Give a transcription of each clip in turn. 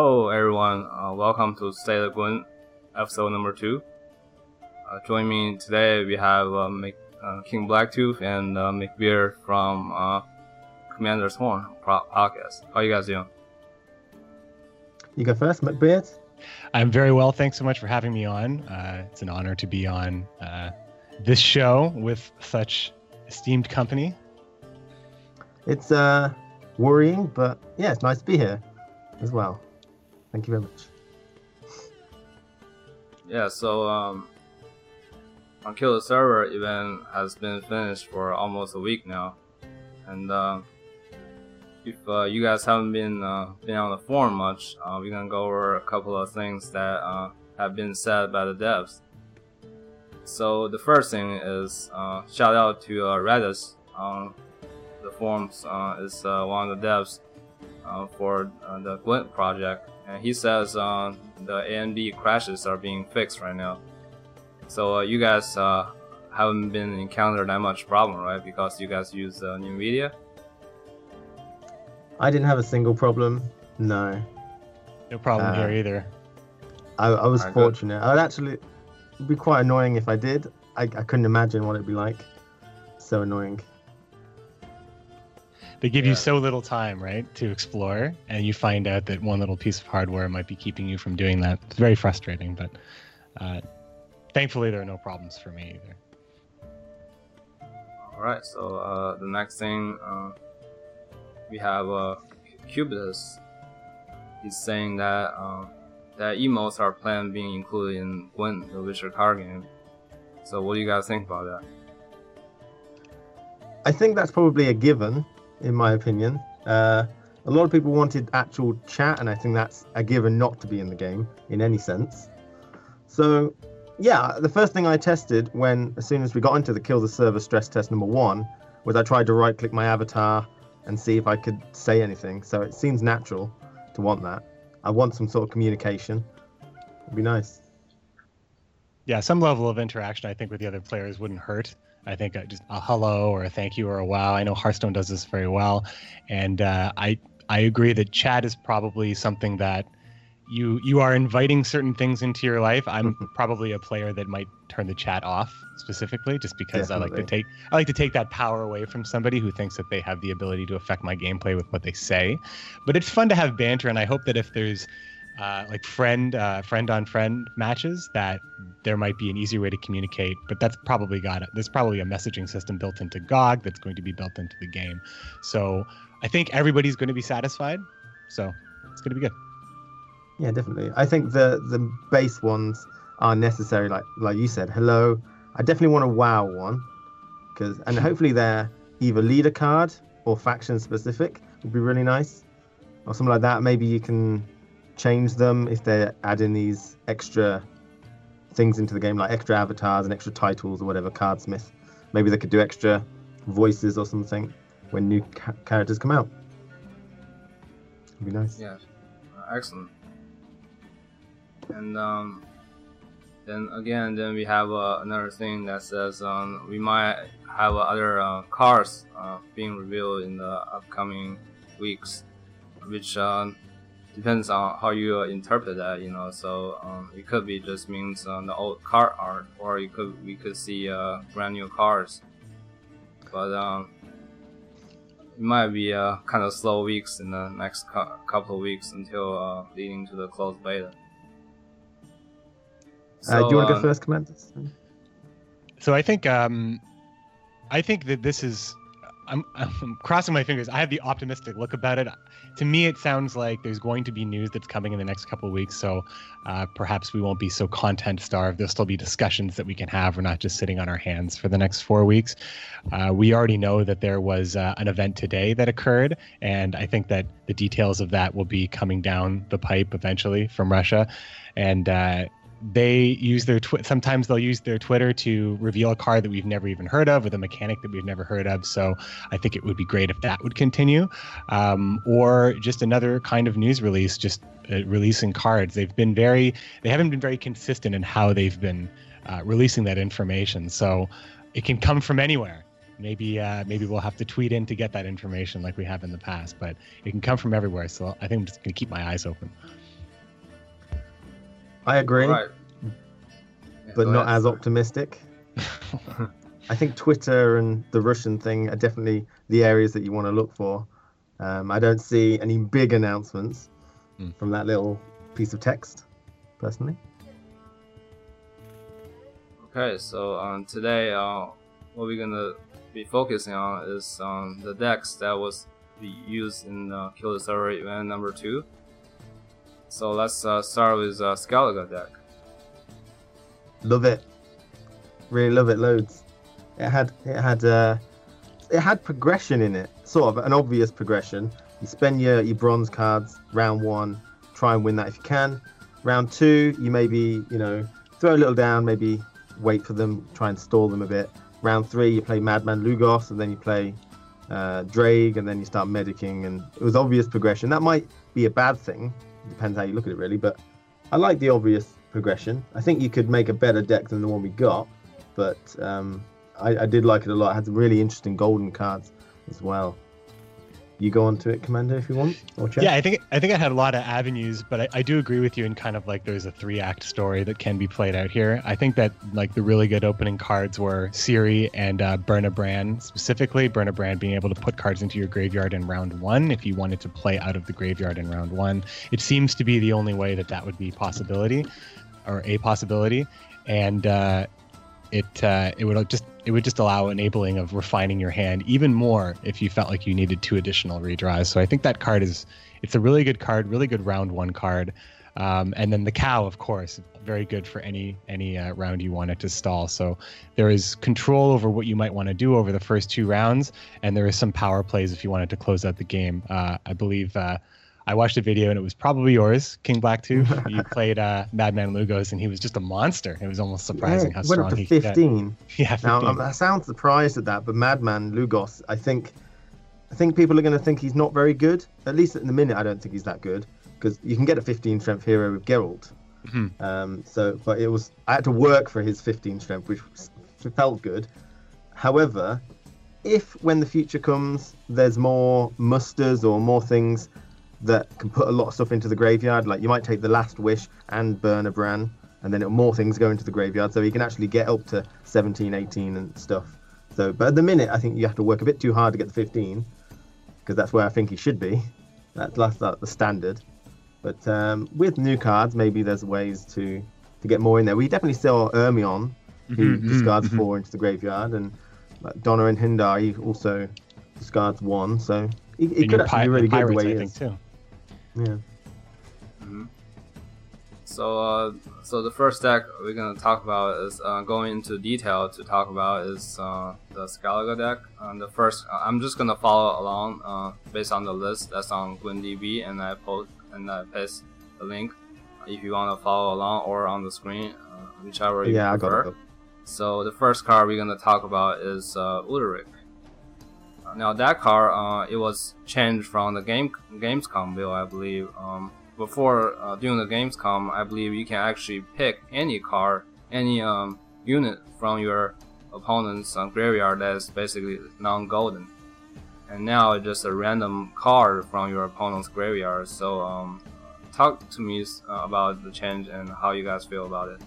Hello, everyone. Uh, welcome to State of Gwent, episode number two. Uh, join me today. We have uh, Mc, uh, KingBlackToof and uh, McBeard from uh, Commander's Horn podcast. How you guys doing? You go first, McBeard. I'm very well. Thanks so much for having me on. Uh, it's an honor to be on uh, this show with such esteemed company. It's uh, worrying, but yeah, it's nice to be here as well. Thank you very much. Yeah, so um, on Kill the Server event has been finished for almost a week now, and uh, if uh, you guys haven't been uh, been on the forum much, uh, we're gonna go over a couple of things that uh, have been said by the devs. So the first thing is uh, shout out to uh, Redis on the forums. Uh is one of the devs for the Gwent project, and he says uh, the AMD crashes are being fixed right now. So uh, you guys uh, haven't been encountered that much problem, right? Because you guys use NVIDIA. I didn't have a single problem. No. No problem uh, here either. I, I was right, fortunate. Good. I'd actually be quite annoying if I did. I, I couldn't imagine what it'd be like. So annoying. They give yeah. you so little time, right, to explore, and you find out that one little piece of hardware might be keeping you from doing that. It's very frustrating, but uh, thankfully there are no problems for me either. All right, so uh, the next thing uh, we have uh, Cubitus. He's saying that um, that emotes are planned being included in Gwent, the Witcher card game. So, what do you guys think about that? I think that's probably a given, in my opinion. Uh, a lot of people wanted actual chat, and I think that's a given not to be in the game in any sense. So, yeah, the first thing I tested when, as soon as we got into the kill the server stress test number one, was I tried to right click my avatar and see if I could say anything. So it seems natural to want that. I want some sort of communication. It'd be nice. Yeah, some level of interaction I think with the other players wouldn't hurt. I think just a hello or a thank you or a wow. I know Hearthstone does this very well, and uh, I I agree that chat is probably something that you you are inviting certain things into your life. I'm probably a player that might turn the chat off specifically, just because Definitely. I like to take I like to take that power away from somebody who thinks that they have the ability to affect my gameplay with what they say. But it's fun to have banter, and I hope that if there's uh, like friend uh, friend on friend matches that there might be an easier way to communicate but that's probably got it there's probably a messaging system built into gog that's going to be built into the game so i think everybody's going to be satisfied so it's going to be good yeah, definitely. I think the the base ones are necessary. Like like you said, hello. I definitely want a WoW one, because and hopefully they're either leader card or faction specific would be really nice, or something like that. Maybe you can change them if they're adding these extra things into the game, like extra avatars and extra titles or whatever. Cardsmith. Maybe they could do extra voices or something when new ca- characters come out. It'd be nice. Yeah, uh, excellent and um, then again, then we have uh, another thing that says um, we might have other uh, cars uh, being revealed in the upcoming weeks, which um, depends on how you interpret that. You know, so um, it could be just means uh, the old car art, or it could we could see uh, brand new cars. But um, it might be uh, kind of slow weeks in the next couple of weeks until leading to the closed beta. So, uh, do you want to go first, Commander? So I think um, I think that this is. I'm, I'm crossing my fingers. I have the optimistic look about it. To me, it sounds like there's going to be news that's coming in the next couple of weeks. So uh, perhaps we won't be so content starved. There'll still be discussions that we can have. We're not just sitting on our hands for the next four weeks. Uh, we already know that there was uh, an event today that occurred, and I think that the details of that will be coming down the pipe eventually from Russia. And uh, they use their twi- sometimes they'll use their Twitter to reveal a card that we've never even heard of with a mechanic that we've never heard of. So I think it would be great if that would continue, um, or just another kind of news release, just uh, releasing cards. They've been very they haven't been very consistent in how they've been uh, releasing that information. So it can come from anywhere. Maybe uh, maybe we'll have to tweet in to get that information like we have in the past, but it can come from everywhere. So I think I'm just gonna keep my eyes open. I agree, Right. but not as optimistic. I think Twitter and the Russian thing are definitely the areas that you want to look for. Um, I don't see any big announcements Hmm. from that little piece of text, personally. Okay, so um, today uh, what we're gonna be focusing on is um, the decks that was used in uh, Kill the Server event number two. So let's uh, start with uh, Skellige deck. Love it. Really love it loads. It had it had uh it had progression in it, sort of an obvious progression. You spend your, your bronze cards round one, try and win that if you can. Round two, you maybe, you know, throw a little down, maybe wait for them, try and stall them a bit. Round three, you play Madman Lugos, and then you play uh, Drake, and then you start medicing, and it was obvious progression. That might be a bad thing, depends how you look at it really, but I like the obvious progression. I think you could make a better deck than the one we got, but um, I, I did like it a lot. It had really interesting golden cards as well. You go on to it, Commander, if you want, or check. Yeah, I think I think it had a lot of avenues, but I, I do agree with you in kind of like there's a three act story that can be played out here. I think that like the really good opening cards were Ciri and uh, Birna Bran specifically. Birna Bran being able to put cards into your graveyard in round one if you wanted to play out of the graveyard in round one. It seems to be the only way that that would be possibility or a possibility, and uh, it uh, it would just it would just allow enabling of refining your hand even more if you felt like you needed two additional redraws. So I think that card is it's a really good card, really good round one card. Um, and then the cow, of course, very good for any any uh, round you want it to stall. So there is control over what you might want to do over the first two rounds, and there is some power plays if you wanted to close out the game. Uh, I believe uh, I watched a video and it was probably yours, KingBlackToof. you played uh, Madman Lugos, and he was just a monster. It was almost surprising Yeah, how it went up strong to he could 15. Yeah, 15. Now, um, I sound surprised at that, but Madman Lugos, I think, I think people are going to think he's not very good. At least in the minute, I don't think he's that good because you can get a 15 strength hero with Geralt. Mhm. Um, so, but it was I had to work for his 15 strength, which felt good. However, if when the future comes, there's more musters or more things that can put a lot of stuff into the graveyard, like you might take the last wish and Birna Bran, and then it, more things go into the graveyard, so you can actually get up to 17, 18 and stuff. So, but at the minute, I think you have to work a bit too hard to get the 15, because that's where I think he should be. That's, that's the standard. But um, with new cards, maybe there's ways to to get more in there. We definitely saw Ermion, who Mhm, mhm, discards mhm. four into the graveyard, and like Donar an Hindar, he also discards one. So it, And could actually pi- be really good the way I think is. too. Yeah. hmm So, uh, so the first deck we're gonna talk about is uh, going into detail to talk about is uh, the Skellige deck. And the first, I'm just gonna follow along uh, based on the list that's on GwentDB, and I post and I paste the link if you wanna follow along or on the screen, uh, whichever you Yeah, I prefer. got it. So the first card we're gonna talk about is uh, Udalryk. Uh, Now that card, uh, it was changed from the game Gamescom bill, I believe. Um, before uh, during the Gamescom, I believe you can actually pick any card, any um, unit from your opponent's uh, graveyard that is basically non-golden. And now it's just a random card from your opponent's graveyard. So um, talk to me uh, about the change and how you guys feel about it.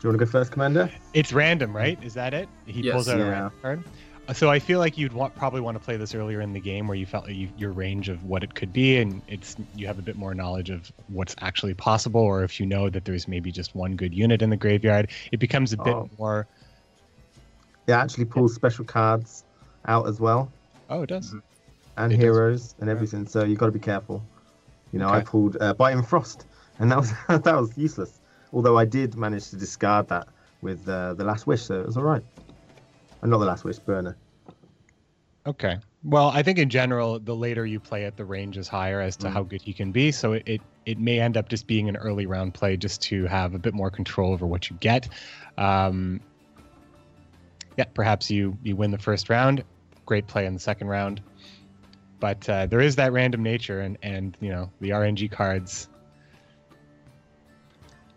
Do you want to go first, Commander? It's random, right? Is that it? He Yes. pulls out a random card. Uh, So I feel like you'd want, probably want to play this earlier in the game, where you felt like you, your range of what it could be, and it's you have a bit more knowledge of what's actually possible, or if you know that there's maybe just one good unit in the graveyard, it becomes a bit Oh. more. It actually pulls special cards out as well, Oh, it does. Mhm. and It does. heroes and everything. So you've got to be careful. You know, I pulled uh, Biting Frost, and that was that was useless. Although I did manage to discard that with uh, the Last Wish, so it was all right. Uh, not the Last Wish, Burner. Okay. Well, I think in general, the later you play it, the range is higher as to Mm. how good he can be. So it, it it may end up just being an early round play, just to have a bit more control over what you get. Um, yeah, perhaps you you win the first round, great play in the second round, but uh, there is that random nature, and and you know the RNG cards.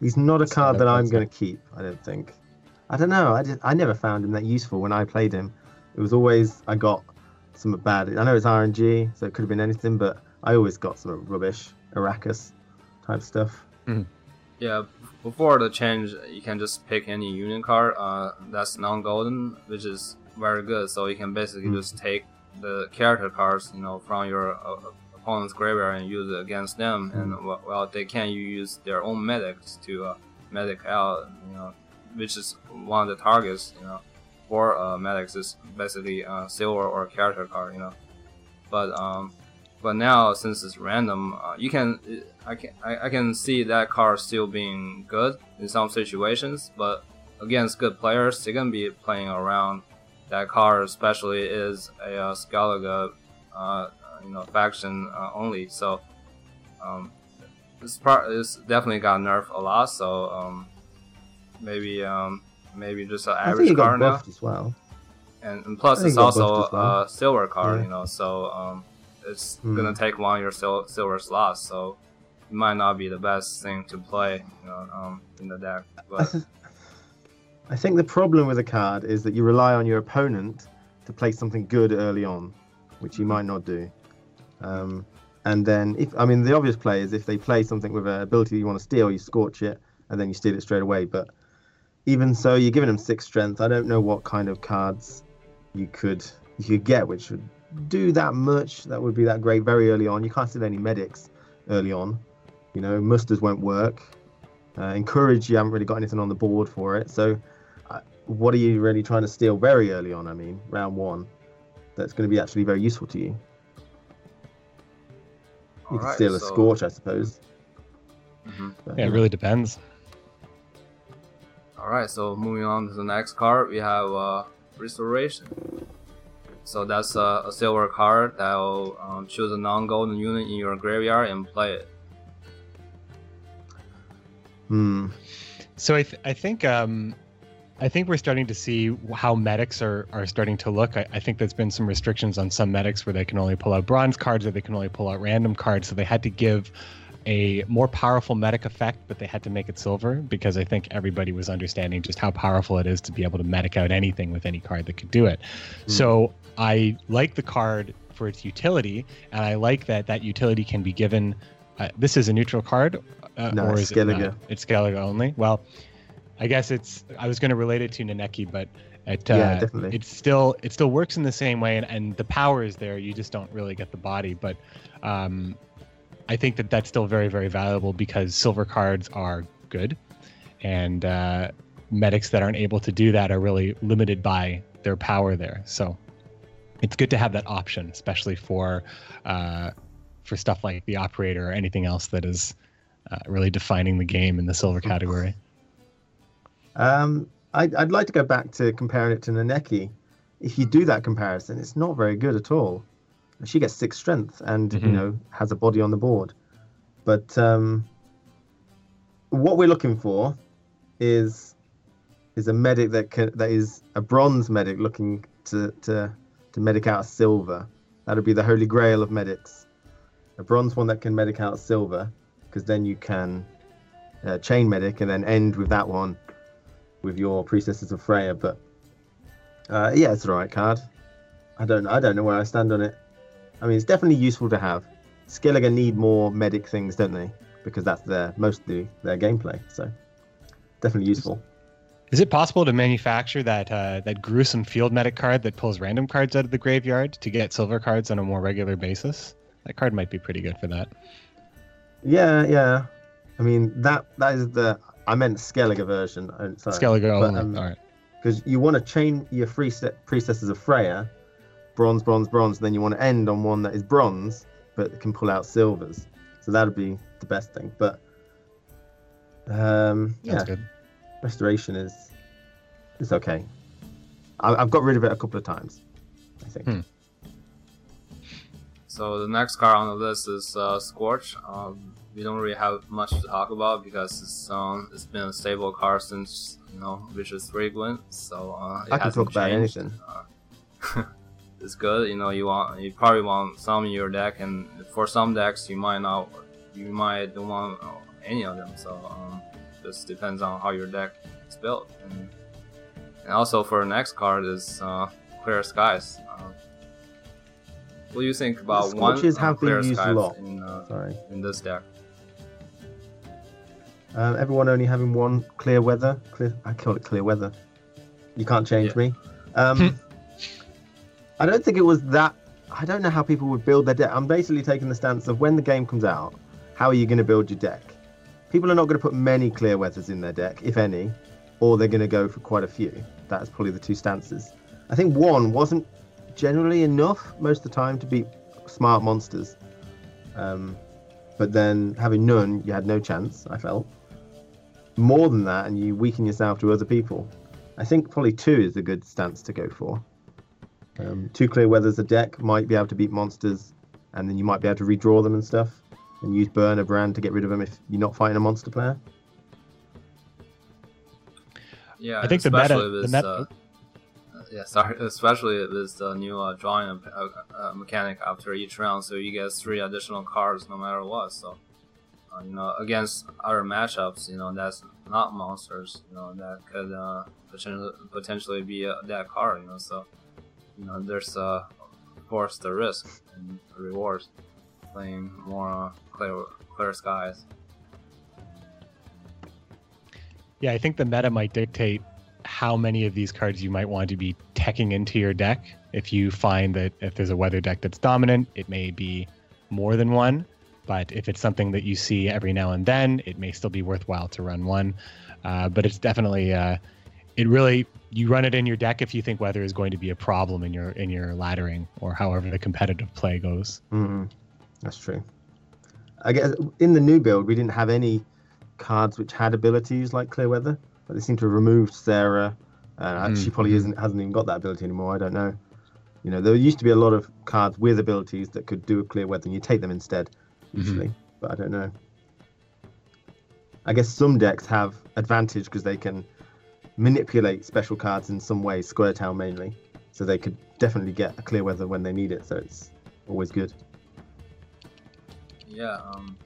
He's not a So card that- that I'm going to keep. I don't think. I don't know. I just I never found him that useful when I played him. It was always I got some bad. I know it's RNG, so it could have been anything, but I always got some rubbish. Arachas. type stuff. Yeah, before the change, you can just pick any union card uh, that's non-golden, which is very good. So you can basically Mm. just take the character cards, you know, from your uh, opponent's graveyard and use it against them. And well, they can use their own medics to uh, medic out, you know, which is one of the targets, you know, for uh, medics is basically uh, silver or character card, you know. But um, but now since it's random, uh, you can I can I, I can see that card still being good in some situations, but against good players, they're gonna be playing around that card. Especially is a uh, uh, you know, faction uh, only. So um, this part is definitely got nerfed a lot. So um, maybe um, maybe just an average card now as well. and, and plus it's also well. a silver card, Yeah. you know, so um, it's Hmm. gonna take one of your sil- silver slots, so it might not be the best thing to play, you know, um, in the deck. But I think the problem with a card is that you rely on your opponent to play something good early on, which you might not do. Um, and then, if I mean, the obvious play is if they play something with an ability you want to steal, you scorch it, and then you steal it straight away. But even so, you're giving them six strength. I don't know what kind of cards you could you could get which would do that much. That would be that great very early on. You can't steal any medics early on. You know, musters won't work. Uh, encourage, you haven't really got anything on the board for it. So, uh, what are you really trying to steal very early on? I mean, round one, that's going to be actually very useful to you. You could alright, steal a so- scorch, I suppose. Mhm. But, Yeah, it really depends. All right, so moving on to the next card, we have uh, Restoration. So that's uh, a silver card that will um, choose a non-golden unit in your graveyard and play it. Hmm. So I, th- I think um, I think we're starting to see how medics are, are starting to look. I, I think there's been some restrictions on some medics where they can only pull out bronze cards or they can only pull out random cards. So they had to give a more powerful medic effect, but they had to make it silver because I think everybody was understanding just how powerful it is to be able to medic out anything with any card that could do it. So I like the card for its utility, and I like that that utility can be given. Uh, this is a neutral card, uh, No, or it's is it not? It's Skellige only. Well, I guess it's. I was going to relate it to Nenneke, but it, uh, Yeah, definitely. It still it still works in the same way, and, and the power is there. You just don't really get the body, but um, I think that that's still very very valuable because silver cards are good, and uh, medics that aren't able to do that are really limited by their power there. So it's good to have that option, especially for uh, for stuff like the operator or anything else that is uh, really defining the game in the silver category. Um, I'd, I'd like to go back to comparing it to Nenneke. If you do that comparison, it's not very good at all. She gets six strength and you Mhm. know has a body on the board, but um, what we're looking for is is a medic that can that is a bronze medic looking to to to medic out silver. That'll be the holy grail of medics. A bronze one that can medic out silver, because then you can uh, chain medic and then end with that one with your priestesses of Freya. But uh, yeah, it's the right card. I don't I don't know where I stand on it. I mean, it's definitely useful to have. Skellige need more medic things, don't they? Because that's their mostly their gameplay. So definitely useful. Is it possible to manufacture that uh, that gruesome field medic card that pulls random cards out of the graveyard to get silver cards on a more regular basis? That card might be pretty good for that. Yeah, yeah. I mean that that is the I meant Skellige version. uh, sorry. Skellige But, only. um, All right. because you want to chain your free set priestesses of Freya, bronze, bronze, bronze. and Then you want to end on one that is bronze, but can pull out silvers. So that'd be the best thing. But um, yeah, good. restoration is is okay. I, I've got rid of it a couple of times. I think. Hmm. So the next card on the list is uh, Scorch. Um, we don't really have much to talk about because it's um, it's been a stable card since you know Vicious Frequent. So uh, I can talk about anything. Uh, it's good. You know, you want you probably want some in your deck, and for some decks you might not, you might don't want uh, any of them. So um, just depends on how your deck is built. And, and also for the next card is uh, Clear Skies. Um, what do you think about one Scorches uh, have been Clear used a lot. in uh, Sorry. in this deck? Um, everyone only having one clear weather. Clear, I call it clear weather. You can't change Yeah. me. Um, I don't think it was that. I don't know how people would build their deck. I'm basically taking the stance of when the game comes out, how are you going to build your deck? People are not going to put many clear weathers in their deck, if any, or they're going to go for quite a few. That's probably the two stances. I think one wasn't generally enough most of the time to beat smart monsters. Um, but then having none, you had no chance, I felt. More than that, and you weaken yourself to other people. I think probably two is a good stance to go for. Um, two clear weathers a deck might be able to beat monsters, and then you might be able to redraw them and stuff, and use Birna Bran to get rid of them if you're not fighting a monster player. Yeah, I think the meta- especially the with, meta- uh, yeah, sorry, especially with the new uh, drawing uh, uh, mechanic after each round, so you get three additional cards no matter what. So, uh, you know, against other matchups, you know, that's not monsters, you know, that could uh, potentially potentially be a that card, you know. So, you know, there's uh, of course the risk and rewards playing more uh, clear clear skies. Yeah, I think the meta might dictate how many of these cards you might want to be teching into your deck. If you find that if there's a weather deck that's dominant, it may be more than one. But if it's something that you see every now and then, it may still be worthwhile to run one. Uh, but it's definitely, uh, it really, you run it in your deck if you think weather is going to be a problem in your in your laddering or however the competitive play goes. Mm, that's true. I guess in the new build we didn't have any cards which had abilities like clear weather, but they seem to have removed Sarah. Uh, Mhm, She probably isn't hasn't even got that ability anymore. I don't know. You know, there used to be a lot of cards with abilities that could do a clear weather, and you take them instead usually. But I don't know. I guess some decks have advantage because they can manipulate special cards in some way, Square Town mainly, so they could definitely get a clear weather when they need it. So it's always good. Yeah, um,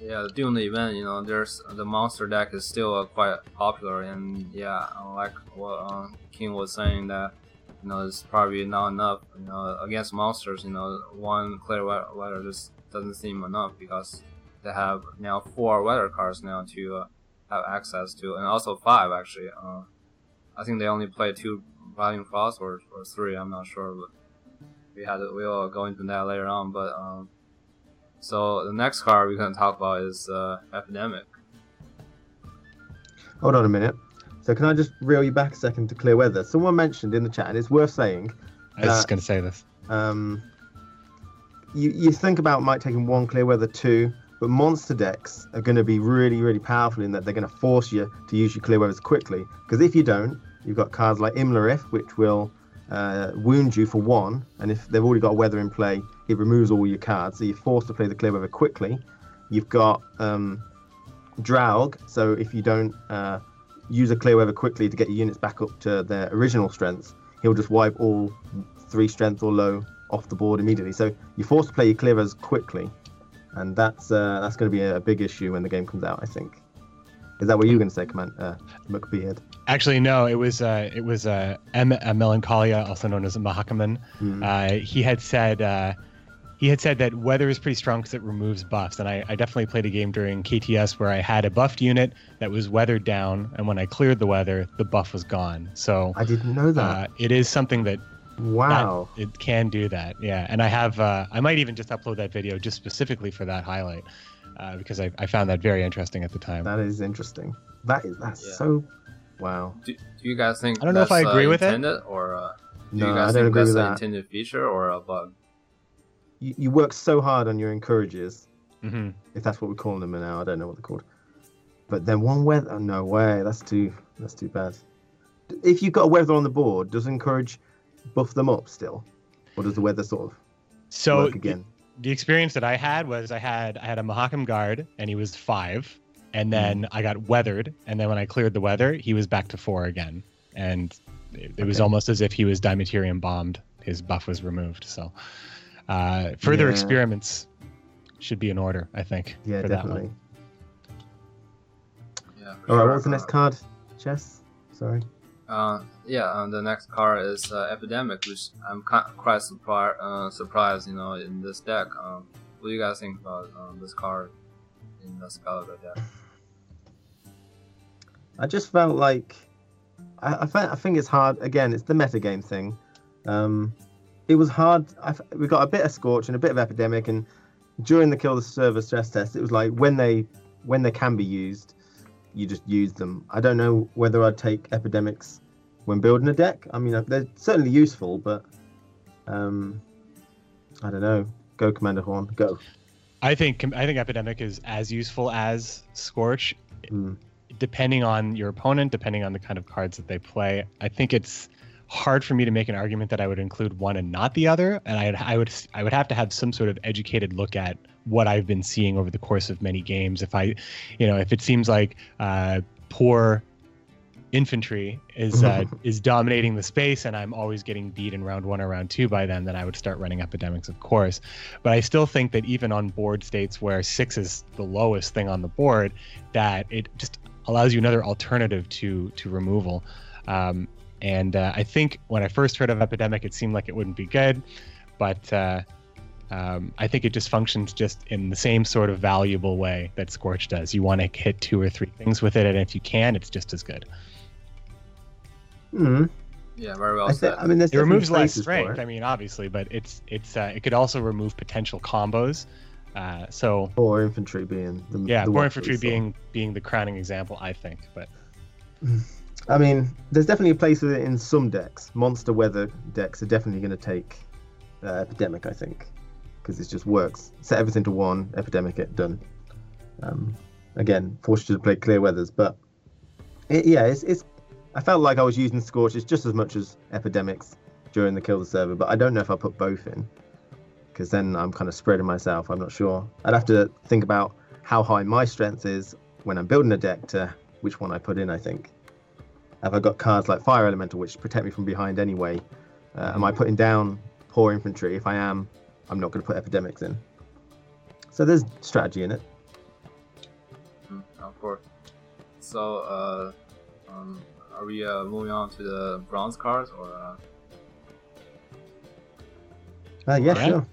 yeah. During the event, you know, there's the monster deck is still uh, quite popular, and yeah, like what uh, King was saying that you know it's probably not enough. You know, against monsters, you know, one clear weather just doesn't seem enough because they have now four weather cards now to uh, have access to, and also five actually. Uh, I think they only play two Volume Frost or, or three. I'm not sure, but we had we'll go into that later on. But um, so the next card we're gonna talk about is uh, Epidemic. Hold on a minute. So can I just reel you back a second to clear weather? Someone mentioned in the chat, and it's worth saying. I was just going to say this. Um, you you think about might taking one clear weather two, but monster decks are going to be really really powerful in that they're going to force you to use your clear weathers quickly. Because if you don't, you've got cards like Imlerith, which will uh, wound you for one, and if they've already got a weather in play, it removes all your cards, so you're forced to play the clear weather quickly. You've got um, Draug, so if you don't uh, use a clear weather quickly to get your units back up to their original strengths, he'll just wipe all three strength or low off the board immediately. So you're forced to play your clearers quickly, and that's uh, that's going to be a big issue when the game comes out. I think. Is that what you were going to say, Command uh, McBeard? Actually, no. It was uh, it was uh, M. uh, Melancholia, also known as Mahakaman. Hmm. Uh, he had said uh, he had said that weather is pretty strong because it removes buffs, and I, I definitely played a game during KTS where I had a buffed unit that was weathered down, and when I cleared the weather, the buff was gone. So I didn't know that. uh, it is something that wow. that it can do that. Yeah, and I have uh, I might even just upload that video just specifically for that highlight uh, because I, I found that very interesting at the time. That is interesting. That is that's Yeah. so. Wow. Do, do you guys think I don't know if I agree uh, with it. intended, or uh, do No, you guys I don't think agree that's with an that. intended feature or a bug? You, you work so hard on your encourages, hmm if that's what we're calling them now. I don't know what they're called. But then one weather, oh, no way. That's too. That's too bad. If you've got a weather on the board, does encourage buff them up still, or does the weather sort of So work again? the experience that I had was I had I had a Mahakam guard and he was five, and then Mm. I got weathered, and then when I cleared the weather, he was back to four again, and it, it was Okay. almost as if he was Dimeritium bombed. His buff was removed. So uh, further Yeah. experiments should be in order, I think. Yeah, for definitely. Yeah. for All right, sure. what was the next card? Chess. Sorry. Uh, yeah, uh, the next card is uh, Epidemic, which I'm quite surprised, uh, surprised, you know, in this deck. Um, what do you guys think about um, this card in the Excalibur deck? I just felt like I, I, think it's hard. Again, it's the metagame thing. Um, it was hard. I we got a bit of Scorch and a bit of Epidemic, and during the kill the server stress test, it was like when they when they can be used, you just use them. I don't know whether I'd take Epidemics when building a deck. I mean, they're certainly useful, but um, I don't know. Go, Commander Horn, go. I think I think Epidemic is as useful as Scorch, Mm. depending on your opponent, depending on the kind of cards that they play. I think it's hard for me to make an argument that I would include one and not the other, and I, I would I would have to have some sort of educated look at what I've been seeing over the course of many games. If I, you know, if it seems like uh, poor infantry is uh, is dominating the space and I'm always getting beat in round one or round two by them, then I would start running epidemics, of course. But I still think that even on board states where six is the lowest thing on the board, that it just allows you another alternative to to removal. Um, and uh, I think when I first heard of epidemic, it seemed like it wouldn't be good, but uh, um, I think it just functions just in the same sort of valuable way that Scorch does. You want to hit two or three things with it, and if you can, it's just as good. Mm. Yeah, very well I, said. I mean, It removes less strength. I mean, obviously, but it's it's uh, it could also remove potential combos. Uh, so Or infantry being the yeah, the War one Infantry we saw. being being the crowning example, I think. But I mean, there's definitely a place for it in some decks. Monster weather decks are definitely going to take uh, epidemic, I think, because it just works. Set everything to one, epidemic, it done. Um, again, forced you to play clear weathers, but it, yeah, it's, it's. I felt like I was using scorches just as much as epidemics during the kill the server, but I don't know if I put both in because then I'm kind of spreading myself. I'm not sure. I'd have to think about how high my strength is when I'm building a deck to which one I put in. I think. Have I got cards like Fire Elemental, which protect me from behind anyway? Uh, am I putting down poor infantry? If I am, I'm not going to put epidemics in. So there's strategy in it. Mm, of course. So, uh, um, are we uh, moving on to the bronze cards or? Uh... Uh, yeah, Yeah. sure.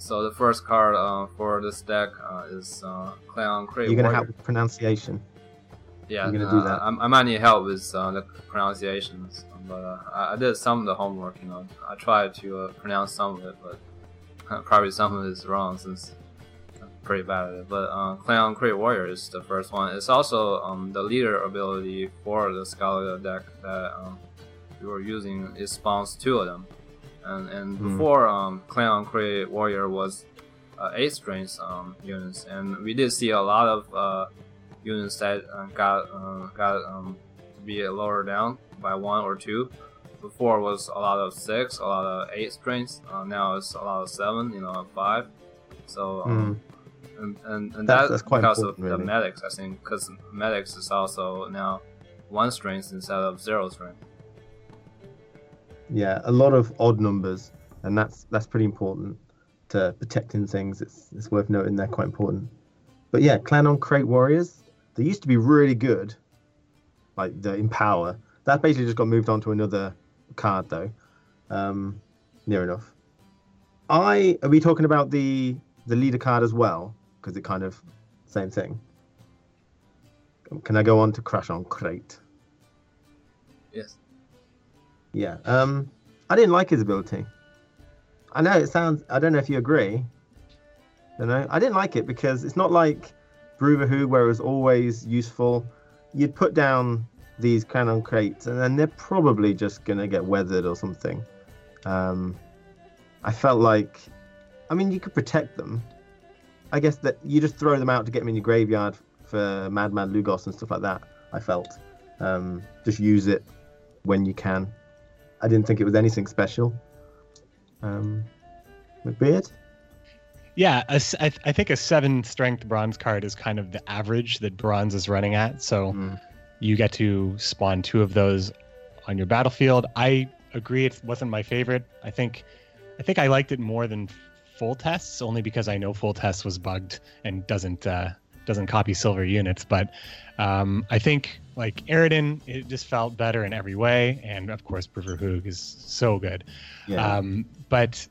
So the first card uh, for this deck uh, is uh, Clan Crate You're going to Warrior. help with pronunciation. Yeah, You're gonna do uh, that. I, I might need help with uh, the pronunciations, but uh, I, I did some of the homework. You know, I tried to uh, pronounce some of it, but probably some of wrong since I'm pretty bad at it. But uh, Clan Crate Warrior is the first one. It's also um, the leader ability for the Skellige deck that um, we were using. It spawns two of them, and and Hmm. before um, Clan Crate Warrior was uh, eight strength um, units, and we did see a lot of uh, units that uh, got uh, got um, be lower down by one or two. Before was a lot of six, a lot of eight strings. Uh, now it's a lot of seven, you know, five. So um, and and, and That's- that's quite because of important, the medics, I think, because medics is also now one strength instead of zero strength. Yeah, a lot of odd numbers, and that's that's pretty important to protecting things. It's it's worth noting they're quite important. But yeah, Clan an Craite Warriors, they used to be really good, like the Empower. That basically just got moved on to another card though. Um, near enough. I are we talking about the the leader card as well? Because it kind of same thing. Can I go on to Crach an Craite? Yes. Yeah. Um, I didn't like his ability. I know it sounds. I don't know if you agree. You know, I didn't like it because it's not like Brouver Hoog, where it was always useful. You'd put down these cannon crates, and then they're probably just gonna get weathered or something. Um, I felt like, I mean, you could protect them. I guess that you just throw them out to get them in your graveyard for Madman Lugos and stuff like that. I felt. Um, just use it when you can. I didn't think it was anything special. Um, with Beard, yeah, a I, th- I think a seven strength bronze card is kind of the average that bronze is running at. So Mm. You get to spawn two of those on your battlefield. I agree, it wasn't my favorite. I think, I think I liked it more than Foltest, only because I know Foltest was bugged and doesn't uh, doesn't copy silver units. But um, I think like Eredin, it just felt better in every way, and of course, Hoog is so good. yeah, Um, but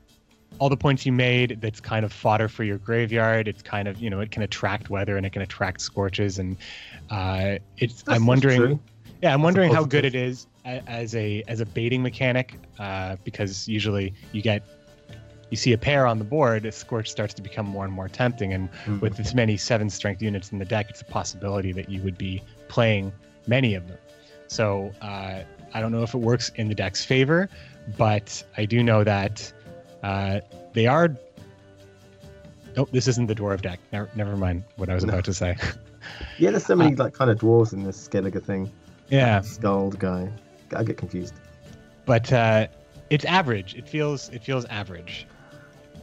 all the points you made. That's kind of fodder for your graveyard. It's kind of you know it can attract weather and it can attract scorches and uh, it's. That's- I'm wondering. true. Yeah, I'm That's wondering how good it is as a as a baiting mechanic, uh, because usually you get you see a pair on the board, a scorch starts to become more and more tempting, and Mhm. with this many seven strength units in the deck, it's a possibility that you would be playing many of them. So uh, I don't know if it works in the deck's favor, but I do know that uh, they are. Nope, this isn't the dwarf deck. Never, never mind what I was No. about to say. Yeah, there's so many like kind of dwarves in this Skellige thing. yeah, Skald guy. I get confused. but uh, it's average. It feels it feels average.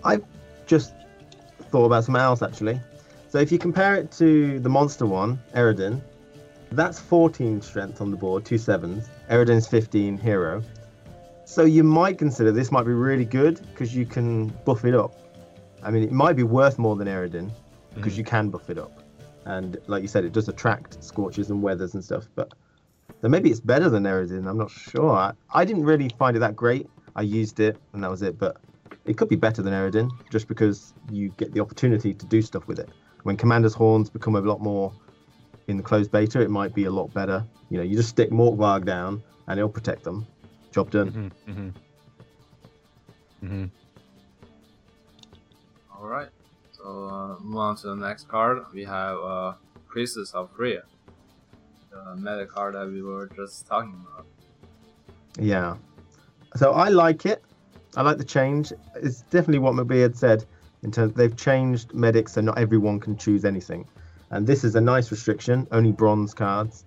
I just thought about something else actually. So if you compare it to the monster one, Eredin, that's 14 strength on the board, two sevens. Eredin's 15 hero. So you might consider this might be really good because you can buff it up. I mean, it might be worth more than Eredin because Mhm. you can buff it up. And like you said, it does attract scorches and weathers and stuff. But then maybe it's better than Eredin. I'm not sure. I, I didn't really find it that great. I used it and that was it. But it could be better than Eredin just because you get the opportunity to do stuff with it. When Commander's Horns become a lot more in the closed beta, it might be a lot better. You know, you just stick Morkvarg down and it'll protect them. Job done. Mm-hmm, mm-hmm. Mm-hmm. All right. So uh, move on to the next card. We have uh, Priestess of Freya, the meta card that we were just talking about. Yeah. So I like it. I like the change. It's definitely what McBeard had said in terms they've changed medics so not everyone can choose anything. And this is a nice restriction, only bronze cards.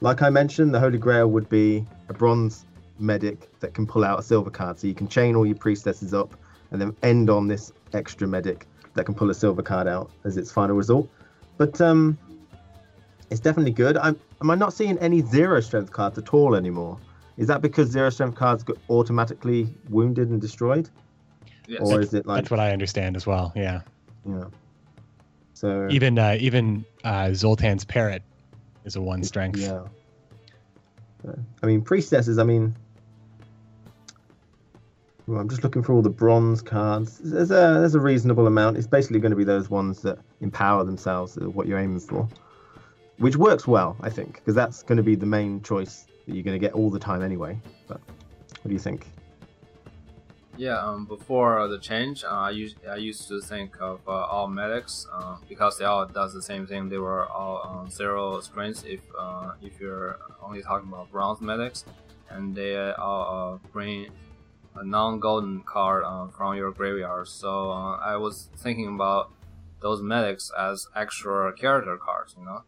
Like I mentioned, the Holy Grail would be a bronze medic that can pull out a silver card. So you can chain all your priestesses up and then end on this extra medic that can pull a silver card out as its final result. But um it's definitely good. I'm am I not seeing any zero strength cards at all anymore? Is that because zero strength cards get automatically wounded and destroyed, Yes. or is it like That's what I understand as well. Yeah. yeah? So Even uh, even uh, Zoltan's parrot is a one strength. yeah. I mean, priestesses. I mean, well, I'm just looking for all the bronze cards. There's a there's a reasonable amount. It's basically going to be those ones that empower themselves, what you're aiming for, which works well, I think, because that's going to be the main choice that you're going to get all the time anyway. But what do you think? Yeah, um, before the change, uh, I, used, I used to think of uh, all medics uh, because they all does the same thing. They were all um, zero strengths if uh, if you're only talking about bronze medics, and they all uh, bring a non-golden card uh, from your graveyard. So uh, I was thinking about those medics as extra character cards, you know.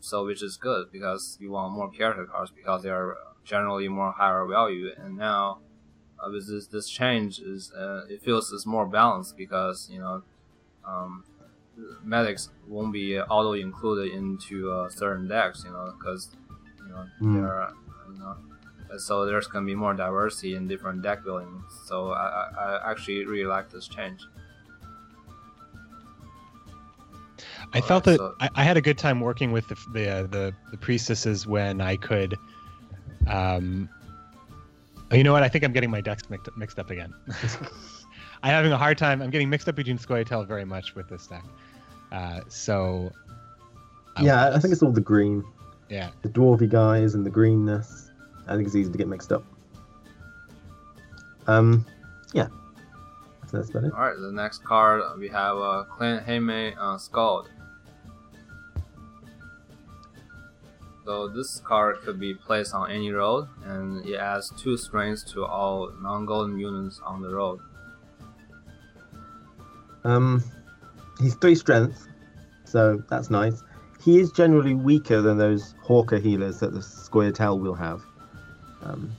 So which is good because you want more character cards because they are generally more higher value, and now uh, with this this change is uh, it feels it's more balanced because you know um, medics won't be auto included into uh, certain decks you know because you know Mm. they're so there's gonna be more diversity in different deck building so I, I, I actually really like this change I felt Alright, that so- I, I had a good time working with the the, uh, the the priestesses when I could. Um, oh, you know what? I think I'm getting my decks mixed, mixed up again. I'm having a hard time. I'm getting mixed up between Scoia'tael very much with this deck. Uh, so. I yeah, I think it's all the green, yeah. the dwarvy guys and the greenness. I think it's easy to get mixed up. Um, yeah, so that's about it. all right the next card we have uh, Clint Hayman uh, Skald So this card could be placed on any road, and it adds two strengths to all non-golden units on the road. Um, he's three strength, so that's nice. He is generally weaker than those Havekar healers that the Scoia'tael will have,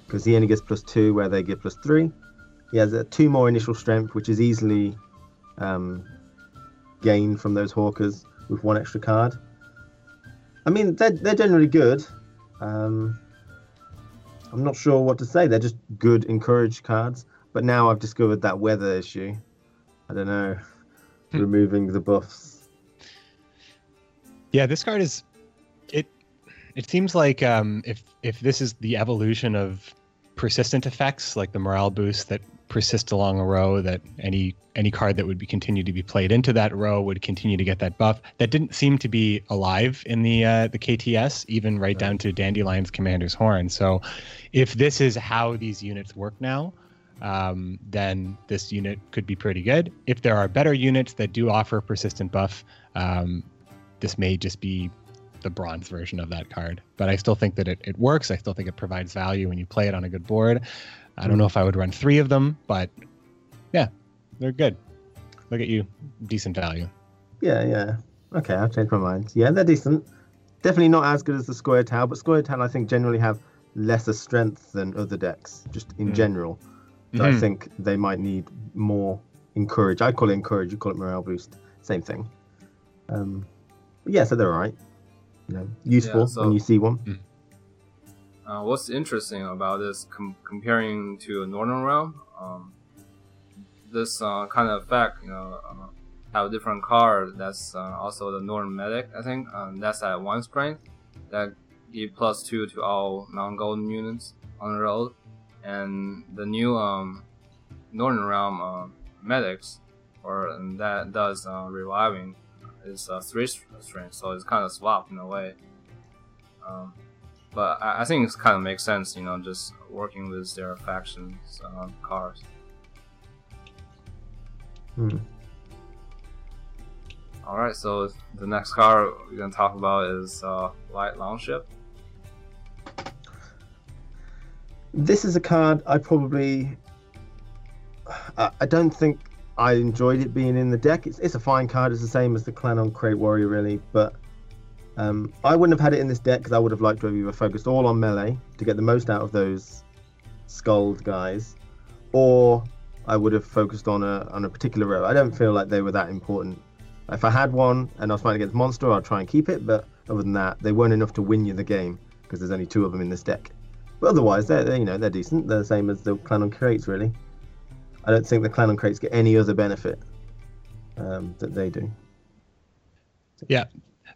because he only gets plus two where they get plus three. He has uh, two more initial strength, which is easily um, gained from those Havekars with one extra card. I mean, they're, they're generally good. Um, I'm not sure what to say. They're just good, encourage cards. But now I've discovered that weather issue. I don't know. Hmm. Removing the buffs. Yeah, this card is it seems like um if if this is the evolution of persistent effects like the morale boost that persist along a row that any any card that would be continue to be played into that row would continue to get that buff. That didn't seem to be alive in the uh, the KTS, even right, right down to Dandelion's Commander's Horn. So, if this is how these units work now, um, then this unit could be pretty good. If there are better units that do offer persistent buff, um, this may just be the bronze version of that card. But I still think that it, it works. I still think it provides value when you play it on a good board. I don't know if I would run three of them, but yeah, they're good. Look at you, decent value. Yeah, yeah. Okay, I've changed my mind. Yeah, they're decent. Definitely not as good as the Scoia'tael, but Scoia'tael I think generally have lesser strength than other decks, just in mm. general. So mm-hmm. I think they might need more encourage. I call it encourage. You call it morale boost. Same thing. Um, yeah, so they're all right. You know, useful yeah, so, when you see one. Mm. Uh, what's interesting about this com- comparing to a Northern Realm? Um, this uh, kind of effect, you know, uh, have a different card. That's uh, also the Northern Medic, I think. Um, that's at one strength. That give plus two to all non-golden units on the road and the new um, Northern Realm uh, medics, or that does uh, reviving, is a three strength, so it's kind of swapped in a way. Um, but I, I, think it kind of makes sense, you know, just working with their factions uh, cars. Hmm. All right, so the next car we're gonna talk about is uh, Light Longship. This is a card I probably. I don't think I enjoyed it being in the deck. It's, it's a fine card. It's the same as the Clan an Craite Warrior, really. But um, I wouldn't have had it in this deck because I would have liked to have either focused all on melee to get the most out of those Skald guys, or I would have focused on a on a particular row. I don't feel like they were that important. If I had one and I was fighting against monster, I'd try and keep it. But other than that, they weren't enough to win you the game because there's only two of them in this deck. But otherwise, they're, they're, you know they're decent. They're the same as the Clan an Craites, really. I don't think the Clan an Craites get any other benefit um, that they do. Yeah,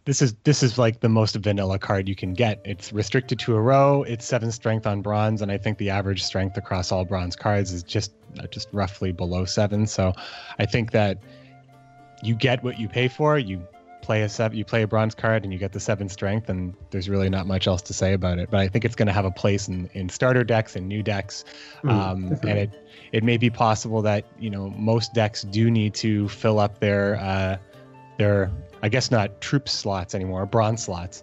this is this is like the most vanilla card you can get. It's restricted to a row. It's seven strength on bronze, and I think the average strength across all bronze cards is just uh, just roughly below seven. So, I think that you get what you pay for. You play a seven, you play a bronze card and you get the seven strength, and there's really not much else to say about it. But I think it's going to have a place in, in starter decks and new decks, mm, um, and it it may be possible that you know most decks do need to fill up their uh, their I guess not troop slots anymore, bronze slots,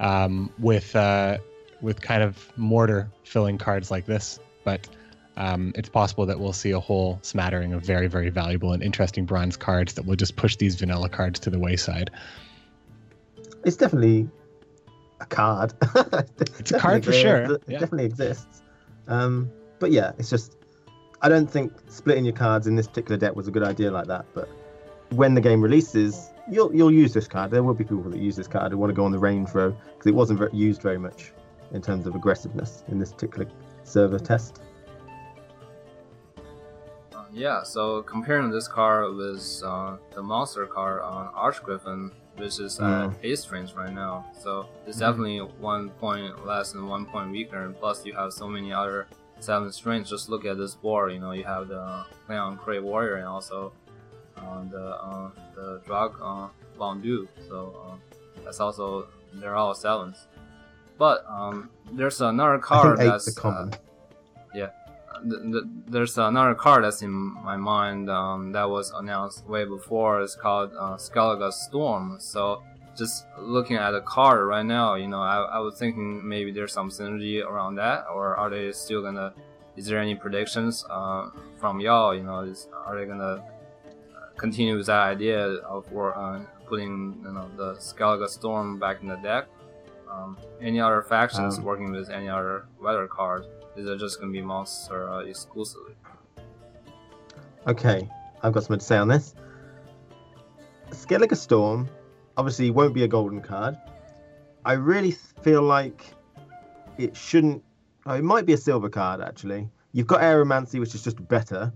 um, with uh, with kind of mortar filling cards like this, but um, it's possible that we'll see a whole smattering of very, very valuable and interesting bronze cards that will just push these vanilla cards to the wayside. It's definitely a card. it's a card for sure. It yeah. definitely exists. Um, but yeah, it's just I don't think splitting your cards in this particular deck was a good idea like that. But when the game releases, you'll you'll use this card. There will be people that use this card who want to go on the range row because it wasn't used very much in terms of aggressiveness in this particular server test. Yeah, so comparing this car with uh, the monster car on Arch Griffin, which is at mm. 8 strength right now. So it's mm. definitely one point less and one point weaker, and plus you have so many other 7 strengths. Just look at this board, you know, you have the Clan Craite Warrior and also uh, the uh, the Draig uh, Bon-Dhu. So uh, that's also, they're all 7s. But um, there's another card that's. Uh, there's another card that's in my mind um, that was announced way before. It's called uh, Skellige Storm. So just looking at the card right now, you know, I, I was thinking maybe there's some synergy around that, or are they still gonna? Is there any predictions uh, from y'all? You know, is, are they gonna continue with that idea of uh, putting you know the Skellige Storm back in the deck? Um, any other factions um, working with any other weather cards? Is it just gonna be monster uh, exclusively? Okay, I've got something to say on this. Skellige Storm obviously won't be a golden card. I really feel like it shouldn't. Oh, it might be a silver card actually. You've got Aeromancy, which is just better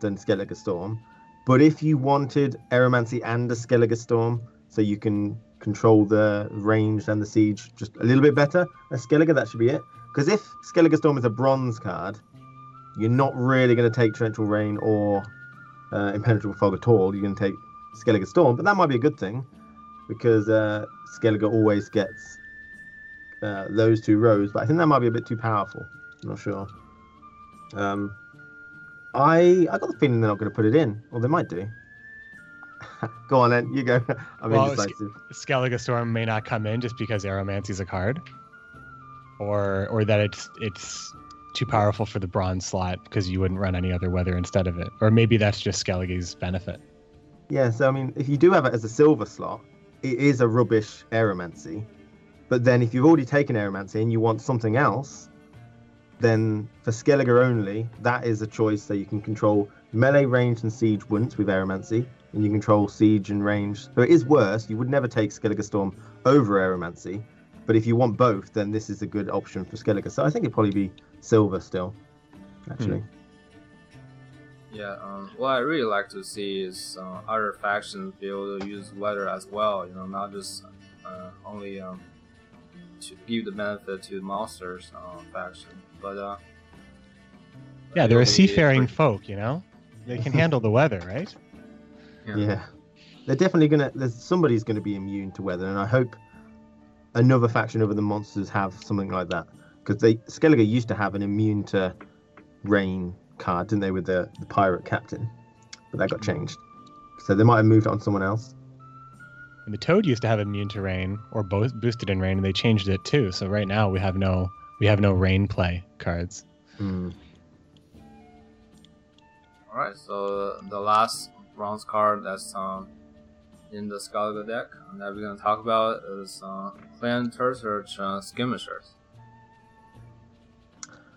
than Skellige Storm. But if you wanted Aeromancy and a Skellige Storm, so you can control the range and the siege just a little bit better, a Skellige, that should be it. Because if Skellige Storm is a bronze card, you're not really going to take Torrential Rain or uh, Impenetrable Fog at all. You're going to take Skellige Storm, but that might be a good thing because uh, Skellige always gets uh, those two rows. But I think that might be a bit too powerful. I'm not sure. Um, I I got the feeling they're not going to put it in, or they might do. go on then, you go. I'm Well, indecisive. Skellige Storm may not come in just because Aeromancy's a card, or or that it's it's too powerful for the bronze slot because you wouldn't run any other weather instead of it, or maybe that's just Skellige's benefit. Yeah, so I mean, if you do have it as a silver slot, it is a rubbish aeromancy. But then if you've already taken aeromancy and you want something else, then for Skellige only, that is a choice that you can control melee, range, and siege once with aeromancy, and you control siege and range. So it is worse. You would never take Skellige Storm over aeromancy. But if you want both, then this is a good option for Skellige. So I think it'd probably be silver still, actually. Yeah, um, what I really like to see is uh, other factions be able to use weather as well. You know, not just uh, only um, to give the benefit to monsters uh, faction, but uh, Yeah, they're a seafaring pretty- folk, you know. They can handle the weather, right? Yeah. They're definitely gonna there's somebody's gonna be immune to weather and I hope another faction other than monsters have something like that. Because they Skellige used to have an immune to rain card, didn't they, with the, the pirate captain? But that got changed. So they might have moved it on someone else. And the Toad used to have immune to rain or bo- boosted in rain, and they changed it too. So right now we have no we have no rain play cards. Hmm. All right, so the last bronze card that's um, in the Skellige deck that we're gonna talk about is uh, Clan Tuirseach uh, Skirmishers.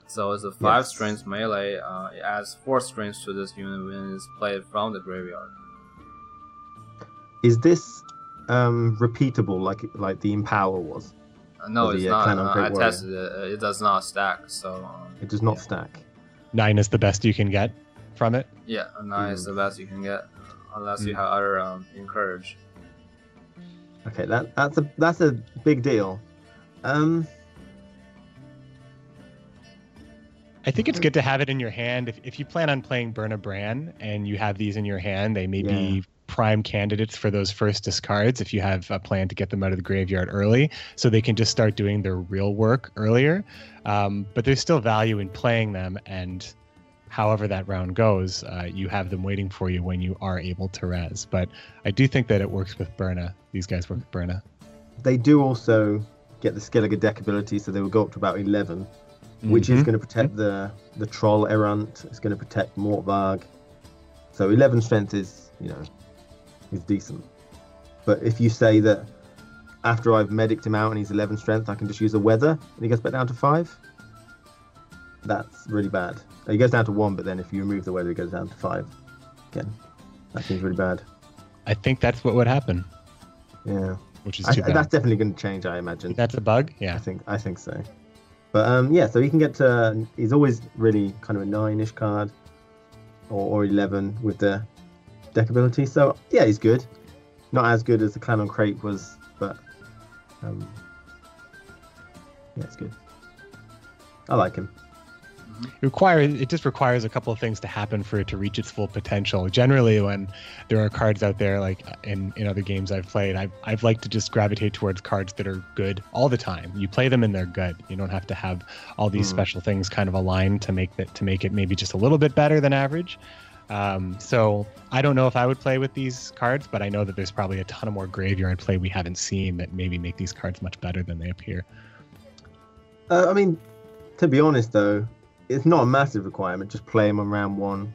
So it's a five Yes. strength melee. Uh, it adds four strengths to this unit when it's played from the graveyard. Is this um repeatable like like the Empower was? Uh, no, Or the, it's uh, not. Clan Uh, I Warrior. tested it. It does not stack. So um, It does not Yeah. stack. Nine is the best you can get from it. yeah, a nine is Mm. the best you can get, unless you Mm. have other um, encourage. Okay, that that's a that's a big deal. Um I think it's good to have it in your hand. If, if you plan on playing Birna Bran and you have these in your hand, they may Yeah. be prime candidates for those first discards if you have a plan to get them out of the graveyard early so they can just start doing their real work earlier. Um, but there's still value in playing them, and however that round goes, uh, you have them waiting for you when you are able to res. But I do think that it works with Birna. These guys work with Birna. they do also get the Skellige deck ability, so they will go up to about eleven. which is Mhm. going to protect the the troll errant. It's going to protect Morkvarg. So 11 strength is you know is decent. But if you say that after I've medicked him out and he's 11 strength, I can just use a weather and he goes back down to five. That's really bad. It goes down to one, but then if you remove the weather, it goes down to five. Again, that seems really bad. I think that's what would happen, Yeah, which is I, that's definitely going to change, I imagine. That's a bug. Yeah, I think I think so. But um, yeah, so he can get to. He's always really kind of a nine-ish card, or, or eleven with the deck ability. So yeah, he's good. Not as good as the Clan an Craite was, but um, yeah, it's good. I like him. It requires it just requires a couple of things to happen for it to reach its full potential. Generally, when there are cards out there, like in, in other games I've played, I've, I've liked to just gravitate towards cards that are good all the time. You play them and they're good. You don't have to have all these Hmm. special things kind of aligned to make that to make it maybe just a little bit better than average. Um, so I don't know if I would play with these cards, but I know that there's probably a ton of more graveyard play we haven't seen that maybe make these cards much better than they appear. Uh, I mean, to be honest though, it's not a massive requirement. Just play him on round one,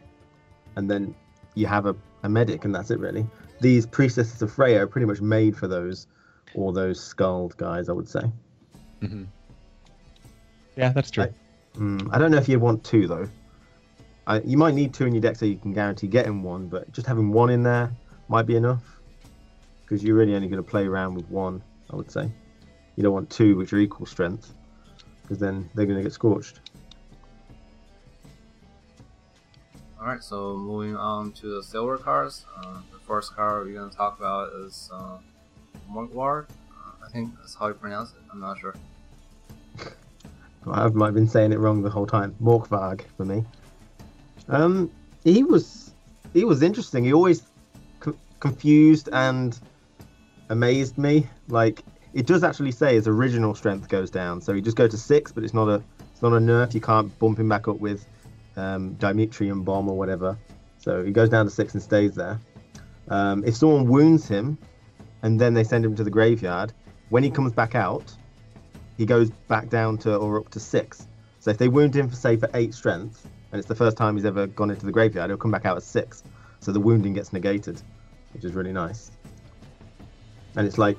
and then you have a, a medic, and that's it really. These priestesses of Freya are pretty much made for those, or those Skald guys, I would say. hmm Yeah, that's true. I- Mm, I don't know if you'd want two though. I, you might need two in your deck so you can guarantee getting one, but just having one in there might be enough. Because you're really only going to play around with one, I would say. You don't want two which are equal strength, because then they're going to get scorched. Alright, so moving on to the silver cards. Uh, the first card we're gonna talk about is uh. Uh, I think that's how you pronounce it. I'm not sure. I might have been saying it wrong the whole time. Morkvarg for me. Um, he was he was interesting. He always co- confused and amazed me. Like it does actually say his original strength goes down, so he just goes to six, but it's not a it's not a nerf. You can't bump him back up with um, Dimeritium bomb or whatever. So he goes down to six and stays there. Um, if someone wounds him, and then they send him to the graveyard, when he comes back out, he goes back down to or up to six. So if they wound him for say for eight strength, and it's the first time he's ever gone into the graveyard, he'll come back out at six. So the wounding gets negated, which is really nice. And it's like,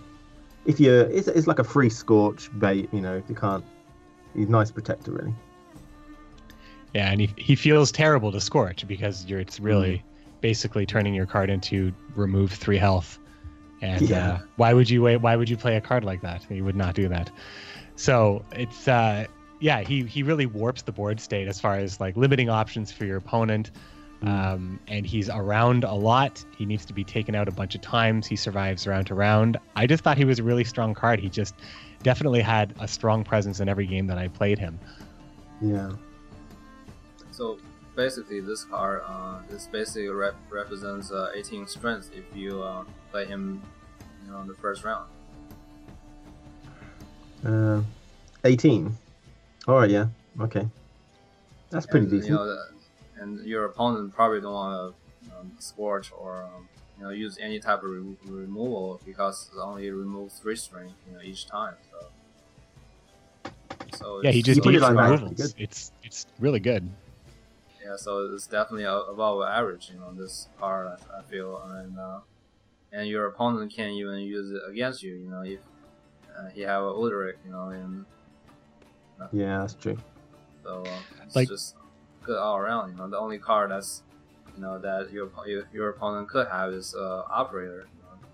if you, it's, it's like a free scorch bait, you know. You can't, he's nice protector, really. Yeah, and he, he feels terrible to Scorch because you're it's really Mm. basically turning your card into remove three health. And Yeah. uh, why would you wait? Why would you play a card like that? You would not do that. So it's uh, yeah, he he really warps the board state as far as like limiting options for your opponent. Um, and he's around a lot. He needs to be taken out a bunch of times. He survives round to round. I just thought he was a really strong card. He just definitely had a strong presence in every game that I played him. Yeah. So basically, this card uh, this basically rep- represents uh, 18 strength if you uh, play him, you know, in the first round. Uh, 18. All right, yeah. Okay. That's pretty and, decent. You know, the- and your opponent probably don't want to um, scorch or um, you know use any type of re- removal because it only removes three strength you know each time. So, so Yeah, he just You put it eats like that, removals. It's it's really good. Yeah, so it's definitely above average, you know, this card, I, I feel, and uh, and your opponent can even use it against you, you know, if uh, he have a Udalryk, you know, and Yeah, that's true. so uh, it's Like- just good all around, you know. The only card that's, you know, that your your, your opponent could have is uh, Operator, you know.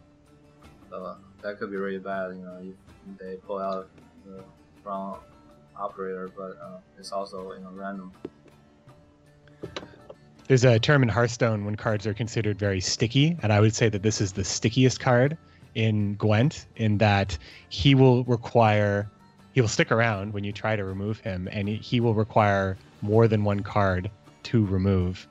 So that could be really bad, you know, if they pull out the wrong Operator, but uh, it's also, you know, random. There's a term in Hearthstone when cards are considered very sticky, and I would say that this is the stickiest card in Gwent, in that he will require, he will stick around when you try to remove him, and he, will require more than one card to remove.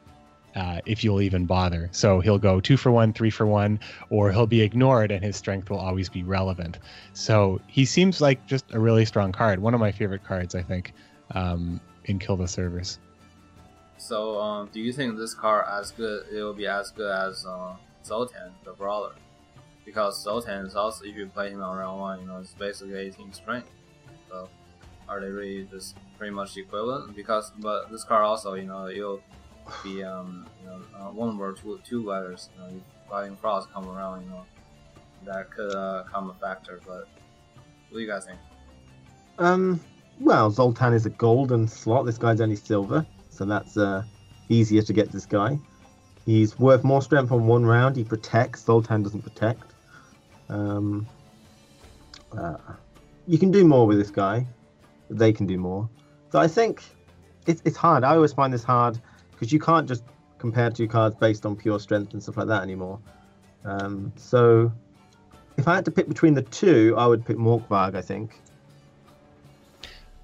Uh, if you'll even bother. So he'll go two for one, three for one, or he'll be ignored and his strength will always be relevant. So he seems like just a really strong card. One of my favorite cards, I think, um, in Kill the Servers. So, um, do you think this car as good? It will be as good as uh, Zoltan, the brawler, because Zoltan is also if you play him on round one, you know, it's basically 18 strength. So, are they really just pretty much equivalent? Because, but this car also, you know, it'll be um, you know, uh, one or two two letters. You know, if Fighting come around, you know, that could uh, come a factor. But what do you guys think? Um, well, Zoltan is a golden slot. This guy's only silver, so that's uh, easier to get this guy. He's worth more strength on one round. He protects. Zoltan doesn't protect. Um, uh, you can do more with this guy. They can do more. So I think it's it's hard. I always find this hard because you can't just compare two cards based on pure strength and stuff like that anymore. Um, so if I had to pick between the two, I would pick Morkvarg. I think.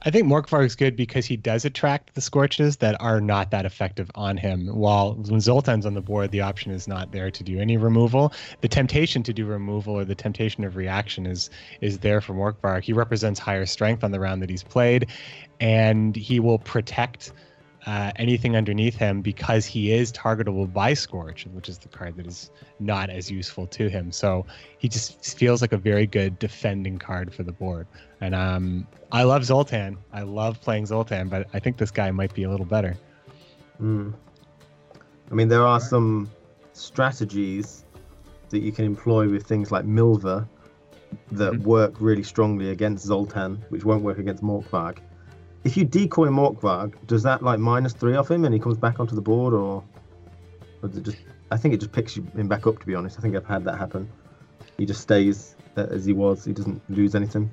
I think Morkvarg's good because he does attract the scorches that are not that effective on him. While when Zoltan's on the board, the option is not there to do any removal. The temptation to do removal or the temptation of reaction is is there for Morkvarg. He represents higher strength on the round that he's played, and he will protect uh, anything underneath him because he is targetable by Scorch, which is the card that is not as useful to him. So he just feels like a very good defending card for the board. And um, I love Zoltan. I love playing Zoltan, but I think this guy might be a little better. Mm. I mean, there are some strategies that you can employ with things like Milva that Mhm. work really strongly against Zoltan, which won't work against Morkvarg. If you decoy Morkvarg, does that like minus three off him and he comes back onto the board, or, or just? I think it just picks him back up. To be honest, I think I've had that happen. He just stays as he was. He doesn't lose anything.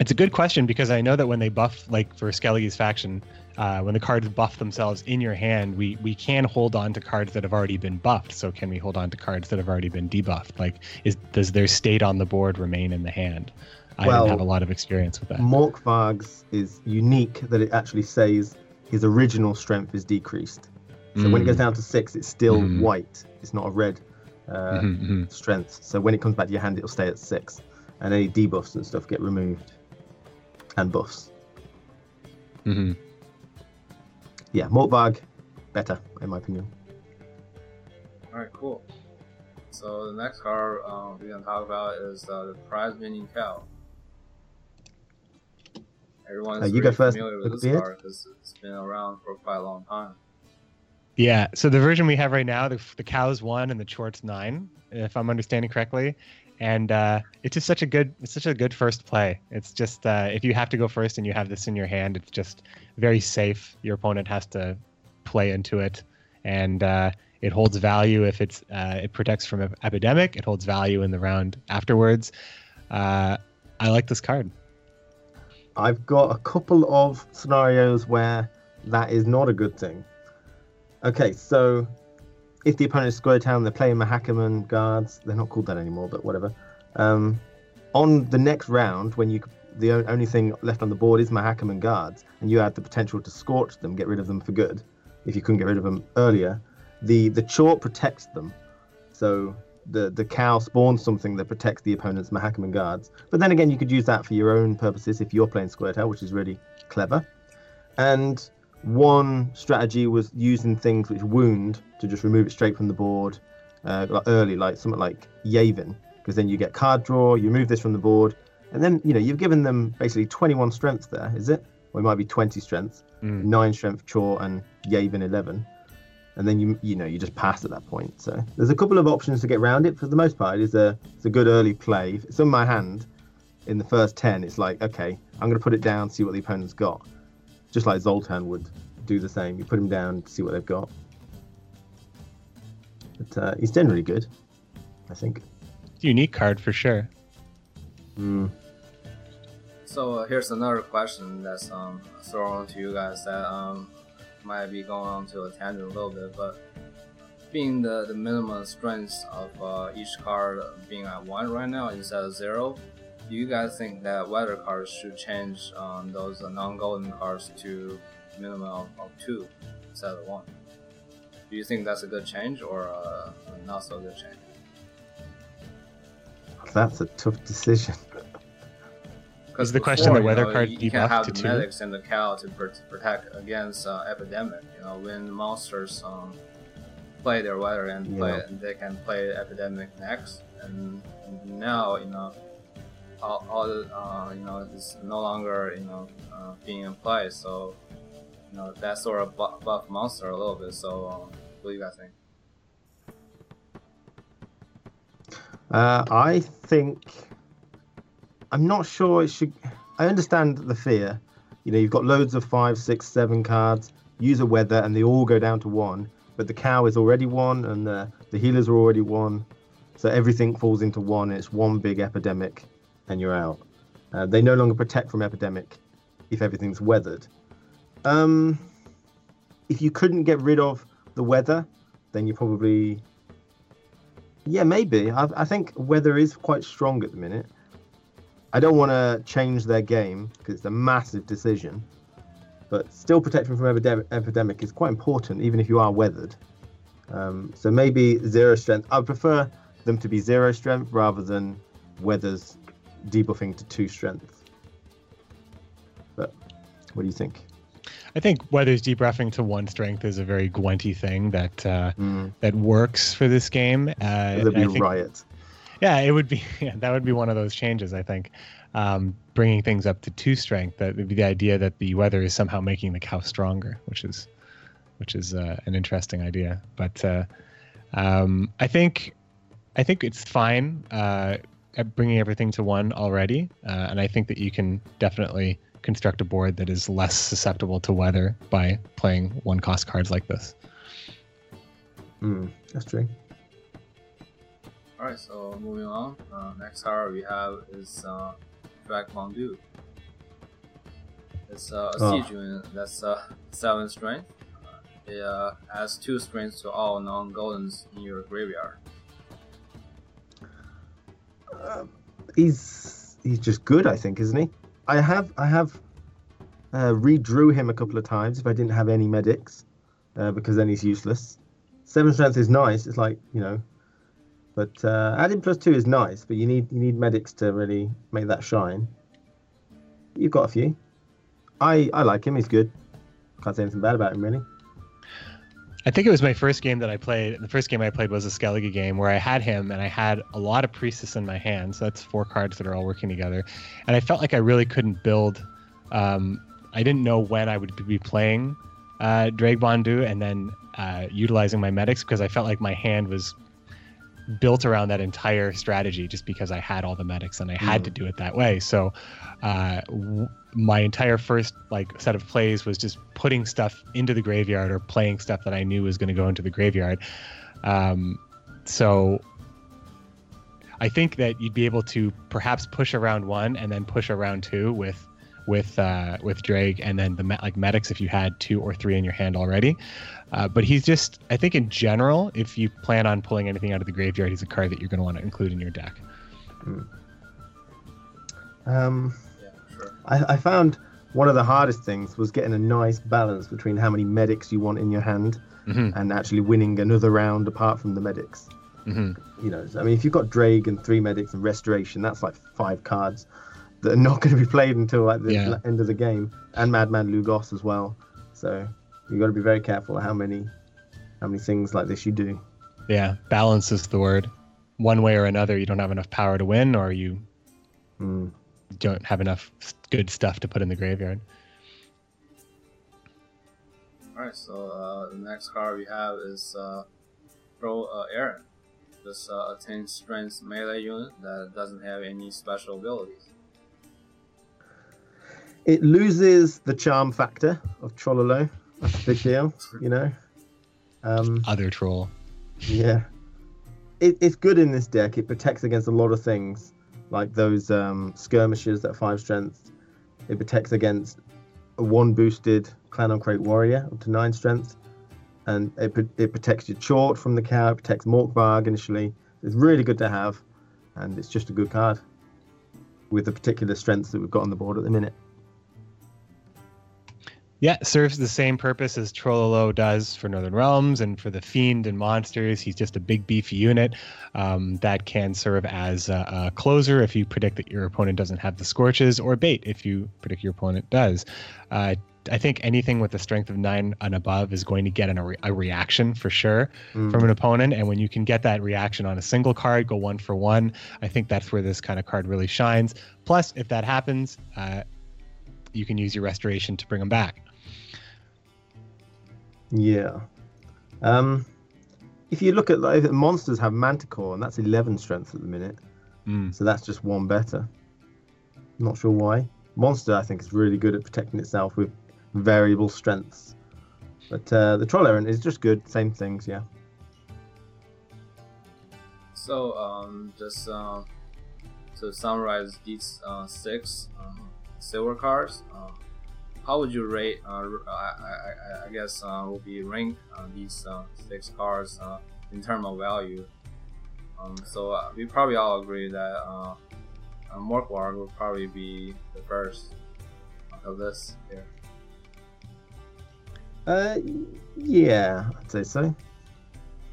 It's a good question because I know that when they buff, like for Skelly's faction, uh, when the cards buff themselves in your hand, we we can hold on to cards that have already been buffed. So can we hold on to cards that have already been debuffed? Like, is does their state on the board remain in the hand? I Well- didn't have a lot of experience with that. Morkvarg's is unique that it actually says his original strength is decreased. So when it goes Mm. down to six, it's still Mhm. white. It's not a red uh, Mhm, mhm. strength. So when it comes back to your hand, it'll stay at six, and any debuffs and stuff get removed, and buffs. Mhm. Yeah, Morkvarg, better in my opinion. Alright, cool. So the next card um, we're gonna talk about is uh, the prize winning cow. Everyone's Uh, you really go first, familiar with Luke this Beard. card because it's been around for quite a long time. Yeah. So the version we have right now, the, the cow's one and the chort's nine, if I'm understanding correctly. And uh, it's just such a good, it's such a good first play. It's just uh, if you have to go first and you have this in your hand, it's just very safe. Your opponent has to play into it, and uh, it holds value if it's uh, it protects from ep- epidemic. It holds value in the round afterwards. Uh, I like this card. I've got a couple of scenarios where that is not a good thing. Okay, so if the opponent is Scoia'tael, they're playing Mahakaman guards. They're not called that anymore, but whatever. Um, on the next round, when you the only thing left on the board is Mahakaman guards, and you had the potential to scorch them, get rid of them for good, if you couldn't get rid of them earlier, the the chort protects them. So the the cow spawns something that protects the opponent's Mahakaman guards. But then again, you could use that for your own purposes if you're playing Scoia'tael, which is really clever. And one strategy was using things which wound to just remove it straight from the board uh, early, like something like Yavin, because then you get card draw, you remove this from the board, and then you know you've given them basically 21 strength there, is it? Or it might be 20 strength, Mm. nine strength Chort and Yavin 11, and then you you know you just pass at that point. So there's a couple of options to get around it. For the most part, it's a it's a good early play. If it's in my hand in the first 10, it's like okay, I'm going to put it down, see what the opponent's got, just like Zoltan would do the same. You put him down to see what they've got. But uh, he's generally good, I think. Unique card for sure. Mm. So uh, here's another question that's um, thrown to you guys that um, might be going on to a tangent a little bit, but being the, the minimum strength of uh, each card being at one right now instead of zero, do you guys think that weather cards should change um, those uh, non-golden cards to minimum of, of two instead of one? Do you think that's a good change or uh, not so good change? That's a tough decision. Because Is the question the you weather know, card you, you can debuff have to the two? medics and the cow to pr- protect against uh, epidemic. You know, when monsters um, play their weather and Yeah. and they can play epidemic next. And now, you know, all, all uh, you know, it's no longer you know uh, being in play. So, you know, that sort of bu- buff monster a little bit. So, um, what do you guys think? Uh, I think I'm not sure it should. I understand the fear. You know, you've got loads of five, six, seven cards. Use a weather, and they all go down to one. But the cow is already one, and the the healers are already one. So everything falls into one. It's one big epidemic, and you're out. Uh, they no longer protect from epidemic if everything's weathered. Um, if you couldn't get rid of the weather, then you probably yeah, maybe. I, I think weather is quite strong at the minute. I don't want to change their game because it's a massive decision, but still protecting from epidemic, epidemic is quite important, even if you are weathered. Um, so maybe zero strength. I prefer them to be zero strength rather than weathers debuffing to two strength. But what do you think? I think Weather's debuffing to one strength is a very Gwenty thing that uh, Mm, that works for this game. Uh, there'll be think- riot. Yeah, it would be. Yeah, that would be one of those changes. I think, um, bringing things up to two strength. That would be the idea that the weather is somehow making the cow stronger, which is, which is uh, an interesting idea. But uh, um, I think, I think it's fine uh, bringing everything to one already, uh, and I think that you can definitely construct a board that is less susceptible to weather by playing one cost cards like this. Mm, that's true. Alright, so moving on. Uh, next card we have is uh, Draig Bon-Dhu. It's uh, a Oh. siege unit that's uh, 7 strength. It uh, adds 2 strength to all non goldens in your graveyard. Uh, he's he's just good, I think, isn't he? I have I have uh, redrew him a couple of times if I didn't have any medics, uh, because then he's useless. Seven strength is nice. It's like you know, but uh, adding plus two is nice. But you need you need medics to really make that shine. You've got a few. I I like him. He's good. Can't say anything bad about him really. I think it was my first game that I played. The first game I played was a Skellige game where I had him and I had a lot of Priestess in my hands. So that's four cards that are all working together. And I felt like I really couldn't build. Um, I didn't know when I would be playing uh, Draig Bon-Dhu and then uh, utilizing my medics because I felt like my hand was built around that entire strategy just because I had all the medics and I had Mm. to do it that way. So uh, w- my entire first like set of plays was just putting stuff into the graveyard or playing stuff that I knew was going to go into the graveyard. Um, so I think that you'd be able to perhaps push around one and then push around two with with uh, with Drake and then the like medics if you had two or three in your hand already. Uh, but he's just I think in general, if you plan on pulling anything out of the graveyard, he's a card that you're going to want to include in your deck. Um, Yeah, sure. I, I found one of the hardest things was getting a nice balance between how many medics you want in your hand hmm and actually winning another round apart from the medics. hmm You know, I mean, if you've got Drake and three medics and restoration, that's like five cards that are not going to be played until like the Yeah. end of the game, and Madman Lugos as well. So you've got to be very careful how many how many things like this you do. Yeah, balance is the word. One way or another, you don't have enough power to win, or you Mm. don't have enough good stuff to put in the graveyard. Alright, so uh, the next card we have is uh, Pro uh, Aaron. This uh, attains strength melee unit that doesn't have any special abilities. It loses the charm factor of Trololo. That's a big deal, you know. Um, Other troll. Yeah. It, it's good in this deck. It protects against a lot of things, like those um, skirmishers that are five strength. It protects against a one boosted Clan on Crate Warrior up to nine strength. And it, it protects your Chort from the cow, it protects Morkvarg initially. It's really good to have, and it's just a good card with the particular strengths that we've got on the board at the minute. Yeah, serves the same purpose as Trollolo does for Northern Realms and for the Fiend and monsters. He's just a big beefy unit um, that can serve as a, a closer if you predict that your opponent doesn't have the Scorches, or bait if you predict your opponent does. Uh, I think anything with a strength of nine and above is going to get an, a, re- a reaction for sure Mm. from an opponent. And when you can get that reaction on a single card, go one for one, I think that's where this kind of card really shines. Plus, if that happens, uh, you can use your restoration to bring them back. Yeah. Um, if you look at like monsters have Manticore, and that's 11 strength at the minute. Mm. So that's just one better. Not sure why. Monster, I think, is really good at protecting itself with variable strengths. But uh, the Troll Errant is just good. Same things, yeah. So, um, just uh, to summarize these uh, six um, silver cards, um, how would you rate? Uh, I, I, I, I guess uh, will be rank uh, these uh, six cards uh, in terms of value. Um, so uh, we probably all agree that uh, uh, Morkvarg will probably be the first of this here. Uh, yeah, I'd say so.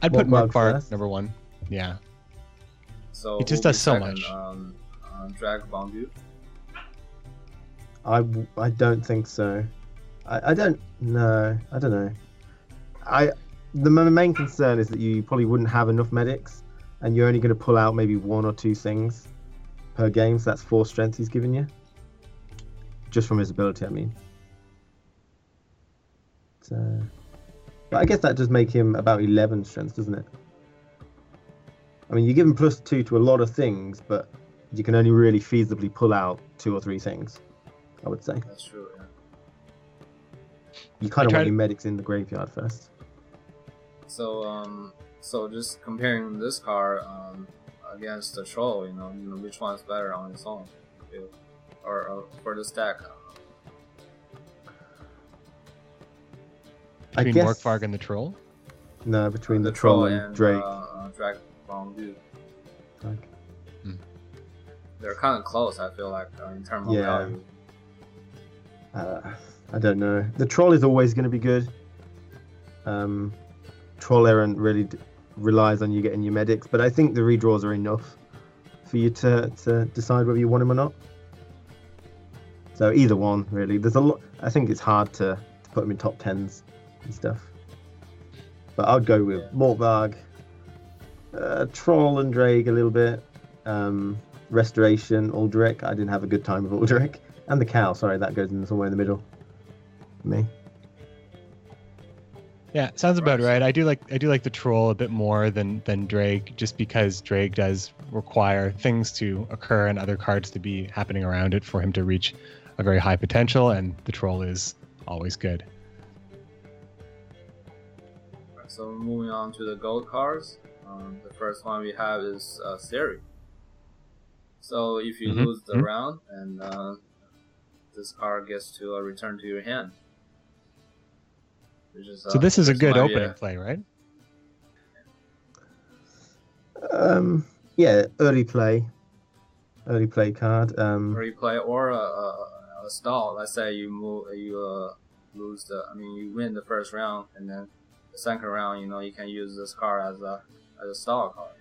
I'd put Morkvarg Morkvarg first. number one. Yeah. So It just who'll be does so second? much. Um, uh, Draig Bon-Dhu. I, I don't think so. I, I don't know. I don't know. I the main concern is that you probably wouldn't have enough medics, and you're only going to pull out maybe one or two things per game. So that's four strengths he's giving you, just from his ability. I mean. So, but I guess that does make him about 11 strengths, doesn't it? I mean, you give him plus two to a lot of things, but you can only really feasibly pull out two or three things. I would say. That's true. Yeah. You kind of want your medics in the graveyard first. So um, so just comparing this card um against the troll, you know, you know which one's better on its own, you feel? or uh, for the stack. I Between guess Morkvarg and the troll. no, between the, troll, and, Drake. Uh, uh, Draig Bon-Dhu. Like, They're kind of close. I feel like uh, in terms of Yeah. value. Uh, I don't know. The troll is always going to be good. Um, Troll Errant really d- relies on you getting your medics, but I think the redraws are enough for you to, to decide whether you want him or not. So either one, really. There's a lot. I think it's hard to, to put him in top tens and stuff. But I'd go with. Morkvarg, uh, Troll and Drake a little bit, um, Restoration, Aldrich. I didn't have a good time with Aldrich, and the cow. Sorry, that goes in somewhere in the middle. For me. Yeah, sounds about Right. right. I do like I do like the troll a bit more than than Drake, just because Drake does require things to occur and other cards to be happening around it for him to reach a very high potential, and the troll is always good. Alright, So moving on to the gold cards. Um, the first one we have is uh, Ciri. So if you Mhm, lose the mhm. round, and uh, this card gets to uh, return to your hand. Which is, So uh, this is a good might be opening play, right? Um, yeah, early play, early play card. Um, early play or a, a, a stall. Let's say you move, you uh, lose the. I mean, you win the first round, and then the second round, you know, you can use this card as a as a stall card.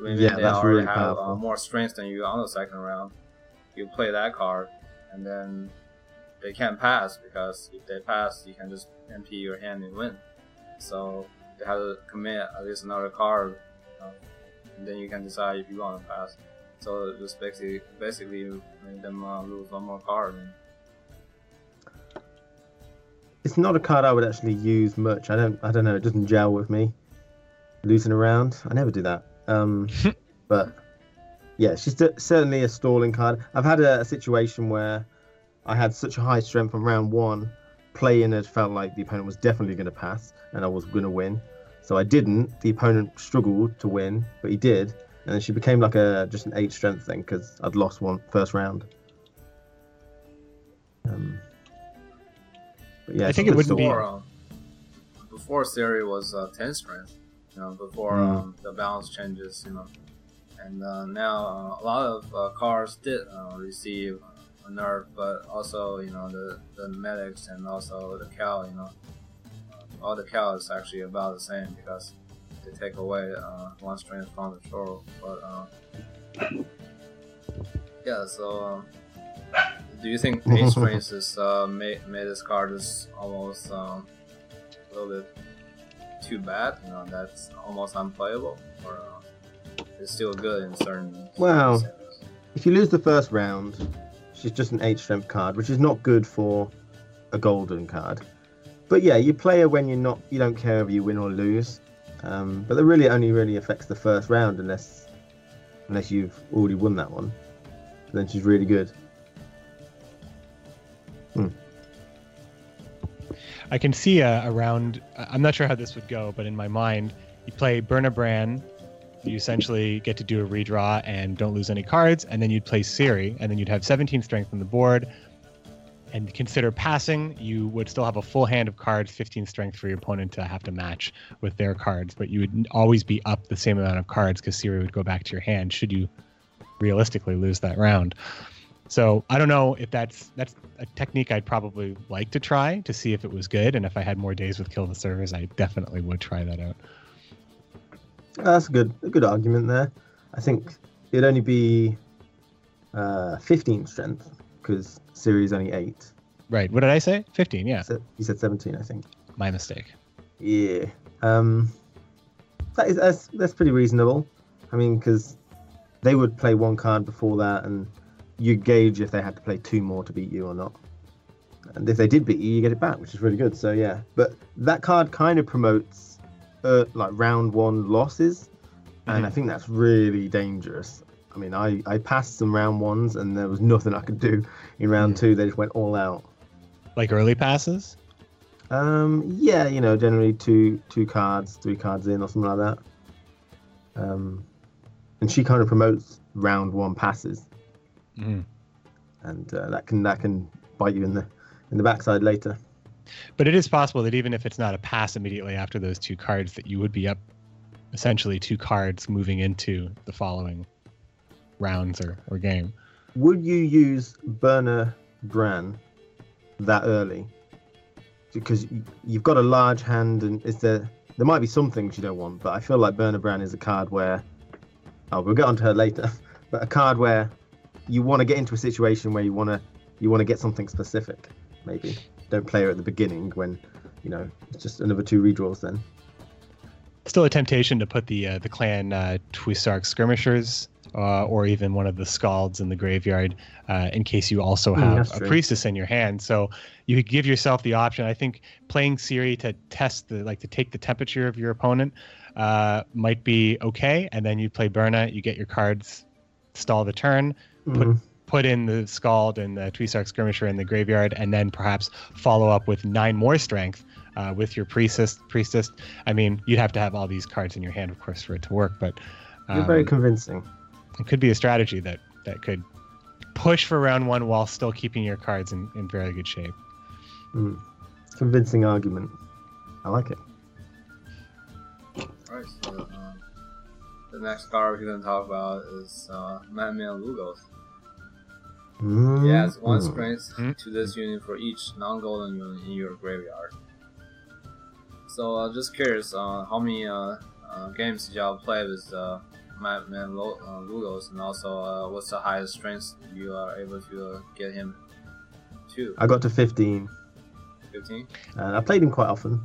Maybe Yeah, they that's already really have uh, powerful. more strength than you on the second round. You play that card, and then they can't pass because if they pass, you can just empty your hand and win. So they have to commit at least another card, uh, and then you can decide if you want to pass. So it just basically, basically make them uh, lose one more card. And it's not a card I would actually use much. I don't. I don't know. It doesn't gel with me. Losing around, I never do that. Um, but yeah, she's certainly a stalling card. I've had a, a situation where I had such a high strength on round one, playing it felt like the opponent was definitely going to pass and I was going to win. So I didn't. The opponent struggled to win, but he did, and then she became like a just an eight strength thing because I'd lost one first round. Um, but yeah, I think it wouldn't be- before, um, before Ciri was uh, 10 strength, you know, before Mm. um, the balance changes, you know. And uh, now uh, a lot of uh, cars did uh, receive a nerf, but also, you know, the, the medics and also the cow, you know. Uh, all the cow is actually about the same because they take away uh, one strength from the troll. But uh, yeah, so um, do you think eight strength is uh, made made this card just almost um, a little bit too bad? You know, that's almost unplayable, or uh, it's still good in certain. Well, certain? If you lose the first round, she's just an eight strength card, which is not good for a golden card. But yeah, you play her when you're not, you don't care if you win or lose. Um, but that really only really affects the first round unless unless you've already won that one. Then she's really good. I can see a, a round. I- I'm not sure how this would go, but in my mind, you play Birna Bran. You essentially get to do a redraw and don't lose any cards, and then you'd play Ciri, and then you'd have 17 strength on the board. And consider passing, you would still have a full hand of cards, 15 strength for your opponent to have to match with their cards, but you would always be up the same amount of cards because Ciri would go back to your hand should you realistically lose that round. So I don't know if that's that's a technique I'd probably like to try to see if it was good, and if I had more days with Kill the Servers, I definitely would try that out. That's a good a good argument there. I think it'd only be uh, 15 strength because Ciri's only eight. Right? What did I say? 15. Yeah, So you said 17, I think. my mistake. Yeah. Um, that is that's, that's pretty reasonable. I mean, because they would play one card before that, and you gauge if they had to play two more to beat you or not. And if they did beat you, you get it back, which is really good. So yeah, but that card kind of promotes uh, like round one losses, and I Mhm. think that's really dangerous. I mean, I I passed some round ones, and there was nothing I could do in round two. They just went all out. Like early passes. Um, yeah, you know, generally two two cards, three cards in, or something like that. Um, and she kind of promotes round one passes, Mhm. and uh, that can that can bite you in the in the backside later. But it is possible that even if it's not a pass immediately after those two cards, that you would be up essentially two cards moving into the following rounds or, or game. Would you use Birna Bran that early? because you've got a large hand, and is there there might be some things you don't want, but I feel like Birna Bran is a card where oh we'll get onto her later, but a card where you want to get into a situation where you want to you want to get something specific. Maybe don't play her at the beginning when you know it's just another two redraws then. Still a temptation to put the uh, the clan uh, Tuirseach skirmishers uh, or even one of the Skalds in the graveyard uh, in case you also Mm, have that's a priestess in your hand. So you could give yourself the option. I think playing Ciri to test the like to take the temperature of your opponent uh, might be okay, and then you play Birna, you get your cards, stall the turn, put Mhm. Put in the Skald and the Tuirseach Skirmisher in the graveyard, and then perhaps follow up with nine more strength uh, with your priestess. Priestess. I mean, you'd have to have all these cards in your hand, of course, for it to work. But You're very um, convincing. it could be a strategy that that could push for round one while still keeping your cards in, in very good shape. Mm. Convincing argument. I like it. Alright, so um, the next card we're gonna talk about is uh, Madman Lugos. Mm. He adds one Mm. strength Mm. to this unit for each non-golden unit in your graveyard. So uh, just curious, uh, how many uh, uh, games did y'all play with uh, Madman Lo- uh, Lugos, and also uh, what's the highest strength you are able to uh, get him to? I got to 15, 15? and I played him quite often.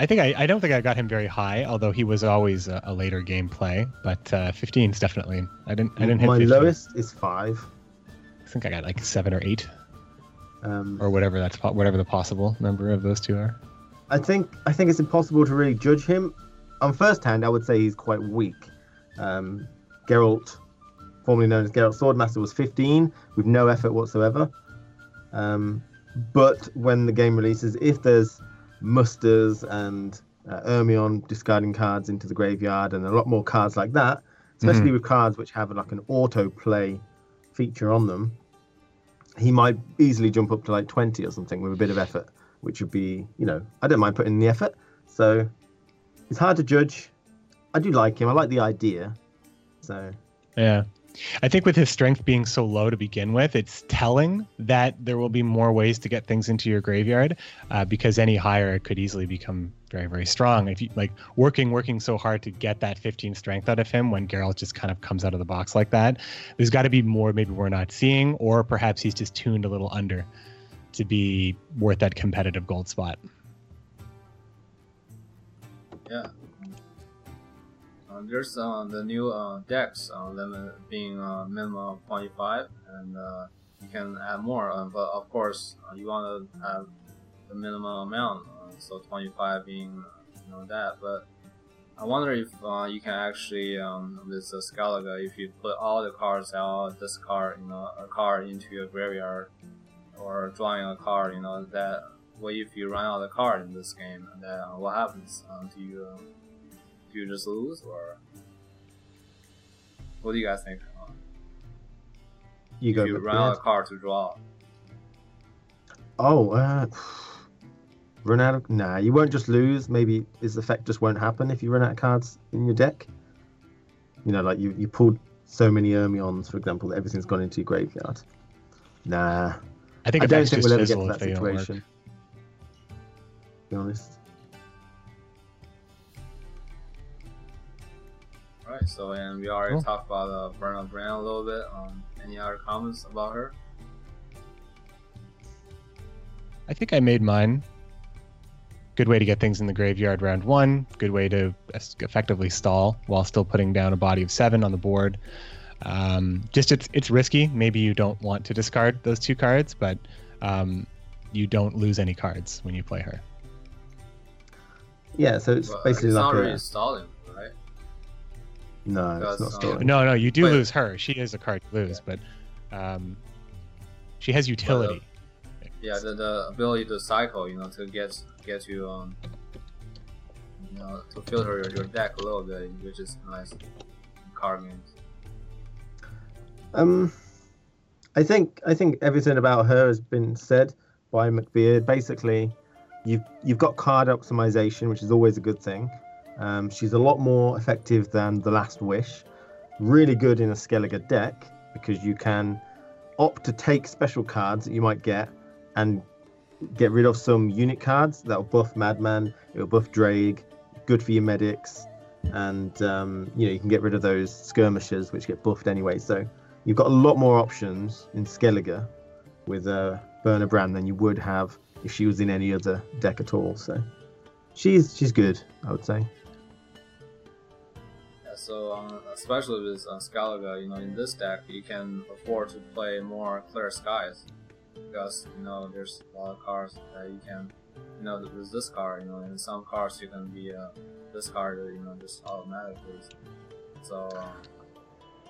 I think I, I don't think I got him very high, although he was always a, a later game play. But uh, 15 is definitely. I didn't. I didn't hit My 15. lowest is five. I think I got like seven or eight, Um, or whatever that's whatever the possible number of those two are. I think I think it's impossible to really judge him. On first hand, I would say he's quite weak. Um, Geralt, formerly known as Geralt Swordmaster, was 15 with no effort whatsoever. Um, but when the game releases, if there's musters and uh, Ermion discarding cards into the graveyard and a lot more cards like that, especially with cards which have like an auto play feature on them, he might easily jump up to like 20 or something with a bit of effort, which would be, you know, I don't mind putting in the effort. So it's hard to judge. I do like him. I like the idea. So Yeah. I think with his strength being so low to begin with, it's telling that there will be more ways to get things into your graveyard, uh, because any higher it could easily become very, very strong. If you like working, working so hard to get that 15 strength out of him when Geralt just kind of comes out of the box like that, there's got to be more maybe we're not seeing, or perhaps he's just tuned a little under to be worth that competitive gold spot. Yeah. Uh, there's uh, the new uh, decks uh, limit being uh, minimum of 25, and uh, you can add more. Uh, but of course, uh, you want to have the minimum amount, uh, so 25 being you know that. But I wonder if uh, you can actually um, with the Scalaga, if you put all the cards out, this card, you know, a card into your graveyard, or drawing a card, you know that. What if you run out of card in this game? Then uh, what happens? Um, do you um, do you just lose, or what do you guys think? You if go. you run out of card to draw. Oh, uh, run out of. Nah, you won't just lose. Maybe his effect just won't happen if you run out of cards in your deck. You know, like you, you pulled so many Ermions, for example, that everything's gone into your graveyard. Nah. I think I don't think we'll ever get to that they don't work. situation. To be honest. Right. So and we already Cool. talked about uh, Birna Bran a little bit. Um, any other comments about her? I think I made mine. Good way to get things in the graveyard round one. Good way to effectively stall while still putting down a body of seven on the board. Um, just it's it's risky. Maybe you don't want to discard those two cards, but um, you don't lose any cards when you play her. Yeah, so it's Well, basically it's like not a. really stalling, right? No, it's not um, stolen. No, no, you do Wait. lose her. She is a card to lose, but um, she has utility. Yeah, the, the ability to cycle, you know, to get get you um, you know, to filter your, your deck a little bit, which is nice card games. Um, I think I think everything about her has been said by McBeard. Basically, you've you've got card optimization, which is always a good thing. Um, she's a lot more effective than the Last Wish. Really good in a Skellige deck because you can opt to take special cards that you might get and get rid of some unit cards that'll buff Madman, it'll buff Draig, good for your medics, and um, you know you can get rid of those skirmishers which get buffed anyway. So you've got a lot more options in Skellige with uh, Birna Bran than you would have if she was in any other deck at all. So she's she's good, I would say. So um, especially with uh, Skellige, you know, in this deck you can afford to play more Clear Skies because you know there's a lot of cards that you can, you know, with this card, you know, in some cards you can be uh, discarded, you know, just automatically. So. Um,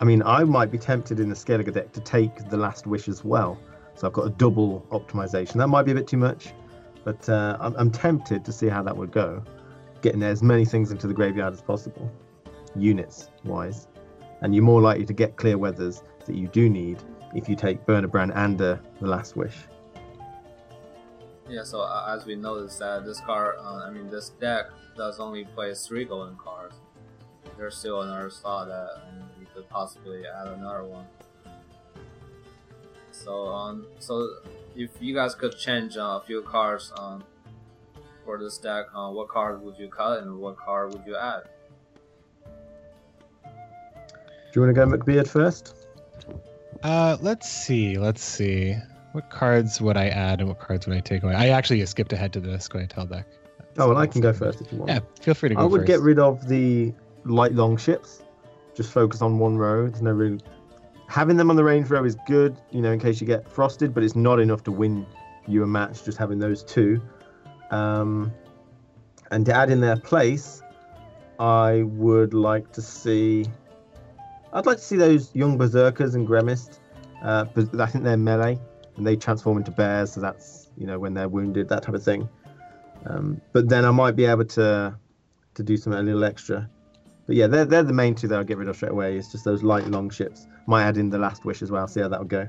I mean, I might be tempted in the Skellige deck to take the Last Wish as well. So I've got a double optimization. That might be a bit too much, but uh, I'm, I'm tempted to see how that would go. Getting as many things into the graveyard as possible, units wise. And you're more likely to get clear weathers that you do need if you take Birna Bran and uh, the Last Wish. Yeah, so uh, as we noticed that this card, uh, I mean this deck does only play three golden cards. There's still another slot that we could possibly add another one. So um, so if you guys could change uh, a few cards um, for this deck, uh, what card would you cut and what card would you add? You want to go McBeard first? Uh, let's see. Let's see. What cards would I add and what cards would I take away? I actually skipped ahead to the Scoia'tael deck. Oh, well, I can go first if you want. Yeah, feel free to go I would first. get rid of the light long ships. Just focus on one row. There's no really having them on the range row is good, you know, in case you get frosted, but it's not enough to win you a match. Just having those two, um, and to add in their place, I would like to see. I'd like to see those young berserkers and gremist. Uh, I think they're melee and they transform into bears, so that's you know when they're wounded, that type of thing. Um, but then I might be able to to do something a little extra. But yeah, they're they're the main two that I'll get rid of straight away. It's just those light long ships. Might add in the last wish as well. See how that'll go.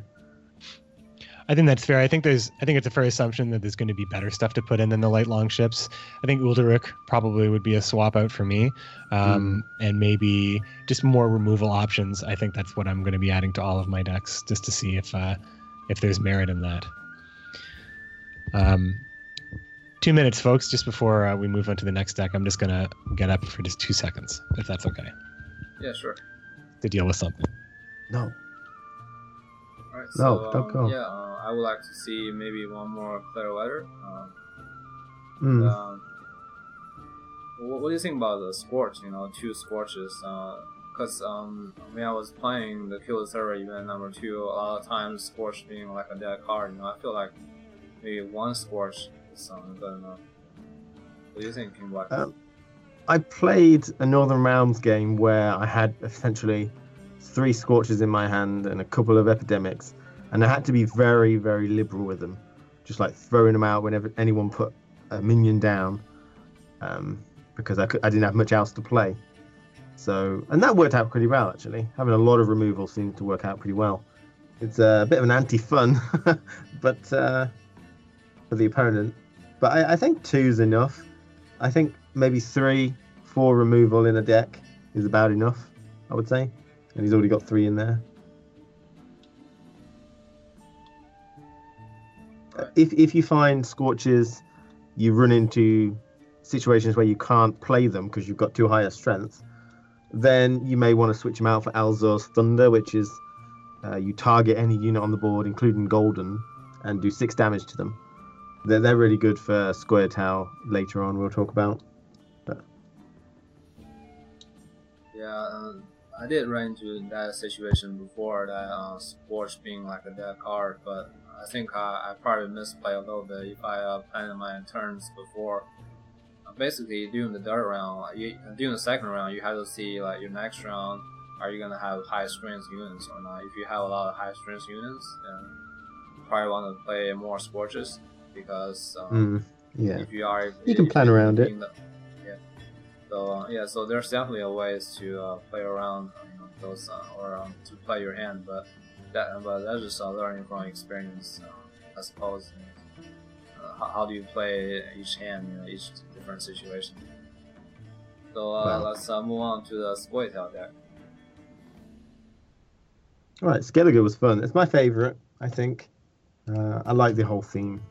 I think that's fair. I think there's I think it's a fair assumption that there's going to be better stuff to put in than the light long ships. I think Udalryk probably would be a swap out for me, um, and maybe just more removal options. I think that's what I'm going to be adding to all of my decks just to see if uh, if there's merit in that. Um, two minutes, folks. Just before uh, we move on to the next deck, I'm just going to get up for just two seconds, if that's okay, Yeah, sure. to deal with something. No. Alright, No, don't um, go. yeah, uh, I would like to see maybe one more clear weather. Um, Mm. um, what, what do you think about the scorch? You know, two scorches. Because um, when I was playing the Killer Server event number two, a lot of times scorch being like a dead card. You know, I feel like maybe one scorch is um, good enough. What do you think, King Black? Um, I played a Northern Realms game where I had essentially three scorches in my hand and a couple of epidemics, and I had to be very, very liberal with them, just like throwing them out whenever anyone put a minion down, um, because I, could, I didn't have much else to play. So, and that worked out pretty well actually. Having a lot of removal seemed to work out pretty well. It's a bit of an anti-fun, but uh, for the opponent. But I, I think two's enough. I think maybe three, four removal in a deck is about enough, I would say. And he's already got three in there. If if you find scorches, you run into situations where you can't play them because you've got too high a strength, then you may want to switch them out for Alzur's Thunder, which is uh, you target any unit on the board, including Golden, and do six damage to them. They're, they're really good for Scoia'tael later on, we'll talk about. Yeah, um, I did run into that situation before, that uh, Scorch being like a dead card, but I think I, I probably misplay a little bit if I uh, planned my turns before. Uh, basically, during the third round, you, during the second round, you have to see like your next round, are you gonna have high strength units or not? If you have a lot of high strength units, then you probably want to play more Scorches because um, Mm, yeah. if you are You can plan around it. the- yeah so uh, yeah so there's definitely a ways to uh, play around you know, those uh, or um, to play your hand but that but that's just uh, learning from experience uh, I suppose you uh, how, how do you play each hand you know each different situation so uh, Wow. let's uh, move on to the split out there. All right, Skellige was fun. It's my favorite, I think. Uh, I like the whole theme.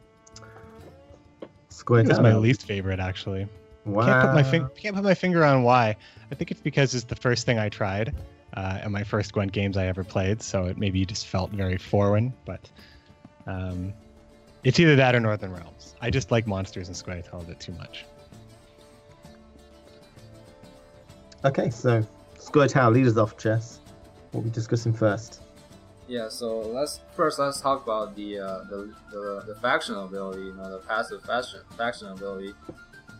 Scoia'tael was my least favorite, actually. Wow. Can't put my finger can't put my finger on why. I think it's because it's the first thing I tried, uh, and my first Gwent games I ever played. So it maybe just felt very foreign, but um, it's either that or Northern Realms. I just like monsters and Scoia'tael a bit too much. Okay, so Scoia'tael, lead us off, Chess. What are we discussing first? Yeah, so let's first let's talk about the uh, the, the the faction ability, you know, the passive faction faction ability.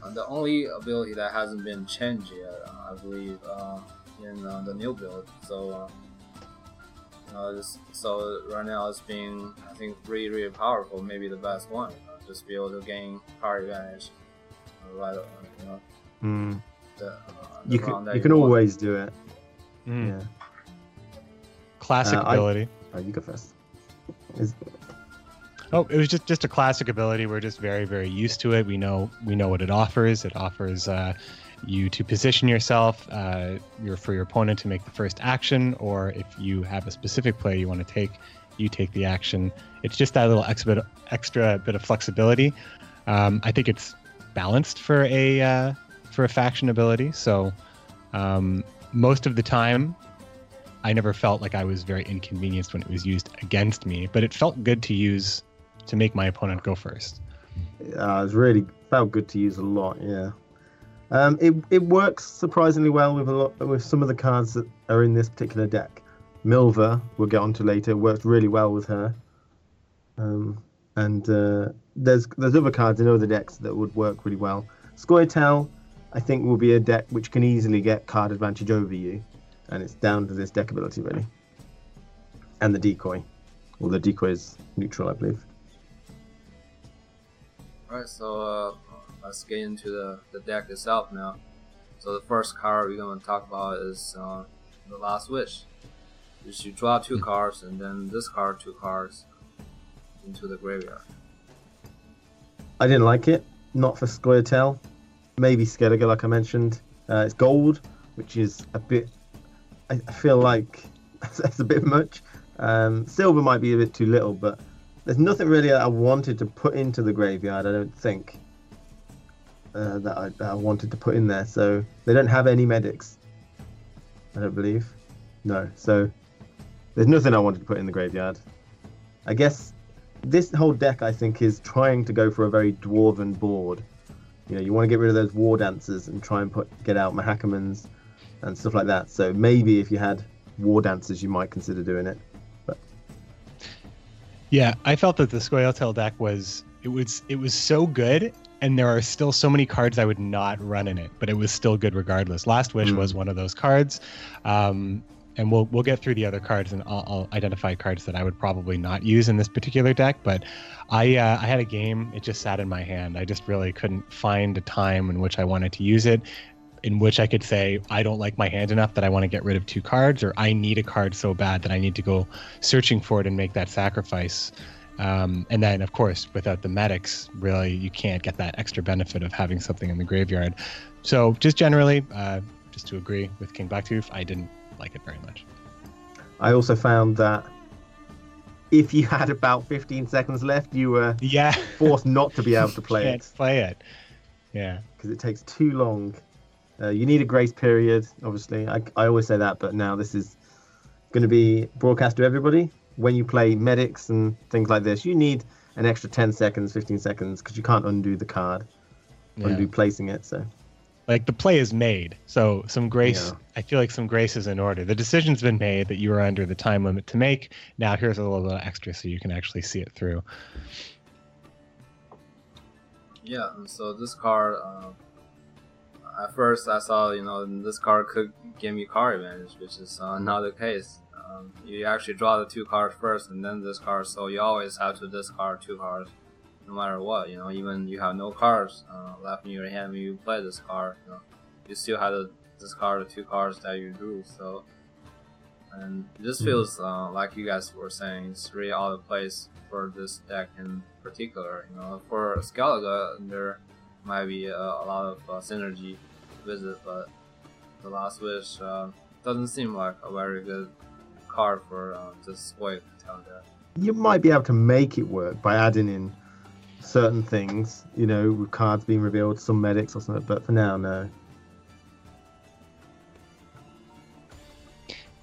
Uh, the only ability that hasn't been changed yet, uh, I believe, uh, in uh, the new build. So, uh, uh, this, so right now it's being, I think, really really powerful. Maybe the best one. Uh, just be able to gain card advantage. Uh, right, you know, Hmm. the, uh, the You can that you can want. always do it. Mm. Yeah. Classic Uh, I- ability. Oh, you go first. Is, Oh, it was just just a classic ability. We're just very very used to it. We know we know what it offers. It offers uh, you to position yourself uh, your, for your opponent to make the first action, or if you have a specific play you want to take, you take the action. It's just that little extra bit, extra bit of flexibility. Um, I think it's balanced for a uh, for a faction ability. So um, most of the time, I never felt like I was very inconvenienced when it was used against me, but it felt good to use to make my opponent go first. uh, it's really felt good to use a lot. Yeah. Um, it it works surprisingly well with a lot with some of the cards that are in this particular deck. Milva, we'll get onto later, worked really well with her. Um, and uh, there's there's other cards in other decks that would work really well. Scoia'tael, I think, will be a deck which can easily get card advantage over you, and it's down to this deck ability really. And the decoy, well, the decoy is neutral, I believe. Alright, so uh, let's get into the, the deck itself now. So the first card we're going to talk about is uh, the Last Wish. Which you draw two cards and then this card two cards into the graveyard. I didn't like it. Not for Scoia'tael. Maybe Skellige, like I mentioned. Uh, it's gold, which is a bit. I, I feel like that's a bit much. Um, silver might be a bit too little, but there's nothing really I wanted to put into the graveyard. I don't think uh, that, I, that I wanted to put in there. So they don't have any medics. I don't believe. No. So there's nothing I wanted to put in the graveyard. I guess this whole deck, I think, is trying to go for a very dwarven board. You know, you want to get rid of those war dancers and try and put get out Mahakamans and stuff like that. So maybe if you had war dancers, you might consider doing it. But Yeah, I felt that the Scoia'tael deck was it was it was so good, and there are still so many cards I would not run in it, but it was still good regardless. Last Wish Mm. was one of those cards, um, and we'll we'll get through the other cards, and I'll, I'll identify cards that I would probably not use in this particular deck. But I uh, I had a game, it just sat in my hand. I just really couldn't find a time in which I wanted to use it. In which I could say I don't like my hand enough that I want to get rid of two cards, or I need a card so bad that I need to go searching for it and make that sacrifice. Um, and then, of course, without the medics, really, you can't get that extra benefit of having something in the graveyard. So, just generally, uh, just to agree with KingBlackToof, I didn't like it very much. I also found that if you had about 15 seconds left, you were Yeah, forced not to be able to play can't it play it. Yeah, because it takes too long. Uh, you need a grace period, obviously. I, I always say that, but now this is going to be broadcast to everybody. When you play medics and things like this, you need an extra 10 seconds, 15 seconds because you can't undo the card, yeah. undo placing it. So like the play is made, so some grace. Yeah. I feel like some grace is in order. The decision's been made that you are under the time limit to make. Now here's a little bit extra, so you can actually see it through. Yeah, so this card, um, at first I saw, you know, this card could give me card advantage, which is uh, not the case. Um, you actually draw the two cards first and then this card, so you always have to discard two cards, no matter what. You know, even you have no cards uh, left in your hand when you play this card, you know, you still have to discard the two cards that you drew. So, and this Mhm. feels uh, like you guys were saying, it's really out of place for this deck in particular. You know, for Skellige, there might be a, a lot of uh, synergy with it, but the Last Wish uh, doesn't seem like a very good card for this Squid Town deck. you might be able to make it work by adding in certain things, you know, with cards being revealed, some medics or something. But for now, no.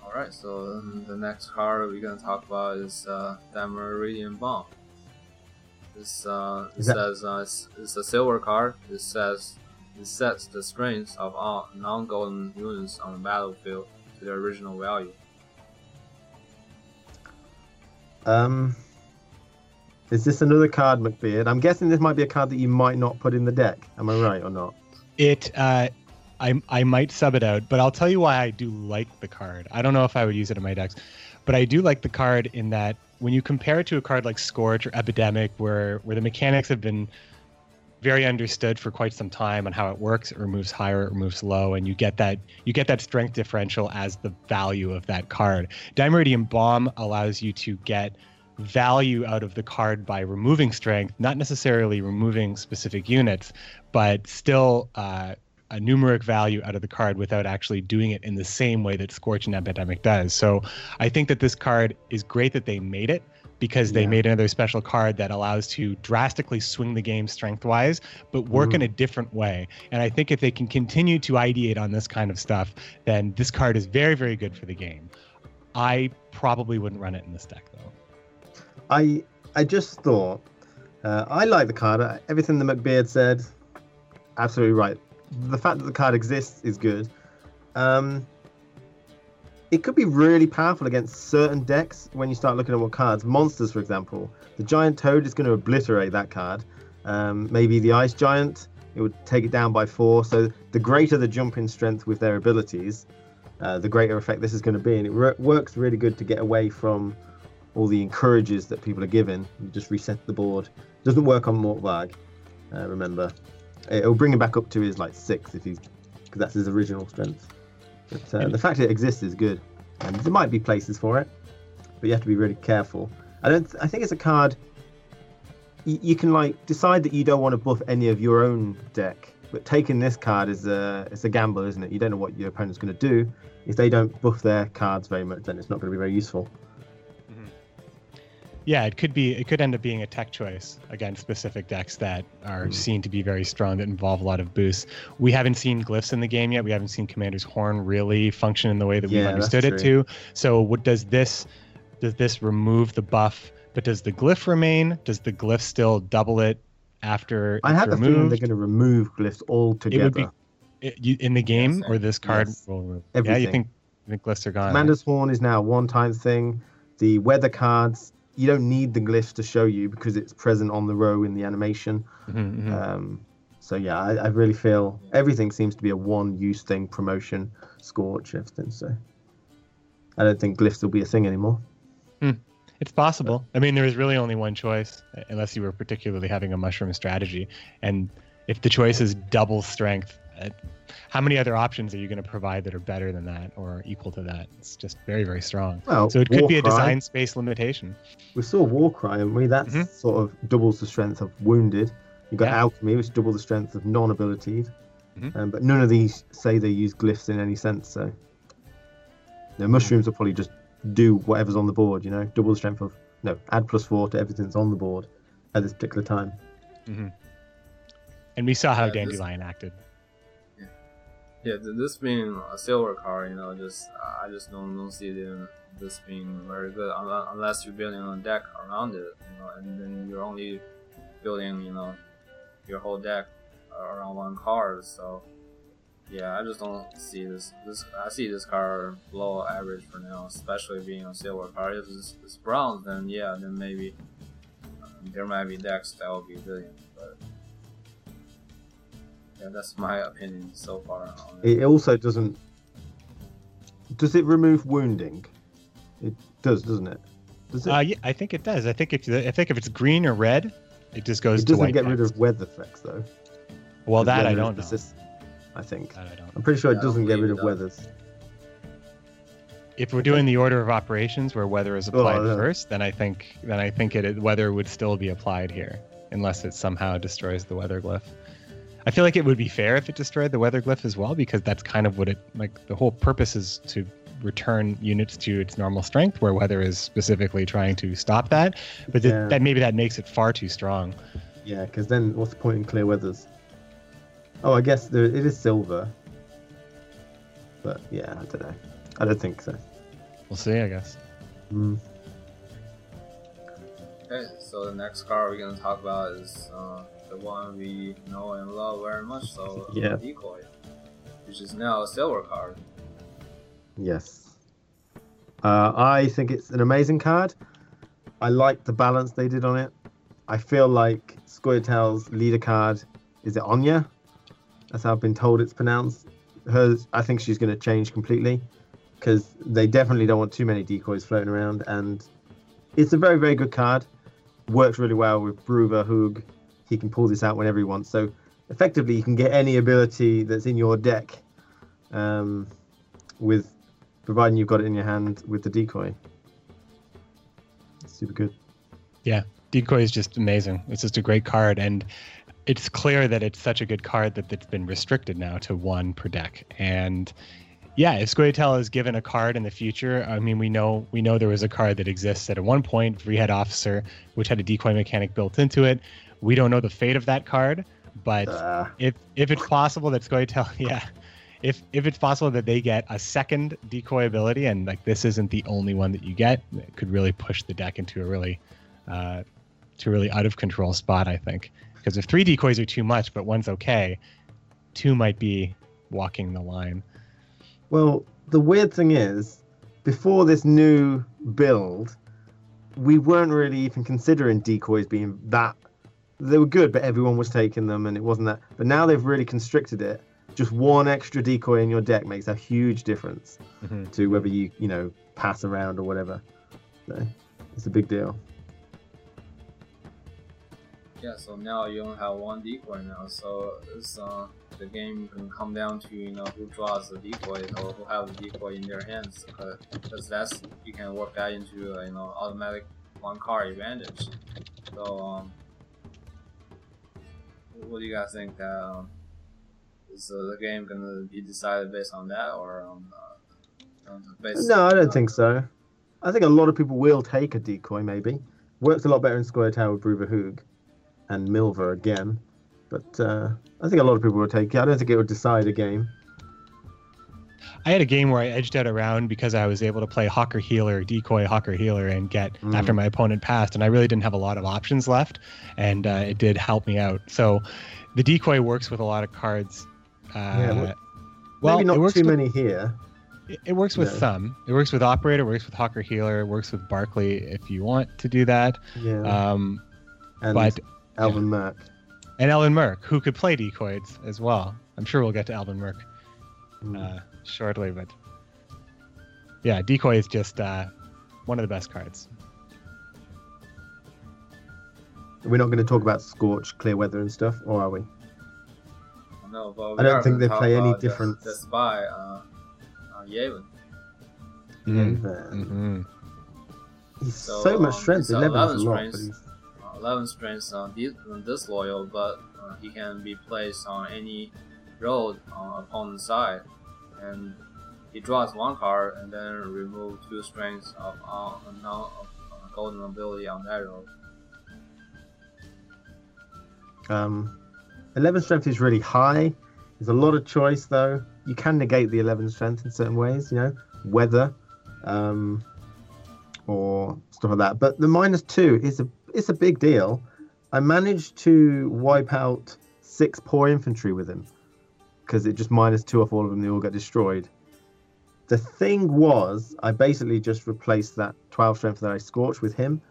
All right, so um, the next card we're gonna talk about is uh, Dimeritium Bomb. This uh, it that- says uh, it's, it's a silver card. It says it sets the strength of all non-golden units on the battlefield to their original value. Um, is this another card, McBeard? I'm guessing this might be a card that you might not put in the deck. Am I right or not? It, uh, I, I might sub it out, but I'll tell you why I do like the card. I don't know if I would use it in my decks, but I do like the card in that when you compare it to a card like Scorch or Epidemic, where where the mechanics have been very understood for quite some time on how it works, it removes higher, it removes low, and you get that you get that strength differential as the value of that card. Dimeritium Bomb allows you to get value out of the card by removing strength, not necessarily removing specific units, but still uh, a numeric value out of the card without actually doing it in the same way that Scorch and Epidemic does. So I think that this card is great that they made it because they Yeah. made another special card that allows to drastically swing the game strength wise, but work in a different way. And I think if they can continue to ideate on this kind of stuff, then this card is very, very good for the game. I probably wouldn't run it in this deck though. I I just thought uh, I like the card. Everything that McBeard said, absolutely right. The fact that the card exists is good. Um, it could be really powerful against certain decks when you start looking at what cards. Monsters, for example, the giant toad is going to obliterate that card. Um, maybe the ice giant, it would take it down by four. So the greater the jump in strength with their abilities, uh, the greater effect this is going to be, and it re- works really good to get away from all the encourages that people are given. You just reset the board. Doesn't work on Morkvarg, uh, remember. It'll bring him back up to his like six if he's because that's his original strength. But uh, the fact it exists is good, and there might be places for it, but you have to be really careful. I don't. I think it's a card. You, you can like decide that you don't want to buff any of your own deck, but taking this card is a it's a gamble, isn't it? You don't know what your opponent's going to do. If they don't buff their cards very much, then it's not going to be very useful. Yeah, it could be. It could end up being a tech choice against specific decks that are Mm. seen to be very strong that involve a lot of boosts. We haven't seen glyphs in the game yet. We haven't seen Commander's Horn really function in the way that we've Yeah, that's understood it to. So, what does this? Does this remove the buff? But does the glyph remain? Does the glyph still double it after I it's have a feeling they're going to remove glyphs altogether. be- It- you- in the game, Yes, or this card yes. will remove? Yeah, you think you think glyphs are gone? Commander's Horn is now a one-time thing. The weather cards, you don't need the glyphs to show you because it's present on the row in the animation. Mhm, mhm. Um, so yeah, I, I really feel everything seems to be a one-use thing, promotion, scorch, everything. So I don't think glyphs will be a thing anymore. It's possible. I mean, there is really only one choice, unless you were particularly having a mushroom strategy. And if the choice is double strength, uh, how many other options are you going to provide that are better than that or equal to that? It's just very, very strong. Well, So it could be a Warcry, design space limitation. We saw Warcry, and we that Mhm. sort of doubles the strength of wounded. You've got Yeah. Alchemy, which double the strength of non-abilities. Mhm. Um, but none of these say they use glyphs in any sense. So the mushrooms will probably just do whatever's on the board. You know, double the strength of no, add plus four to everything that's on the board at this particular time. And we saw how Yeah, Dandelion acted. Yeah, this being a silver card, you know, just I just don't, don't see this being very good unless, you're building a deck around it, you know, and then you're only building, you know, your whole deck around one card. So yeah, I just don't see this. This I see this card below average for now, especially being a silver card. If it's, it's bronze, then yeah, then maybe uh, there might be decks that will be good, but. Yeah, that's my opinion so far on it. It also doesn't. Does it remove wounding? It does, doesn't it? Does it? Uh, yeah, I think it does. I think if I think if it's green or red, it just goes it doesn't white. get rid of weather effects though. Well, that I don't know. I think. That I don't. I'm pretty sure Yeah, it doesn't get rid of does. weathers. If we're doing the order of operations where weather is applied Oh, yeah. first, then I think then I think it weather would still be applied here, unless it somehow destroys the weather glyph. I feel like it would be fair if it destroyed the weather glyph as well, because that's kind of what it like. The whole purpose is to return units to its normal strength, where weather is specifically trying to stop that. But th- that maybe that makes it far too strong. Yeah, because then what's the point in clear weathers? Oh, I guess there, it is silver. But yeah, I don't know. I don't think so. We'll see, I guess. Mm. Okay, so the next card we're gonna talk about is uh, the one we know and love very much, so Yeah. Decoy, which is now a silver card. Yes. Uh, I think it's an amazing card. I like the balance they did on it. I feel like Scoia'tael's leader card is it Anya? That's how I've been told it's pronounced. Hers, I think she's going to change completely because they definitely don't want too many decoys floating around. And it's a very, very good card. Works really well with Brouver, Hoog. He can pull this out whenever he wants. So effectively, you can get any ability that's in your deck um, with providing you've got it in your hand with the decoy. It's Super good. Yeah, decoy is just amazing. It's just a great card, and it's clear that it's such a good card that it's been restricted now to one per deck. And yeah, if Scoia'tael is given a card in the future, I mean, we know we know there was a card that exists at one point, Vrihedd Officer, which had a decoy mechanic built into it. We don't know the fate of that card, but Uh, if if it's possible that Scoia'tael, yeah, if if it's possible that they get a second decoy ability, and like this isn't the only one that you get, it could really push the deck into a really, uh, to a really out of control spot. I think because if three decoys are too much, but one's okay, two might be walking the line. well, the weird thing is, before this new build, we weren't really even considering decoys being that. They were good, but everyone was taking them, and it wasn't that. But now they've really constricted it. Just one extra decoy in your deck makes a huge difference Mhm. to whether you, you know, pass around or whatever. So it's a big deal. Yeah, so now you only have one decoy now, so it's uh, the game can come down to you know who draws the decoy or who have the decoy in their hands, because that's you can work that into uh, you know automatic one card advantage. So um, what do you guys think? Um, is uh, the game gonna be decided based on that or um, uh, based? No, I don't think so. I think a lot of people will take a decoy, maybe. Works a lot better in Scoia'tael with Brouver Hoog and Milva again. But uh, I think a lot of people will take it. I don't think it would decide a game. I had a game where I edged out around because I was able to play Havekar Healer, Decoy Havekar Healer, and get Mm. after my opponent passed, and I really didn't have a lot of options left, and uh, it did help me out. So, the Decoy works with a lot of cards. Uh, Yeah, well, maybe not it works too with, many here. It, it works with No. some. It works with Operator, it works with Havekar Healer, it works with Barkley if you want to do that. Yeah. Um, and but Elven Merc. and Elven Merc, who could play decoys as well. I'm sure we'll get to Elven Merc Mm. uh, shortly, but yeah, decoy is just uh, one of the best cards. We're not going to talk about Scorch, Clear Weather, and stuff, or are we? No, but we I don't think they play any about the- difference. Spy, uh, uh, Yaevinn. Mm. Man, hmm He's So, so, much um, strength. so 11 is a 11 lot, but strength. he's Uh, 11 strength uh, dis- disloyal, but uh, he can be placed on any road on opponent's side, and he draws one card and then remove two strengths of uh, non of, uh, golden ability on that road. Um, 11 strength is really high. There's a lot of choice, though. You can negate the 11 strength in certain ways, you know, weather, um, or stuff like that. But the minus two is a it's a big deal. I managed to wipe out six poor infantry with him because it just minus two off all of them. They all get destroyed. The thing was, I basically just replaced that 12 strength that I scorched with him,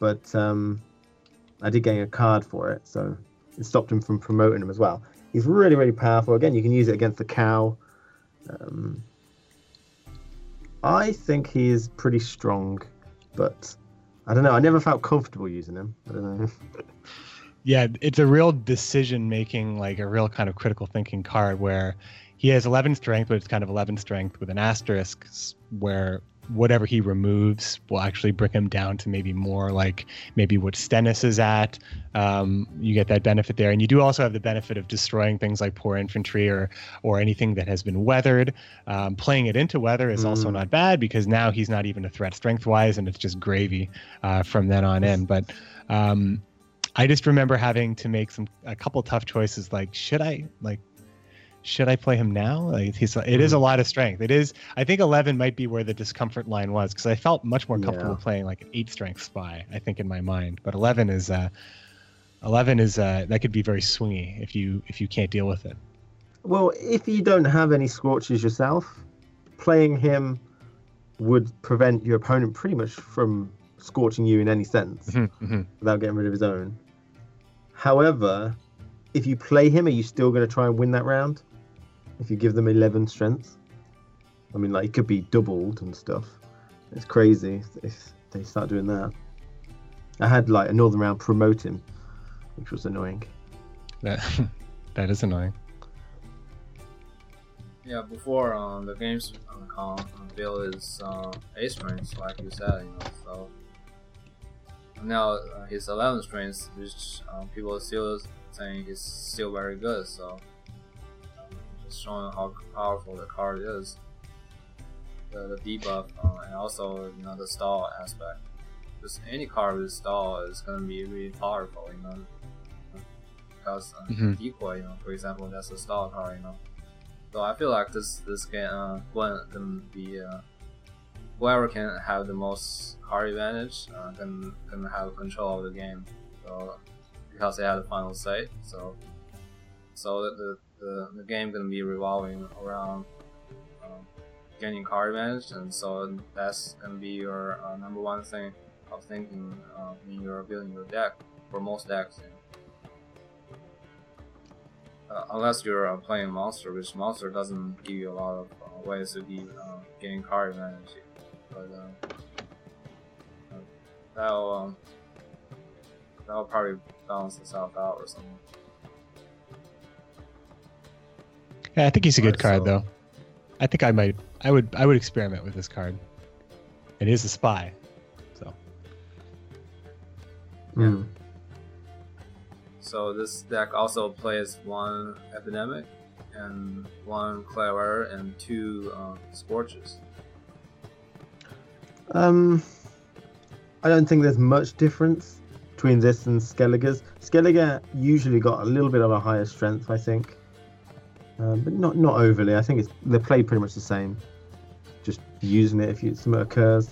but um, I did get a card for it, so it stopped him from promoting him as well. He's really, really powerful. Again, you can use it against the cow. Um, I think he is pretty strong, but I don't know. I never felt comfortable using him. I don't know. Yeah, it's a real decision making, like a real kind of critical thinking card where he has 11 strength, but it's kind of 11 strength with an asterisk where whatever he removes will actually bring him down to maybe more like maybe what Stennis is at. Um, you get that benefit there. And you do also have the benefit of destroying things like poor infantry or, or anything that has been weathered. Um, playing it into weather is also Mm. not bad because now he's not even a threat strength wise and it's just gravy uh, from then on in. But um, I just remember having to make some a couple tough choices. Like, should I like, should I play him now? Like, he's it is a Mm-hmm. lot of strength. It is. I think eleven might be where the discomfort line was because I felt much more comfortable Yeah. playing like an eight strength spy. I think in my mind, but eleven is uh, eleven is uh, that could be very swingy if you if you can't deal with it. Well, if you don't have any scorches yourself, playing him would prevent your opponent pretty much from scorching you in any sense Mhm. without getting rid of his own. However, if you play him, are you still going to try and win that round? If you give them 11 strength? I mean, like, it could be doubled and stuff. It's crazy if they start doing that. I had, like, a Northern Round promote him, which was annoying. That that is annoying. Yeah, before um, the game's um, con- build is uh, 8 strengths, like you said, you know, so now uh, his 11 strengths, which um, people are still saying is still very good, so um, just showing how powerful the card is. The, the debuff uh, and also you know the stall aspect. Because any card with stall is gonna be really powerful, you know, because uh, Mhm. decoy, you know, for example, that's a stall card, you know. So I feel like this this game uh, can be uh, whoever can have the most card advantage uh, can can have control of the game. So because they have the final say, so so the the, the, game gonna be revolving around um, gaining card advantage, and so that's gonna be your uh, number one thing of thinking uh, when you're building your deck for most decks. Uh, unless you're uh, playing monster, which monster doesn't give you a lot of uh, ways to be uh, getting card advantage. But uh, that'll um, that'll probably balance itself out or something. Yeah, I think he's a good Alright, card so- though. I think I might I would I would experiment with this card. It is a spy. So Mm. So this deck also plays one epidemic and one clever and two uh, scorches. Um, I don't think there's much difference between this and Skelliger's. Skelliger usually got a little bit of a higher strength, I think, um, but not not overly. I think it's they play pretty much the same. Just using it if you, something occurs.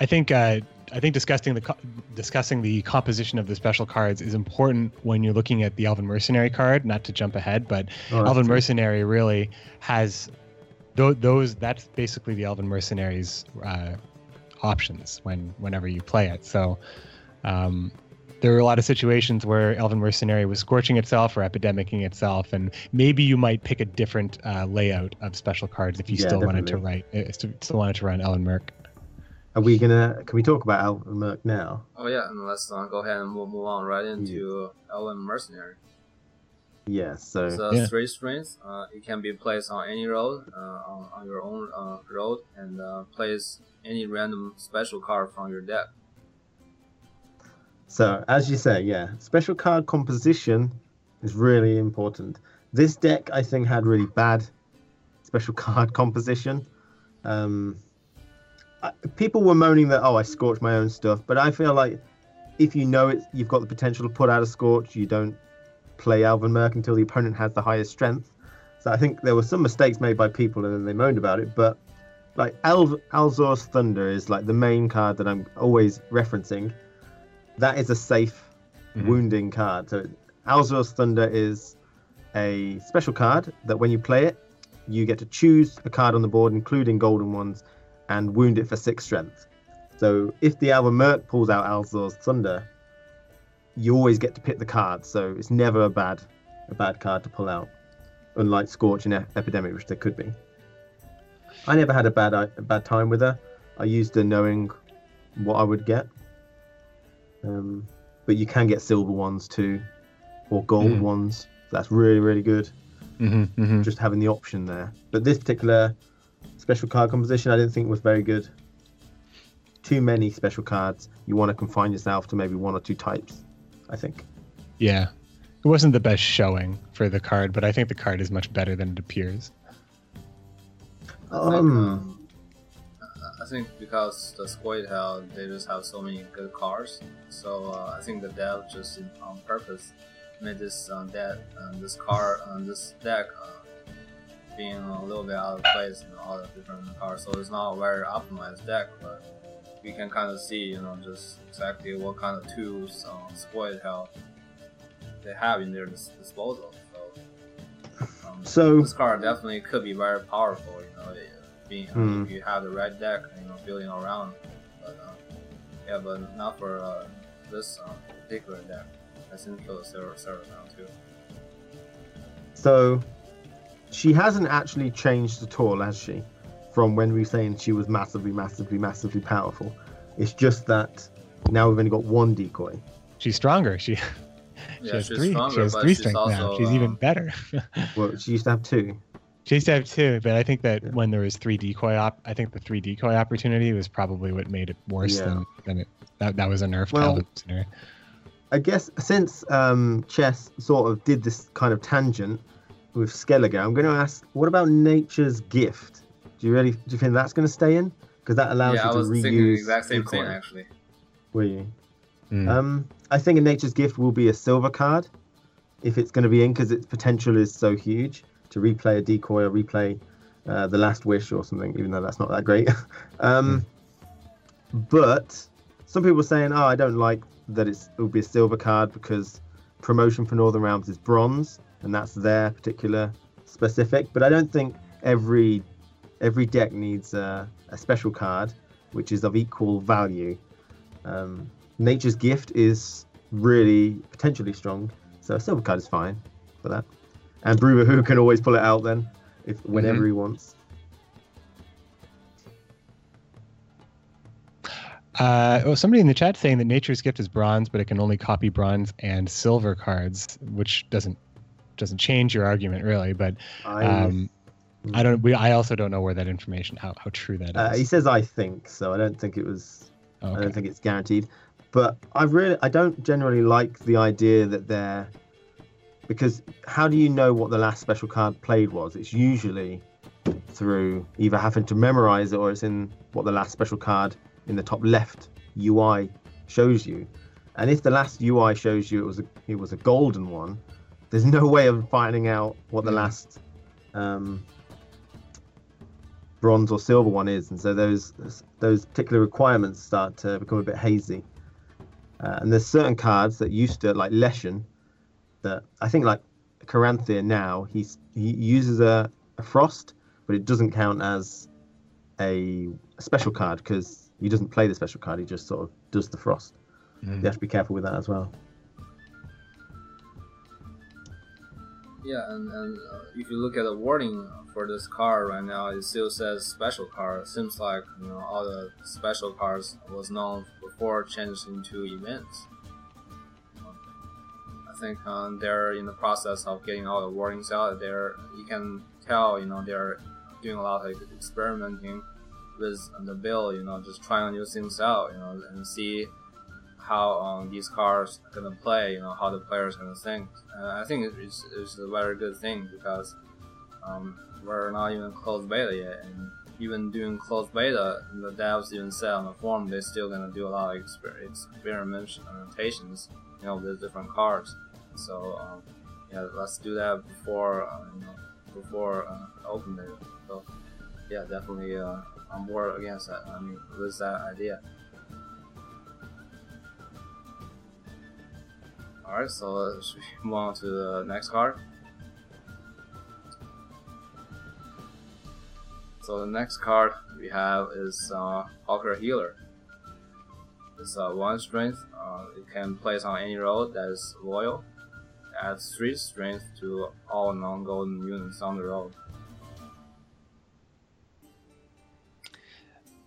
I think uh, I think discussing the co- discussing the composition of the special cards is important when you're looking at the Elven Mercenary card. Not to jump ahead, but Oh, Elven. Mercenary really has those. That's basically the Elven Mercenaries uh, options when whenever you play it. So um, there were a lot of situations where Elven Mercenary was scorching itself or epidemicing itself, and maybe you might pick a different uh, layout of special cards if you Yeah, still wanted to write, uh, st- still wanted to run Elven Merc. Are we gonna? Can we talk about Elven Merc now? Oh yeah, and let's uh, go ahead and move, move on right into Elven Mercenary. Yes. So So Yeah. three strings. Uh, it can be placed on any road, uh, on, on your own uh, road, and uh, place any random special card from your deck. So, as you say, yeah, special card composition is really important. This deck, I think, had really bad special card composition. Um, I, people were moaning that, oh, I scorched my own stuff, but I feel like if you know it, you've got the potential to put out a scorch, you don't play Elven Merc until the opponent has the highest strength. So I think there were some mistakes made by people and then they moaned about it, but like Al- Alzur's Thunder is like the main card that I'm always referencing that is a safe Mhm. wounding card. So Alzur's Thunder is a special card that when you play it, you get to choose a card on the board, including golden ones, and wound it for six strength. So if the Elven Merc pulls out Alzur's Thunder, you always get to pick the card. So it's never a bad a bad card to pull out, unlike Scorch and Epidemic, which there could be. I never had a bad a bad time with her. I used her knowing what I would get. Um, but you can get silver ones too, or gold Mm. ones. That's really really good. Mm-hmm, mm-hmm. Just having the option there. But this particular special card composition, I didn't think was very good. Too many special cards. You want to confine yourself to maybe one or two types. I think. Yeah. It wasn't the best showing for the card, but I think the card is much better than it appears. I think, Um, I think because the Scoia'tael, they just have so many good cards, so uh, I think the dev just on purpose made this uh, deck, uh, this card, uh, this deck uh, being a little bit out of place in all the different cards. So it's not a very optimized deck, but we can kind of see, you know, just exactly what kind of tools um, Scoia'tael they have in their dis- disposal. So, um, So- this card definitely could be very powerful. You know, being Hmm. if you have the right deck, you know, building around. But uh, yeah, but not for uh, this uh, particular deck. I think kill the server server now too. So she hasn't actually changed at all, has she? From when we were saying she was massively, massively, massively powerful. It's just that now we've only got one decoy. She's stronger. She, she Yeah, has three. stronger, she has three she's strength now. also, She's even um, better. Well, she used to have two. she used to have two, but I think that Yeah. when there was three decoy op, I think the three decoy opportunity was probably what made it worse Yeah. than than it. That, that was a nerf Well- scenario. I guess since um, chess sort of did this kind of tangent with Skellige, I'm going to ask, what about Nature's Gift? Do you really do you think that's going to stay in? Because that allows yeah, I you to was reuse thinking the exact same decoy. thing actually. Will you? Mm. Um, I think a Nature's Gift will be a silver card if it's going to be in because its potential is so huge to replay a decoy or replay uh, the Last Wish or something, even though that's not that great. um, But some people are saying, "Oh, I don't like that it's it will be a silver card because promotion for Northern Realms is bronze, and that's their particular specific." But I don't think every every deck needs a, a special card which is of equal value. Um, Nature's Gift is really potentially strong, so a silver card is fine for that. And Brouver Hoog can always pull it out then, if whenever he wants. Uh, oh, somebody in the chat saying that Nature's Gift is bronze, but it can only copy bronze and silver cards, which doesn't doesn't change your argument really. But I, um, I don't. We, I also don't know where that information, how how true that is. uh, he says I think, so I don't think it was. I don't think it's guaranteed. But I really, I don't generally like the idea that they're because how do you know what the last special card played was? It's usually through either having to memorize it or it's in what the last special card in the top left UI shows you. And if the last UI shows you it was a it was a golden one, there's no way of finding out what the Mm. last um, bronze or silver one is, and so those those particular requirements start to become a bit hazy. Uh, and there's certain cards that used to like Leshen that I think like Caranthir now he's he uses a, a frost, but it doesn't count as a, a special card because he doesn't play the special card. He just sort of does the frost. Mm. You have to be careful with that as well. Yeah, and, and uh, if you look at the wording for this car right now, it still says special card. Seems like you know all the special cars was known before changed into events. I think um, they're in the process of getting all the warnings out there. You can tell, you know, they're doing a lot of experimenting with the bill. You know, just trying new things out. You know, and see how um, these cars are gonna play, you know, how the players gonna think. Uh, I think it's, it's a very good thing because um, we're not even closed beta yet, and even doing closed beta, the devs even said on the forum they're still gonna do a lot of exper- experimentations, you know, with different cars. So um, yeah, let's do that before uh, you know before uh, open beta. So yeah, definitely uh, on board against that. I mean, with that idea. Alright, so let's move on to the next card? So the next card we have is uh, Havekar Healer. It's uh, one strength. Uh, it can place on any road that is loyal. Adds three strength to all non-golden units on the road.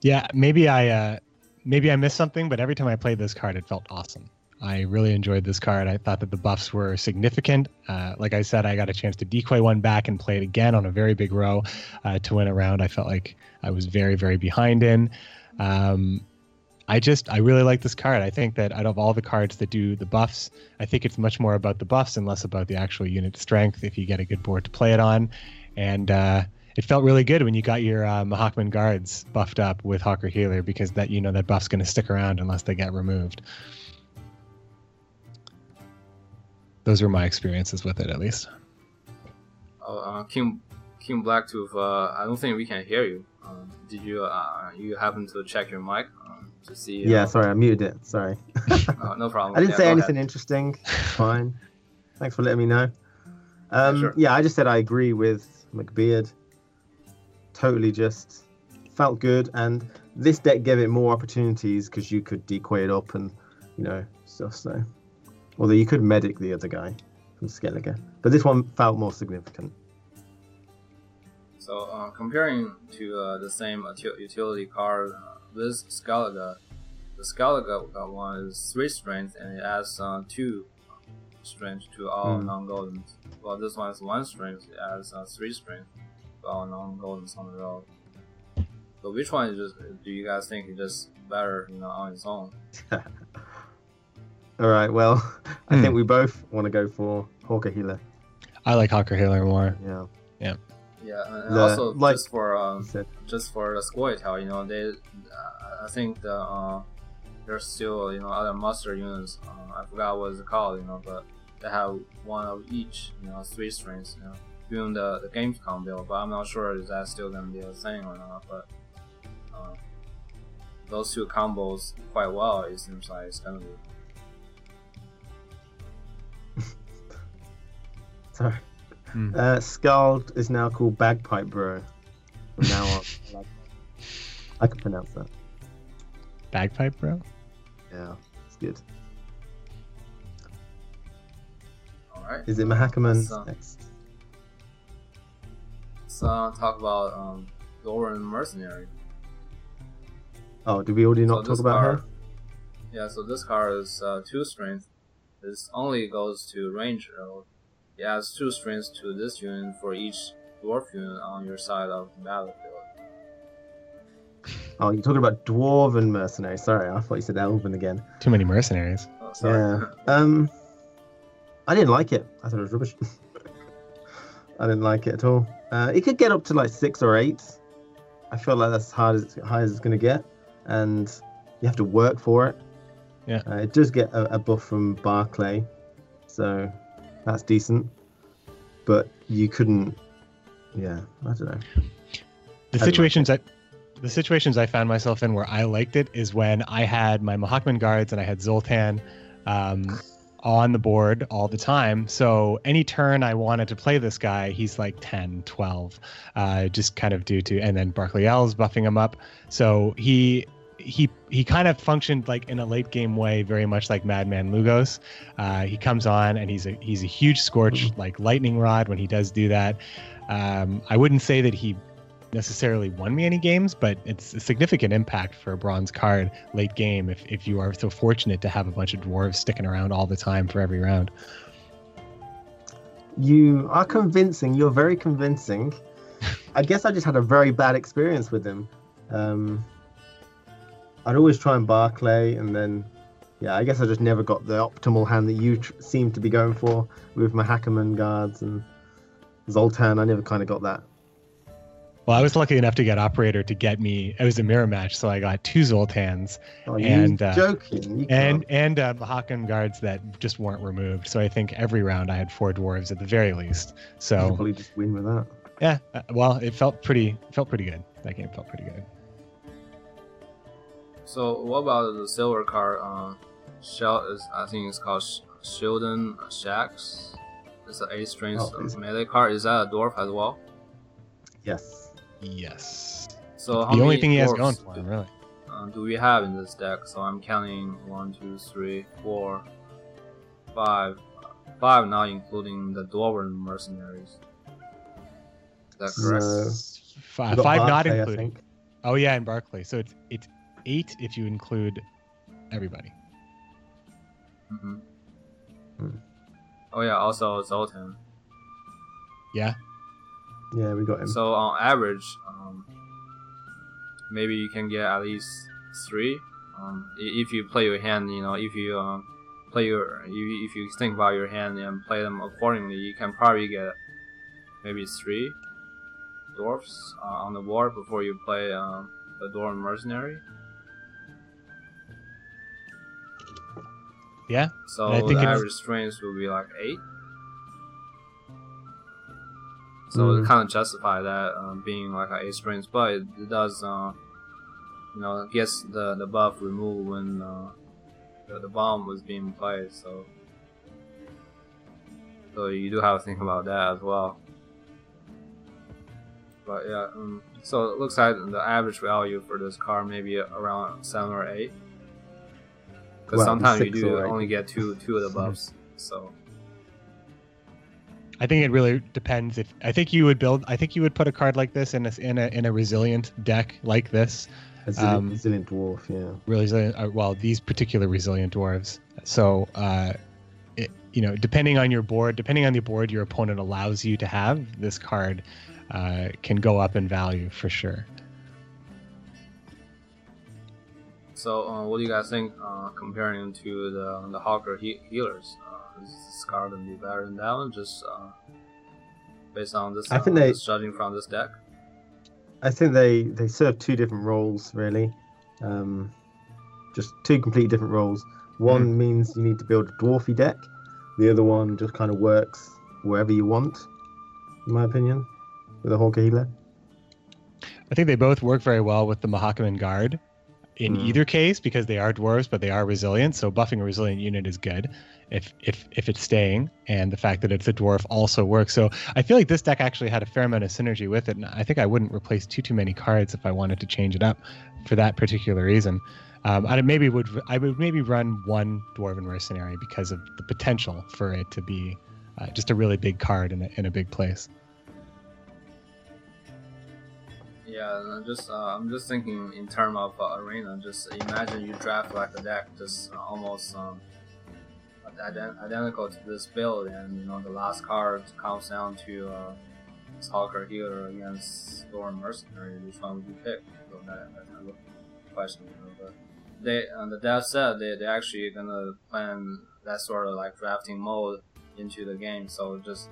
Yeah, maybe I uh, maybe I missed something, but every time I played this card, it felt awesome. I really enjoyed this card. I thought that the buffs were significant. Uh, like I said, I got a chance to decoy one back and play it again on a very big row uh, to win a round. I felt like I was very, very behind in. Um, I just, I really like this card. I think that out of all the cards that do the buffs, I think it's much more about the buffs and less about the actual unit strength if you get a good board to play it on. And uh, it felt really good when you got your uh, Mahakaman guards buffed up with Havekar Healer because that you know that buff's going to stick around unless they get removed. Those were my experiences with it, at least. Oh, uh, King KingBlackToof, uh, I don't think we can hear you. Um, did you uh, you happen to check your mic um, to see? Yeah, uh, sorry, I muted it. Sorry. uh, no problem. I didn't Yeah, say anything ahead. interesting. Fine. Thanks for letting me know. Um, sure. Yeah, I just said I agree with McBeard. Totally just felt good, and this deck gave it more opportunities because you could decoy it up and you know stuff. So, although you could medic the other guy from Skellige, but this one felt more significant. So uh, comparing to uh, the same utility card uh, with Skellige, the Skellige uh, one is three strength and it adds uh, two strength to all Hmm. non-goldens. Well, this one is one strength, it adds uh, three strength to all non-goldens on the road. So which one is just do you guys think is just better, you know, on its own? All right, well, I Hmm. think we both want to go for Havekar Healer. I like Havekar Healer more. Yeah, Yeah, Yeah, and The- also like- just for um, just for the Scoia'tael, you know, they, uh, I think the uh, there's still you know other master units. Uh, I forgot what it's called, you know, but they have one of each, you know, three strings, you know, doing the the Gamescom build. But I'm not sure is that still gonna be a thing or not. But uh, those two combos quite well. It seems like it's gonna be. Sorry. Hmm. Uh, Skald is now called Bagpipe Bro. From now on. I like. I can pronounce that. Bagpipe, bro. Yeah, it's good. All right. Is it Mahakaman So- next? Let's uh, talk about um, Doran Mercenary. Oh, did we already not So talk about card- her? Yeah, so this card is uh, two strength. This only goes to ranger. It adds two strengths to this unit for each dwarf unit on your side of the battlefield. Oh, you're talking about Dwarven Mercenary. Sorry, I thought you said Elven again. Too many mercenaries. Oh, sorry. Yeah. Um, I didn't like it. I thought it was rubbish. I didn't like it at all. Uh, it could get up to like six or eight. I feel like that's hard as high as it's going to get, and you have to work for it. Yeah. Uh, it does get a, a buff from Barclay, so that's decent. But you couldn't. Yeah, I don't know. The situations I, the situations I found myself in where I liked it is when I had my Mahakaman guards and I had Zoltan um, on the board all the time. So any turn I wanted to play this guy, he's like 10, 12, uh, just kind of due to, and then Barclay Els buffing him up. So he he he kind of functioned like in a late game way, very much like Madman Lugos. Uh, he comes on and he's a he's a huge scorch like lightning rod when he does do that. Um, I wouldn't say that he necessarily won me any games, but it's a significant impact for a bronze card late game if, if you are so fortunate to have a bunch of dwarves sticking around all the time for every round. You are convincing. You're very convincing. I guess I just had a very bad experience with him. Um, I'd always try and Barclay, and then, yeah, I guess I just never got the optimal hand that you tr- seem to be going for with my Hackerman guards and Zoltan. I never kind of got that. Well, I was lucky enough to get operator to get me. It was a mirror match, so I got two Zoltans Oh, And, uh, joking? And and uh, Mahakam guards that just weren't removed. So I think every round I had four dwarves at the very least. You So probably just win with that. yeah, uh, well, it felt pretty felt pretty good. That game felt pretty good. So what about the silver card? Um, Shell is I think it's called Sh- Shieldon Shax. It's an eight strength Oh, is melee card. Is that a dwarf as well? Yes. Yes. So how the only many thing he has dwarfs going for him, really. uh, do we have in this deck? So I'm counting one, two, three, four, five, five not including the Dwarven mercenaries. Is that correct? No. Five, five not Barclay, including. Oh yeah, and Barclay. So it's it's eight if you include everybody. hmm Hmm. Oh yeah, also Zoltan. Yeah. Yeah, we got him. So on average, um, maybe you can get at least three. Um, if you play your hand, you know, if you um, play your, if you, if you think about your hand and play them accordingly, you can probably get maybe three. dwarfs uh, on the board before you play um, the dwarf mercenary. Yeah, So And I think the average strength will be like eight. So Mm. it kind of justify that um, being like an eight strength, but it, it does, uh, you know, gets the the buff removed when uh, the, the bomb was being played. So, so you do have to think about that as well. But yeah, um, so it looks like the average value for this card maybe around seven or eight. Because Well, sometimes you do or eight. only get two two of the buffs. So I think it really depends. If I think you would build, I think you would put a card like this in a in a in a resilient deck like this. A resilient, Um, resilient dwarf, yeah. resilient uh, well these particular resilient dwarves so uh it, you know depending on your board depending on the board your opponent allows you to have this card uh, can go up in value for sure so uh, what do you guys think uh, comparing to the the Havekar he- healers? Uh, is this card gonna be better than that one? Just uh, based on this, I think uh, they- just judging from this deck. I think they they serve two different roles really, um, just two completely different roles. One means you need to build a dwarfy deck. The other one just kind of works wherever you want, in my opinion, with a Havekar healer. i think they both work very well with the mahakaman guard in Mm. either case because they are dwarves but they are resilient so buffing a resilient unit is good if if if it's staying and the fact that it's a dwarf also works so i feel like this deck actually had a fair amount of synergy with it and i think i wouldn't replace too too many cards if i wanted to change it up for that particular reason um, I maybe would I would maybe run one dwarven mercenary because of the potential for it to be uh, just a really big card in a, in a big place. Yeah, I'm just uh, I'm just thinking in terms of uh, arena. Just imagine you draft like a deck just uh, almost um, ident- identical to this build, and you know the last card comes down to uh, Stalker Healer against Thorn Mercenary. Which one would you pick? So that, that's kind of question. You know, but they on the dev said they they actually gonna plan that sort of like drafting mode into the game. So just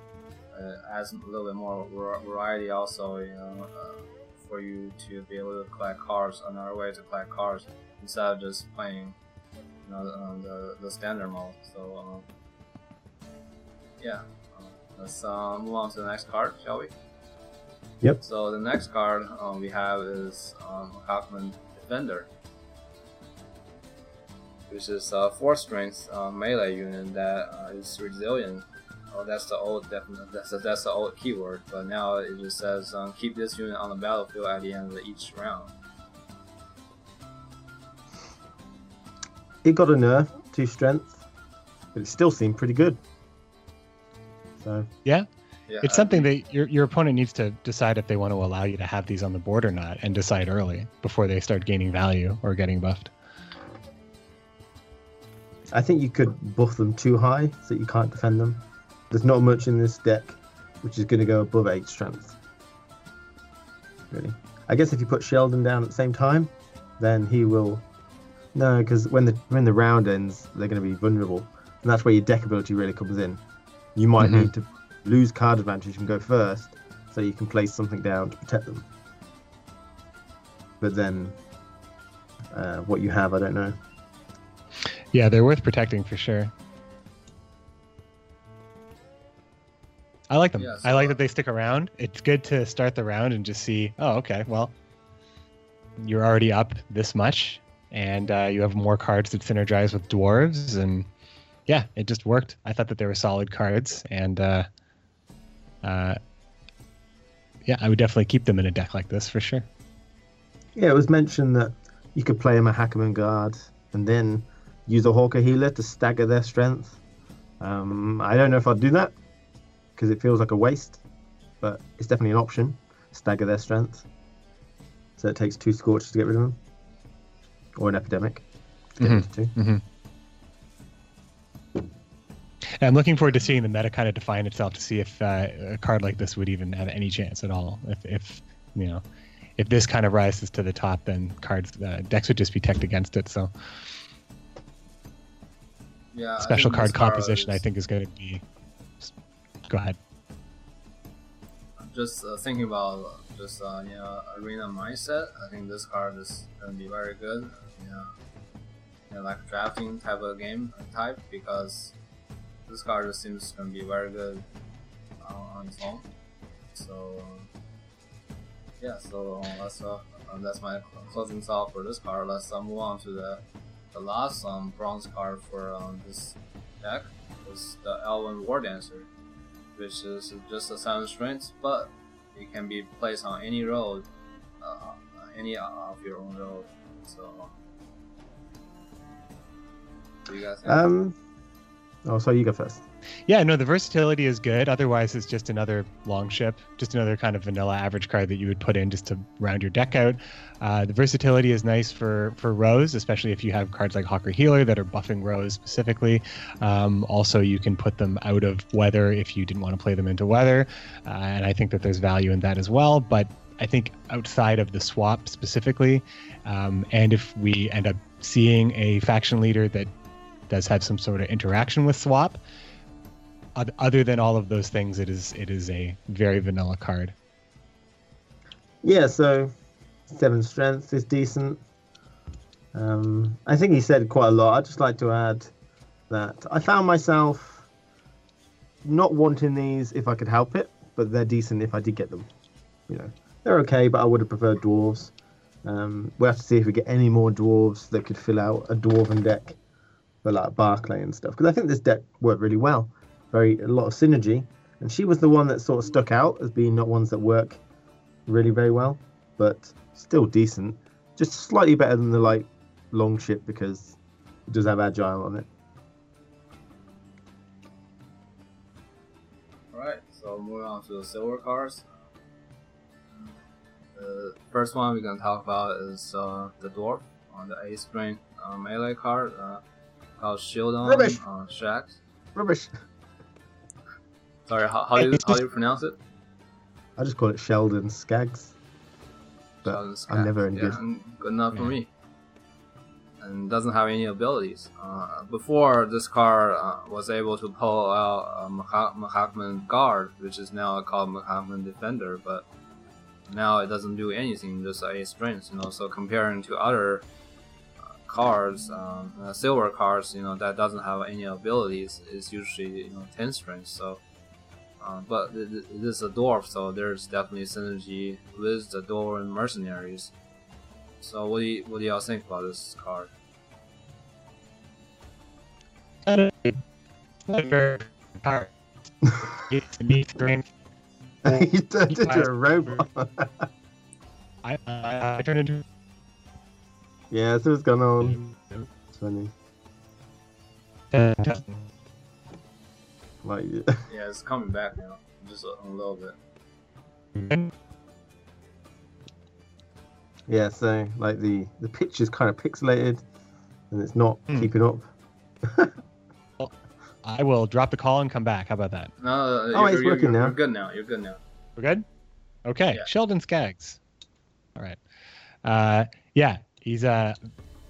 uh, adds a little bit more variety also. You know. Uh, for you to be able to collect cards, another way to collect cards instead of just playing, you know, the the, the standard mode. So um, yeah, uh, let's uh, move on to the next card, shall we? Yep. So the next card um, we have is um, Hakman Defender, which is a four strength uh, melee unit that uh, is resilient Oh, that's the old definite. That's the, that's the old keyword. But now it just says um, keep this unit on the battlefield at the end of each round. It got a nerf to strength, but it still seemed pretty good. So Yeah, It's something that your your opponent needs to decide if they want to allow you to have these on the board or not, and decide early before they start gaining value or getting buffed. I think you could buff them too high so that you can't defend them. There's not much in this deck which is going to go above 8 strength. Really. I guess if you put Sheldon down at the same time, then he will. No, because when the when the round ends, they're going to be vulnerable, and that's where your deck ability really comes in. You might Mhm. need to lose card advantage and go first, so you can place something down to protect them. But then, uh, what you have, I don't know. Yeah, they're worth protecting for sure. I like them. Yeah, I like that they stick around. It's good to start the round and just see, oh, okay, well, you're already up this much, and uh, you have more cards that synergize with dwarves, and yeah, it just worked. I thought that they were solid cards, and uh, uh, yeah, I would definitely keep them in a deck like this for sure. Yeah, it was mentioned that you could play them a Hackerman Guard and then use a Havekar Healer to stagger their strength. Um, I don't know if I'd do that because it feels like a waste, but it's definitely an option. Stagger their strength. So it takes two Scorches to get rid of them. Or an Epidemic to get rid of two. Mm-hmm. I'm looking forward to seeing the meta kind of define itself to see if uh, a card like this would even have any chance at all. If, if you know, if this kind of rises to the top, then cards uh, decks would just be teched against it. So yeah, special card this card composition, I think, is going to be. Go ahead. just uh, thinking about just uh, you know arena mindset, I think this card is gonna be very good. You know, you know like drafting type of game type because this card just seems gonna be very good uh, on its own. So yeah, so let's uh, um, that's my closing thought for this card. Let's uh, move on to the the last um, bronze card for um, this deck is the Elven War Dancer, which is just a seven strength, but it can be placed on any road, uh, any of your own road. So, do you guys? Um. Oh, sorry, you go first. Yeah, no, the versatility is good. Otherwise, it's just another long ship, just another kind of vanilla average card that you would put in just to round your deck out. Uh, the versatility is nice for for Rows, especially if you have cards like Havekar Healer that are buffing Rows specifically. Um, also, you can put them out of weather if you didn't want to play them into weather, uh, and I think that there's value in that as well. But I think outside of the swap specifically, um, and if we end up seeing a faction leader that does have some sort of interaction with swap, other than all of those things, it is it is a very vanilla card. Yeah, so seven strength is decent. Um, I think he said quite a lot. I'd just like to add that I found myself not wanting these if I could help it, but they're decent if I did get them. You know, they're okay, but I would have preferred dwarves. Um, we'll have to see if we get any more dwarves that could fill out a dwarven deck for like Barclay and stuff. Because I think this deck worked really well. Very a lot of synergy, and she was the one that sort of stuck out as being not ones that work really very well, but still decent. Just slightly better than the like long ship because it does have agile on it. Alright, so moving on to the silver cards. The first one we're gonna talk about is uh, the dwarf on the A string uh, melee card uh, called Shieldon Rubbish. uh, Shax. Rubbish. Sorry, how, how, do you, how do you pronounce it? I just call it Sheldon Skaggs. But Sheldon I'm never in yeah, good. Good enough for me. And doesn't have any abilities. Uh, before this card uh, was able to pull out a Maha- Mahakaman Guard, which is now called Mahakaman Defender, but now it doesn't do anything, just a strength. You know, so comparing to other cards, um, uh, silver cards, you know, that doesn't have any abilities, is usually you know ten strength. So. Uh, but th- th- it is a dwarf, so there's definitely synergy with the dwarven mercenaries. So what do you, what do y'all think about this card? Not a, not a very good card. It's a neat strength. he turned into a robot. I, I, I turned into. Yeah, so what's going on? It's funny. Like, Yeah, yeah, it's coming back now, just a, a little bit. yeah, so like the the pitch is kind of pixelated, and it's not Hmm. keeping up. I will drop the call and come back. How about that? No, Oh, you're, it's you're, working you're, now. You're good now. You're good now. We're good? Okay. Yeah. Sheldon Skaggs. All right. Uh, yeah, he's uh,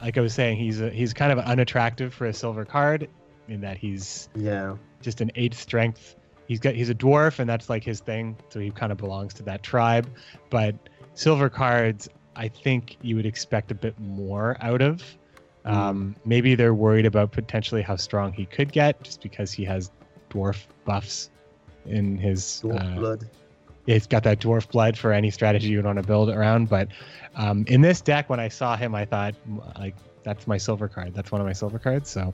like I was saying, he's a, he's kind of unattractive for a silver card in that he's Yeah, just an eight strength. He's got he's a dwarf and that's like his thing, so he kind of belongs to that tribe. But silver cards, I think you would expect a bit more out of. Um, maybe they're worried about potentially how strong he could get, just because he has dwarf buffs in his dwarf uh, blood. It's got that dwarf blood for any strategy you would want to build around. But um, in this deck, when I saw him, I thought like that's my silver card. That's one of my silver cards. So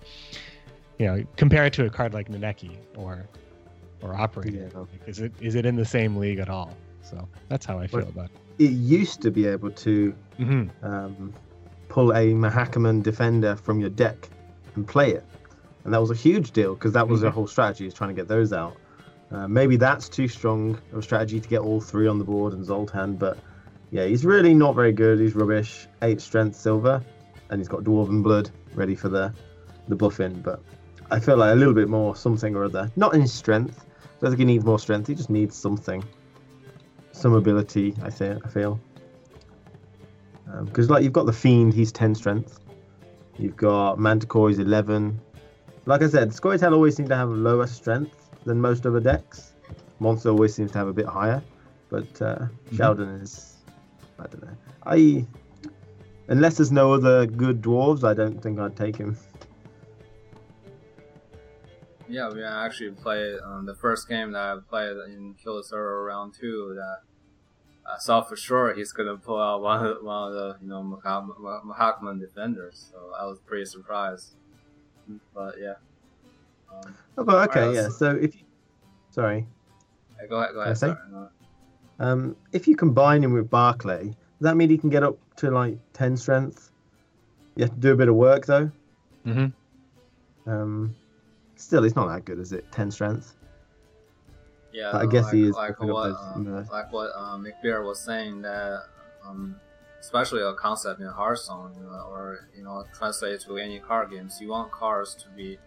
you know, compare it to a card like Nenneke or or Operator. Yeah. Like, is it is it in the same league at all? So that's how I feel Well- about It It used to be able to it. hmm um, pull a Mahakaman defender from your deck and play it. And that was a huge deal because that was the Mhm. whole strategy is trying to get those out. Uh, maybe that's too strong of a strategy to get all three on the board and Zoltan, but yeah, he's really not very good. He's rubbish. Eight strength silver, and he's got dwarven blood ready for the the buff in. But I feel like a little bit more something or other. Not in strength. I don't think he needs more strength. He just needs something, some ability. I think. I feel because like you've got the fiend, he's ten strength. You've got Manticore, he's eleven. Like I said, Scoia'tael always seem to have lower strength than most other decks. Monster always seems to have a bit higher. but uh, Mm-hmm. Sheldon is. I don't know. I unless there's no other good dwarves, I don't think I'd take him. Yeah, we actually played um, the first game that I played in Kill the round two. That I saw for sure he's gonna pull out one of the, one of the you know Mahak- Mahakaman defenders. So I was pretty surprised. But yeah. Oh, but okay, yeah. So if you, sorry, hey, go ahead, go ahead. Sorry, no. um, if you combine him with Barclay, does that mean he can get up to like ten strength? You have to do a bit of work though. Mm-hmm. Um, still, it's not that good, is it? Ten strength. Yeah, I guess like, he is like what those um, like what um, McBeard was saying that um, especially a concept in Hearthstone you know, or you know translate to any card games. You want cards to be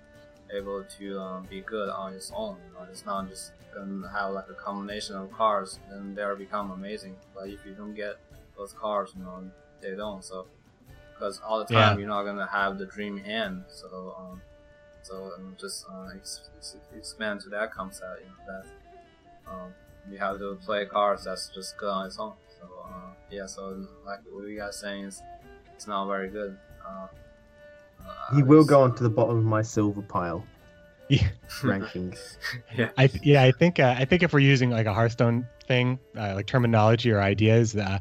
able to um, be good on its own. You know, it's not just gonna have like a combination of cards, then they'll become amazing. But if you don't get those cards, you know, they don't. So because all the time Yeah. you're not gonna have the dream hand. So um, so um, just uh, ex- ex- expand to that concept. You know, that um, you have to play cards that's just good on its own. So uh, yeah, so like what you guys saying is it's not very good. Uh, He will go onto the bottom of my silver pile Yeah. rankings. yeah. I th- yeah, I think uh, I think if we're using like a Hearthstone thing, uh, like terminology or ideas, uh,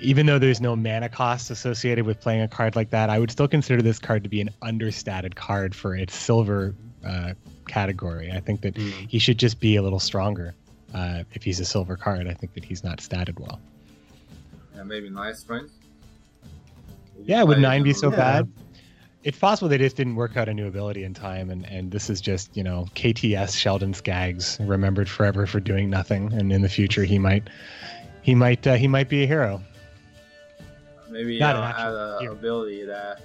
even though there's no mana cost associated with playing a card like that, I would still consider this card to be an understated card for its silver uh, category. I think that Mm. he should just be a little stronger. Uh, if he's a silver card, I think that he's not statted well. yeah, maybe nine strength. Yeah, would nine be so Yeah. bad? It's possible they just didn't work out a new ability in time, and, and this is just you know KTS Sheldon Skaggs remembered forever for doing nothing, and in the future he might he might uh, he might be a hero. Maybe Not uh, an add a hero. ability that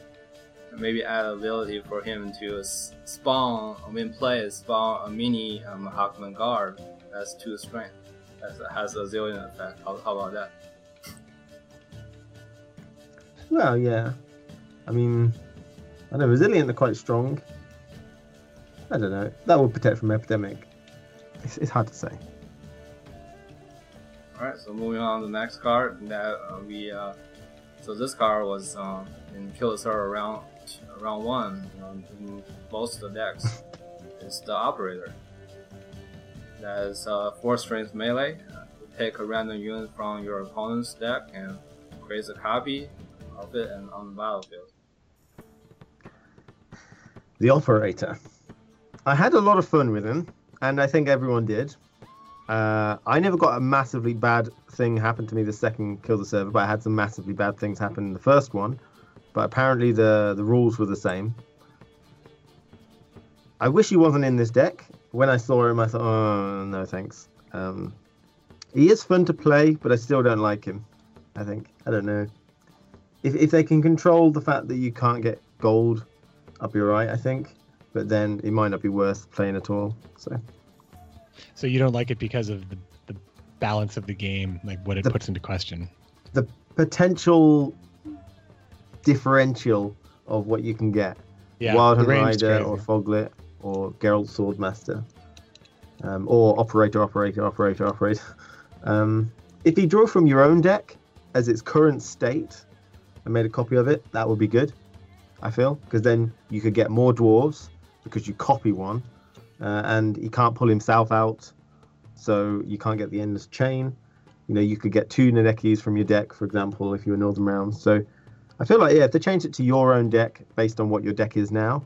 maybe add ability for him to s- spawn when play spawn a mini um, Hawkman guard that's two strength. That has a zillion effect. How, how about that? Well, yeah. I mean, I know resilient are quite strong. I don't know. That would protect from epidemic. It's, it's hard to say. All right, so moving on to the next card that uh, we uh, so this card was um, in Kill the Server round round one um, in most of the decks. It's the operator. That is uh, four strength melee. You take a random unit from your opponent's deck and create a copy of it and on the battlefield. The operator. I had a lot of fun with him, and I think everyone did. Uh, I never got a massively bad thing happen to me the second kill the server, but I had some massively bad things happen in the first one. But apparently the the rules were the same. I wish he wasn't in this deck. When I saw him, I thought, oh no, thanks. Um, he is fun to play, but I still don't like him. I think I don't know. If if they can control the fact that you can't get gold, I'll be alright. I think, but then it might not be worth playing at all. So. So you don't like it because of the, the balance of the game, like what it The- puts into question. the potential differential of what you can get. Yeah, Wild Hunt Rider crazy. or Foglet or Geralt Swordmaster. Um, or Operator, Operator, Operator, Operator. Um, if you draw from your own deck as its current state and made a copy of it, that would be good, I feel. Because then you could get more dwarves because you copy one. Uh, and he can't pull himself out, so you can't get the endless chain. You know, you could get two Nennekes from your deck, for example, if you were Northern Realms. So I feel like, yeah, if they change it to your own deck based on what your deck is now,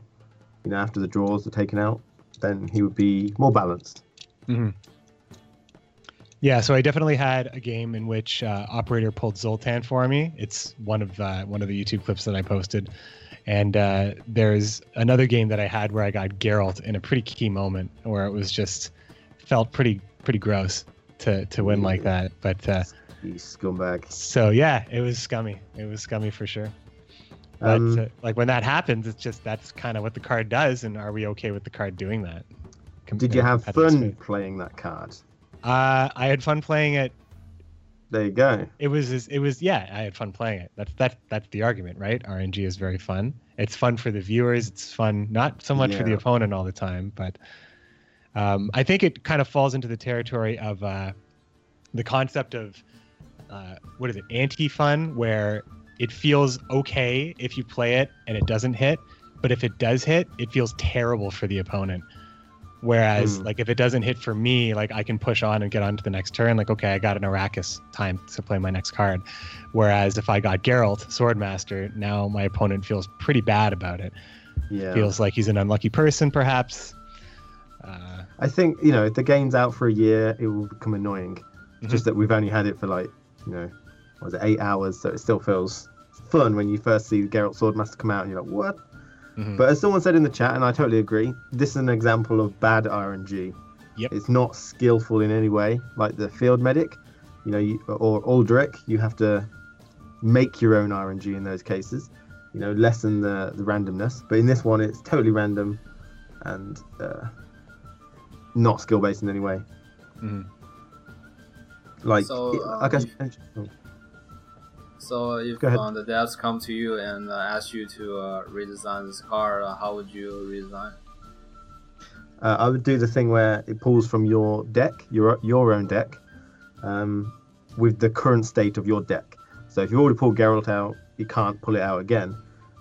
you know, after the draws are taken out, then he would be more balanced. Mhm. Yeah, so I definitely had a game in which uh, operator pulled Zoltan for me. It's one of uh, one of the YouTube clips that I posted, and uh, there's another game that I had where I got Geralt in a pretty key moment where it was just felt pretty pretty gross to to win like that. But uh, You scumbag. so yeah, it was scummy. It was scummy for sure. But Um, uh, like when that happens, it's just that's kind of what the card does, and are we okay with the card doing that? Did you have fun playing that card? Uh, I had fun playing it. There you go. It was it was yeah, I had fun playing it. That's that that's the argument, right? RNG is very fun. It's fun for the viewers. It's fun not so much for the opponent all the time, but um, I think it kind of falls into the territory of uh, the concept of uh, what is it, anti-fun, where it feels okay if you play it and it doesn't hit, but if it does hit, it feels terrible for the opponent. Whereas, Hmm. like, if it doesn't hit for me, like, I can push on and get on to the next turn. Like, okay, I got an Arachas time to play my next card. Whereas, if I got Geralt, Swordmaster, now my opponent feels pretty bad about it. Yeah. Feels like he's an unlucky person, perhaps. Uh, I think you know if the game's out for a year, it will become annoying. Mhm. Just that we've only had it for like you know, what was it eight hours, so it still feels fun when you first see Geralt Swordmaster come out and you're like, what? Mhm. But as someone said in the chat, and I totally agree, this is an example of bad RNG. Yep. It's not skillful in any way, like the field medic, you know, you, or Aldrich. You have to make your own RNG in those cases, you know, lessen the, the randomness. But in this one, it's totally random and uh, not skill based in any way. Mhm. Like, So, it- um, like I you- said- oh, So if uh, the devs come to you and uh, ask you to uh, redesign this card, uh, how would you redesign? Uh, I would do the thing where it pulls from your deck, your your own deck, um, with the current state of your deck. So if you already pulled Geralt out, you can't pull it out again.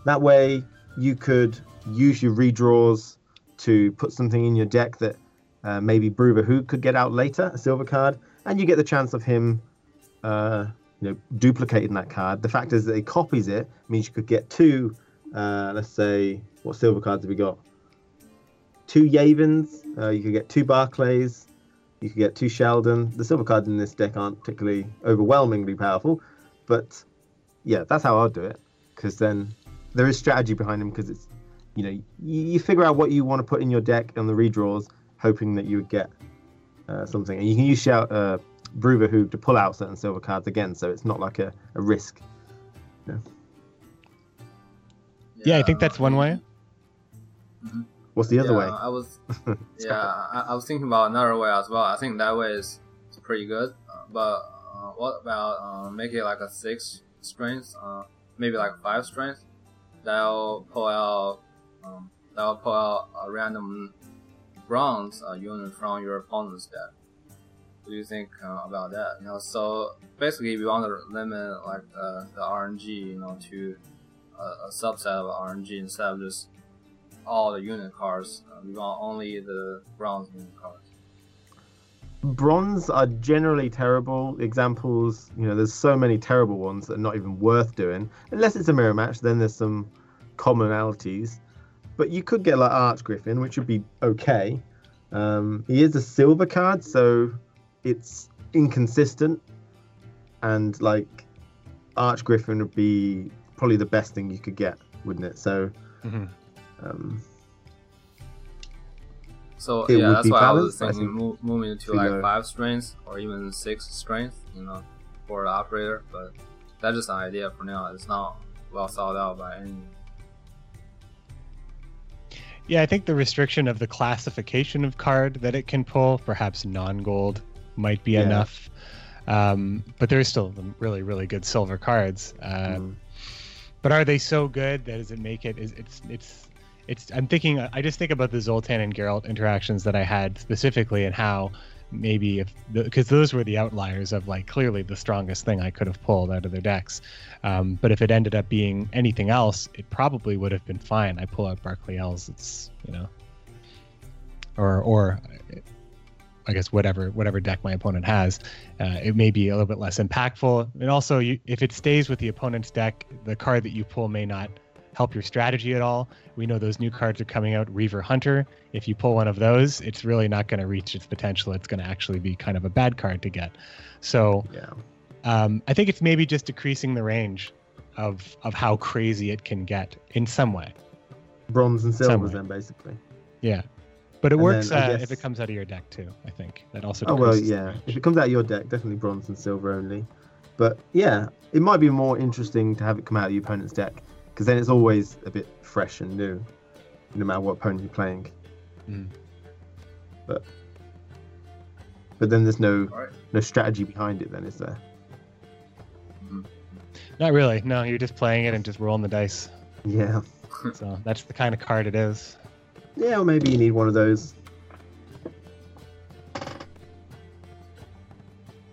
That way, you could use your redraws to put something in your deck that uh, maybe Brouver Hoog could get out later, a silver card, and you get the chance of him, uh, you know, duplicating that card. The fact is that he copies it means you could get two. Uh, let's say what silver cards have we got? two Yaevinns, uh, you could get two Barclays, you could get two Sheldon. The silver cards in this deck aren't particularly overwhelmingly powerful, but yeah, that's how I'll do it. Because then there is strategy behind them. Because it's you know you, you figure out what you want to put in your deck on the redraws, hoping that you would get uh, something, and you can use shout uh, Brouver Hoog to pull out certain silver cards again, so it's not like a, a risk. yeah, I think that's one way. What's the other yeah, way? I was yeah, I, I was thinking about another way as well. I think that way is, is pretty good. Uh, but uh, what about uh, make it like a six strength, uh, maybe like five strength? That'll pull out um, that'll pull out a random bronze uh, unit from your opponent's deck. Do you think uh, about that? You know, so basically, you want to limit like uh, the RNG, you know, to a, a subset of RNG instead of just all the unit cards. Uh, we want only the bronze unit cards. bronze are generally terrible examples you know there's so many terrible ones that are not even worth doing unless it's a mirror match then there's some commonalities but you could get like arch griffin which would be okay um, he is a silver card so it's inconsistent and like arch griffin would be probably the best thing you could get wouldn't it so Mhm. um, So It yeah, that's be why I was balanced, I thinking think, move, moving to to like the- five strengths or even six strengths, you know, for the operator. But that's just an idea for now. It's not well thought out by any. Yeah, I think the restriction of the classification of card that it can pull, perhaps non-gold, might be Yeah. enough. Um, but there's still really, really good silver cards. Uh, mm. But are they so good that does it make it? Is it's it's it's? I'm thinking. I just think about the Zoltan and Geralt interactions that I had specifically, and how maybe if because those were the outliers of like clearly the strongest thing I could have pulled out of their decks. Um, but if it ended up being anything else, it probably would have been fine. I pull out Barclay Els. It's you know, or or I guess whatever whatever deck my opponent has, uh, it may be a little bit less impactful. And also, you, if it stays with the opponent's deck, the card that you pull may not help your strategy at all. We know those new cards are coming out, Reaver Hunter. If you pull one of those, it's really not going to reach its potential. It's going to actually be kind of a bad card to get. So yeah um, I think it's maybe just decreasing the range of of how crazy it can get in some way. bronze and silver then basically Yeah. But it And works then uh, guess- if it comes out of your deck too. I think that also. Oh well, yeah. range. If it comes out of your deck, definitely bronze and silver only. But yeah, it might be more interesting to have it come out of your opponent's deck because then it's always a bit fresh and new, no matter what opponent you're playing. Mm. But but then there's no All right. no strategy behind it. Then is there? Not really. No, you're just playing it and just rolling the dice. Yeah. So that's the kind of card it is. Yeah, or maybe you need one of those.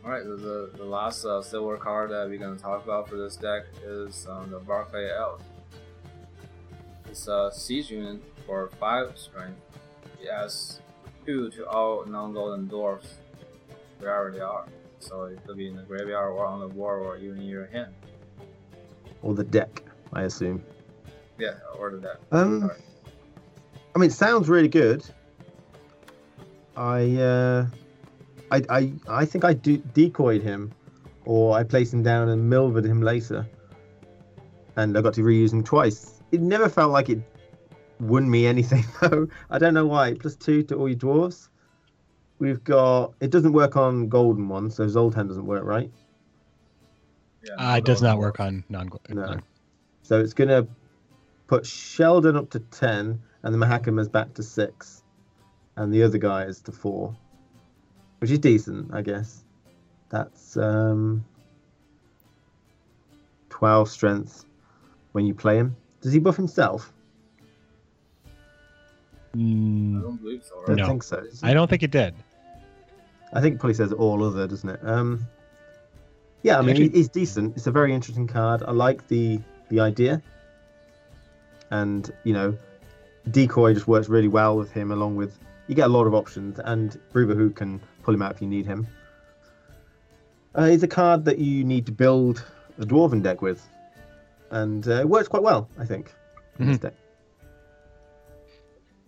All right. right, the, the, last uh, silver card that we're gonna talk about for this deck is um, the Barclay Els. It's a siege unit for 5 strength. It adds 2 to all non-golden dwarfs wherever they are. So it could be in the graveyard or on the board or even in your hand. Or the deck, I assume. Yeah, or the deck. Um, Sorry. I mean, it sounds really good. I, uh, I, I, I think I de- decoyed him, or I placed him down and milvered him later, and I got to reuse him twice. It never felt like it won me anything though. I don't know why. Plus two to all your dwarves. We've got. It doesn't work on golden ones, so Zoltan doesn't work, right? Yeah, Uh, it does not work on non. No. So it's gonna put Sheldon up to ten, and the Mahakamans back to six, and the other guy is to four, which is decent, I guess. That's um, twelve strength when you play him. Does he buff himself? I Mm, don't believe so. I don't No. think so. I don't think it did. I think it probably says all other, doesn't it? Um, yeah, I mean, Actually- he's decent. It's a very interesting card. I like the the idea, and you know, decoy just works really well with him. Along with you get a lot of options, and who can pull him out if you need him. Uh, he's a card that you need to build a dwarven deck with, and uh, it works quite well, I think. in this deck.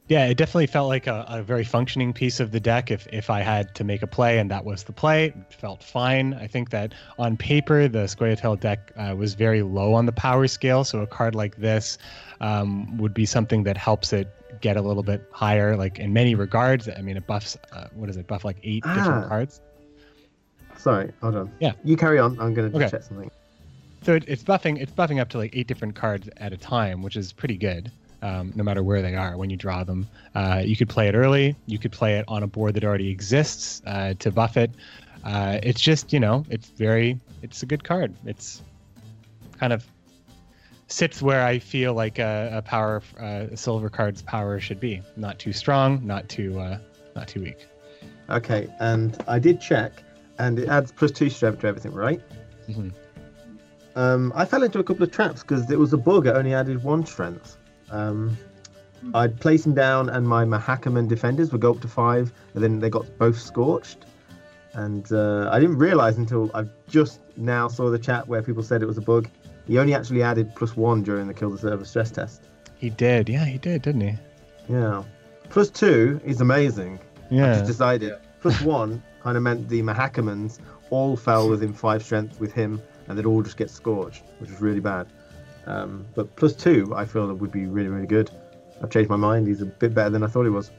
Yeah, it definitely felt like a, a very functioning piece of the deck. If if I had to make a play and that was the play, it felt fine. I think that on paper the Scoia'tael deck uh, was very low on the power scale, so a card like this um, would be something that helps it get a little bit higher. Like in many regards, I mean, it buffs. Uh, what does it buff? Like eight different Ah. cards. Sorry, hold on. Yeah. you carry on. I'm going to Okay. check something. So it, it's buffing. It's buffing up to like eight different cards at a time, which is pretty good. Um, no matter where they are when you draw them, uh, you could play it early. You could play it on a board that already exists uh, to buff it. Uh, it's just you know, it's very. It's a good card. It's kind of sits where I feel like a, a power, uh, a silver card's power should be. Not too strong, not too, uh, not too weak. Okay, and I did check, and it adds plus two strength to everything, right? Mm-hmm. Um, I fell into a couple of traps because it was a bug. It only added one strength. Um, I'd place him down, and my Mahakaman defenders would go up to five, and then they got both scorched. And uh, I didn't realize until I just now saw the chat where people said it was a bug. He only actually added plus one during the kill the server stress test. He did, yeah, he did, didn't he? Yeah, plus two is amazing. Yeah. I just decided. Yeah. Plus one kind of meant the Mahakamans all fell within five strength with him, and they'd all just get scorched, which was really bad. Um, but plus two, I feel that would be really, really good. I've changed my mind. He's a bit better than I thought he was.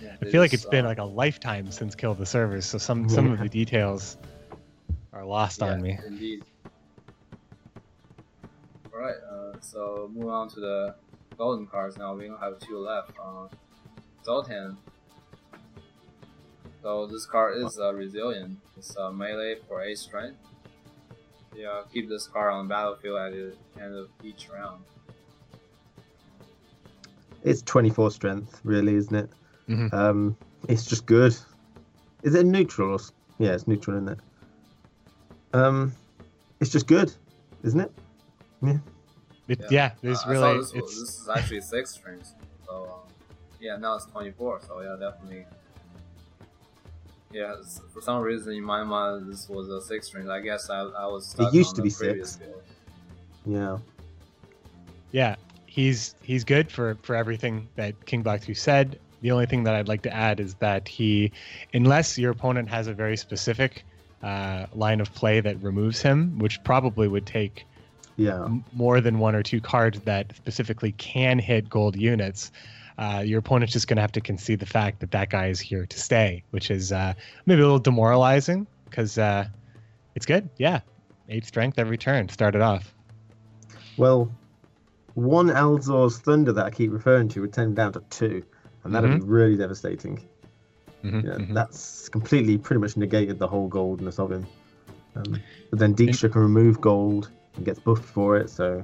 Yeah, I feel like it's, it's been uh, like a lifetime since Kill the Servers, so some some of the details are lost yeah, on me. Indeed. Alright, uh, so move on to the golden cards now. We only have two left. Uh, Zoltan. So this card is uh, resilient. It's uh, melee for 8 strength. Yeah, keep this card on the battlefield at the end of each round. It's 24 strength, really, isn't it? Mhm. Um, it's just good. Is it neutral? Or... Yeah, it's neutral, isn't it? Um, it's just good, isn't it? It, yeah. there's Uh, I really saw this, was, it's this is actually 6 strings. So, um, yeah, now it's 24. So, yeah, definitely. Yeah, for some reason in my mind this was a 6 string. I guess I, I was stuck used on to the be six. build. Yeah. yeah. He's he's good for for everything that KingBlackToof said. The only thing that I'd like to add is that he, unless your opponent has a very specific uh, line of play that removes him, which probably would take Yeah. m- more than one or two cards that specifically can hit gold units, uh, your opponent's just going to have to concede the fact that that guy is here to stay, which is uh, maybe a little demoralizing because uh, it's good. Yeah, eight strength every turn. Started off. Well, one Alzur's Thunder that I keep referring to would turn him down to two, and that'd be really devastating. Mhm, Yeah, mhm. That's completely pretty much negated the whole goldness of him. Um, but then Dijkstra can remove gold and gets buffed for it, so.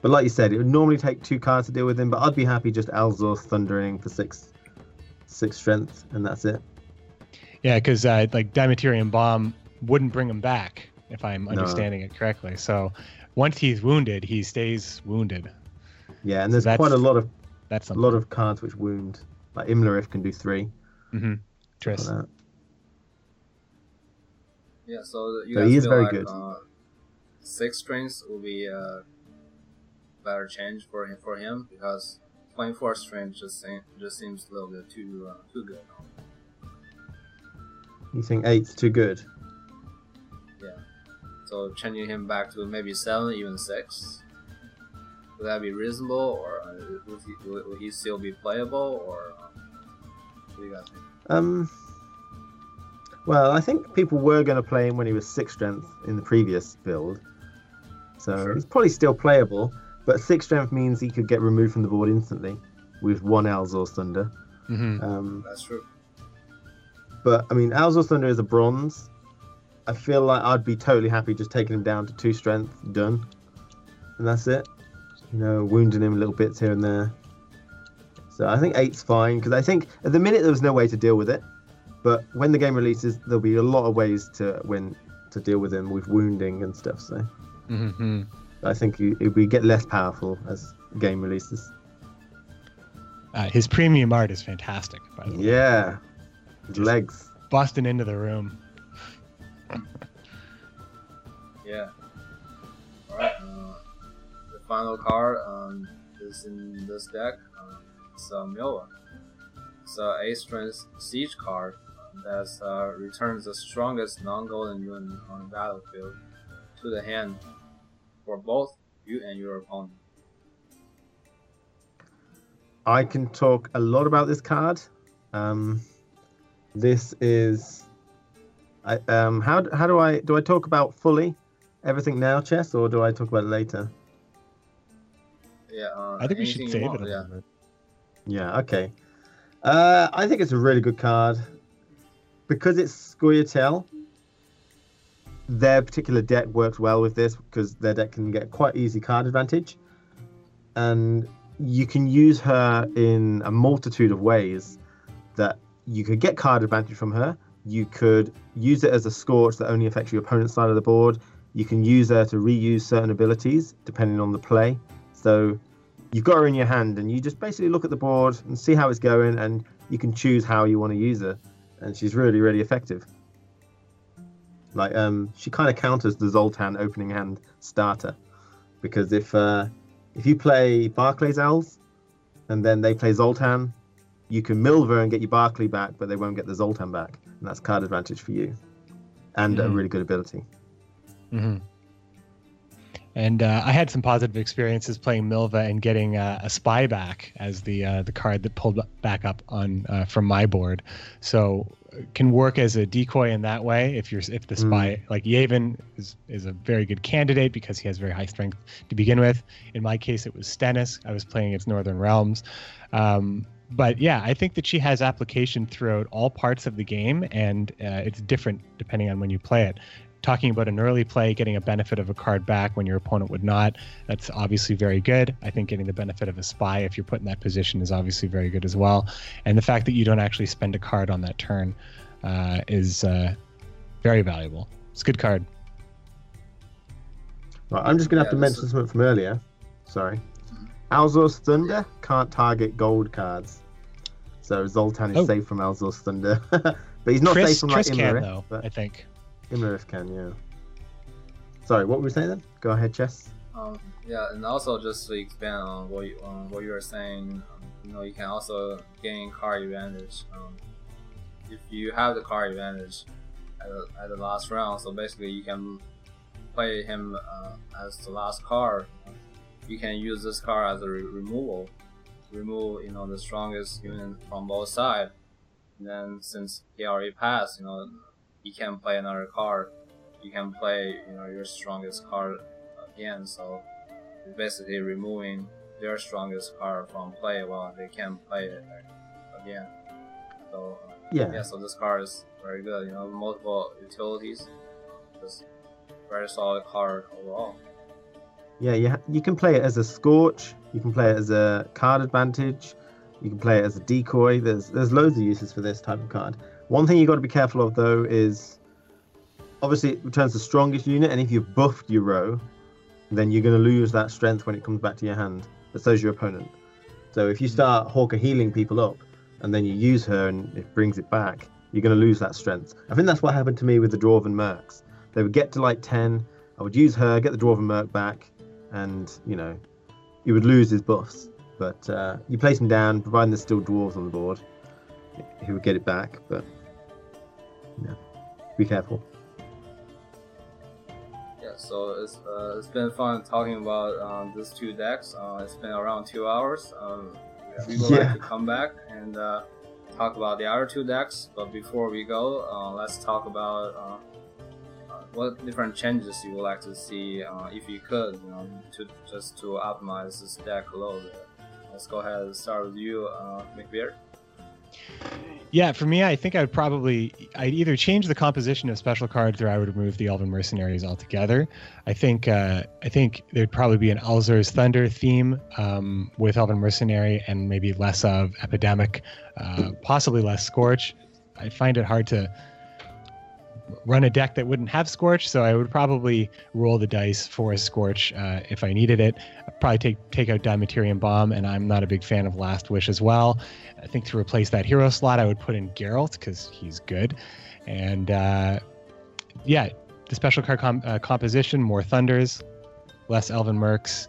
But like you said, it would normally take two cards to deal with him, but I'd be happy just Alzur's Thundering for six, six strength, and that's it. Yeah, because uh, like Dimeritium Bomb wouldn't bring him back, if I'm No. understanding it correctly. So once he's wounded, he stays wounded. Yeah, and So there's quite a lot of That's a lot of cards which wound. Like Imlerith can do three. Mm-hmm. for Tris. that. Yeah, so you So guys he is feel very like, good. Uh, six strings will be a better change for him for him because playing four strings just seem, just seems a little bit too uh, too good. You think eight's too good? Yeah. So changing him back to maybe seven, even six, would that be reasonable, or uh, would he, will he still be playable, or uh, what do you guys think? Um. Well, I think people were going to play him when he was six strength in the previous build, so Sure. he's probably still playable. But six strength means he could get removed from the board instantly with one Alzur's Thunder. hmm Um, That's true. but I mean, Alzur's Thunder is a bronze. I feel like I'd be totally happy just taking him down to two strength, done, and that's it. You know, wounding him little bits here and there. So I think eight's fine because I think at the minute there was no way to deal with it, but when the game releases, there'll be a lot of ways to when to deal with him with wounding and stuff. So hmm I think it it would get less powerful as the game releases. Uh, his premium art is fantastic. By the way. Yeah, his Just- legs. Busting into the room. Yeah. Alright, uh, the final card um, is in this deck. Um, it's uh, Milva. It's a 8 strength siege card that uh, returns the strongest non golden unit on the battlefield to the hand for both you and your opponent. I can talk a lot about this card. Um, this is, I um, how how do I do I talk about fully everything now, chess, or do I talk about it later? Yeah, uh, I think we should save it want, a yeah. Yeah, okay. Uh, I think it's a really good card because it's Scoia'tael. Their particular deck works well with this because their deck can get quite easy card advantage, and you can use her in a multitude of ways. That you could get card advantage from her. You could use it as a scorch that only affects your opponent's side of the board. You can use her to reuse certain abilities depending on the play. So you've got her in your hand and you just basically look at the board and see how it's going and you can choose how you want to use her and she's really really effective like um she kind of counters the zoltan opening hand starter. Because if uh if you play barclay's elves and then they play zoltan you can milver and get your barclay back but they won't get the zoltan back. And that's card advantage for you. And a Mhm. really good ability. Hmm And uh, I had some positive experiences playing Milva and getting uh, a spy back as the uh, the card that pulled back up on uh, from my board. So can work as a decoy in that way if you're if the spy like Yaevinn is is a very good candidate because he has very high strength to begin with. In my case, it was Stennis. I was playing its Northern Realms. Um, but yeah, I think that she has application throughout all parts of the game, and uh, it's different depending on when you play it talking about an early play, getting a benefit of a card back when your opponent would not. That's obviously very good. I think getting the benefit of a spy if you're put in that position is obviously very good as well. And the fact that you don't actually spend a card on that turn uh, is uh, very valuable. It's a good card. Right, I'm just gonna have Yeah, to mention is- something from earlier. Sorry. Alzur's Thunder can't target gold cards. So Zoltan is Oh. safe from Alzur's Thunder. but he's not Tris, safe from like Tris can though, But I think. Imlerith can, yeah. Sorry, what were we saying then? Go ahead, Chess. Um, yeah, and also just to expand on what you, on what you were saying, um, you know, you can also gain card advantage. Um, if you have the card advantage at the, at the last round, so basically you can play him uh, as the last card. You can use this card as a re- removal, remove you know the strongest unit from both sides. And then since he already passed, you know, he can play another card. You can play you know your strongest card again. So basically removing their strongest card from play while they can play it again. So uh, Yeah. yeah, so this card is very good. You know, multiple utilities. Just very solid card overall. Yeah, you, ha- you can play it as a Scorch, you can play it as a card advantage, you can play it as a decoy. There's there's loads of uses for this type of card. One thing you've got to be careful of though is obviously it returns the strongest unit, and if you've buffed your row, then you're going to lose that strength when it comes back to your hand. But so's your opponent. So if you start Havekar healing people up, and then you use her and it brings it back, you're going to lose that strength. I think that's what happened to me with the Dwarven Mercs. They would get to like 10, I would use her, get the Dwarven Merc back, and, you know, he would lose his buffs. But uh, you place him down, providing there's still dwarves on the board, he would get it back. But, yeah, be careful. Yeah, so it's uh, it's been fun talking about um, these two decks. Uh, it's been around two hours. Um, we would Yeah. like to come back and uh, talk about the other two decks. But before we go, uh, let's talk about uh, uh, what different changes you would like to see, uh, if you could, you know, to just to optimize this deck a little bit. Let's go ahead and start with you, uh, McBeard. Yeah, for me, I think I would probably I'd either change the composition of special cards or I would remove the Elven Mercenaries altogether. I think uh, I think there'd probably be an Alzur's Thunder theme um, with Elven Mercenary and maybe less of Epidemic, uh, possibly less Scorch. I find it hard to run a deck that wouldn't have Scorch, so I would probably roll the dice for a Scorch uh, if I needed it. I'd probably take take out Dimeritium Bomb, and I'm not a big fan of Last Wish as well. I think to replace that hero slot, I would put in Geralt because he's good. And uh, yeah, the special card com- uh, composition, more Thunders, less Elven Mercs.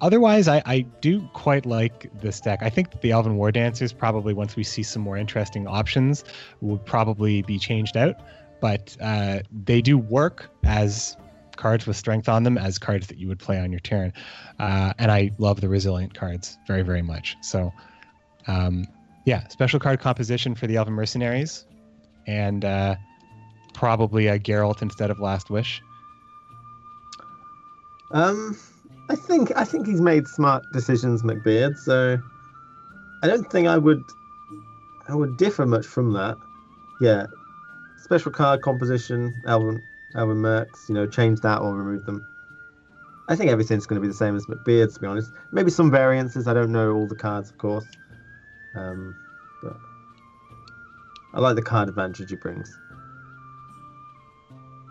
Otherwise, I, I do quite like this deck. I think the Elven War Dancers probably, once we see some more interesting options, would probably be changed out. But uh, they do work as cards with strength on them, as cards that you would play on your turn. Uh, and I love the resilient cards very, very much. So um, yeah, special card composition for the Elven Mercenaries, and uh, probably a Geralt instead of Last Wish. Um, I think I think he's made smart decisions, McBeard. So I don't think I would I would differ much from that. Yeah, special card composition, Alvin Alvin Mercs. You know, change that or remove them. I think everything's going to be the same as McBeard's. To be honest, maybe some variances. I don't know all the cards, of course. Um, but I like the card advantage he brings.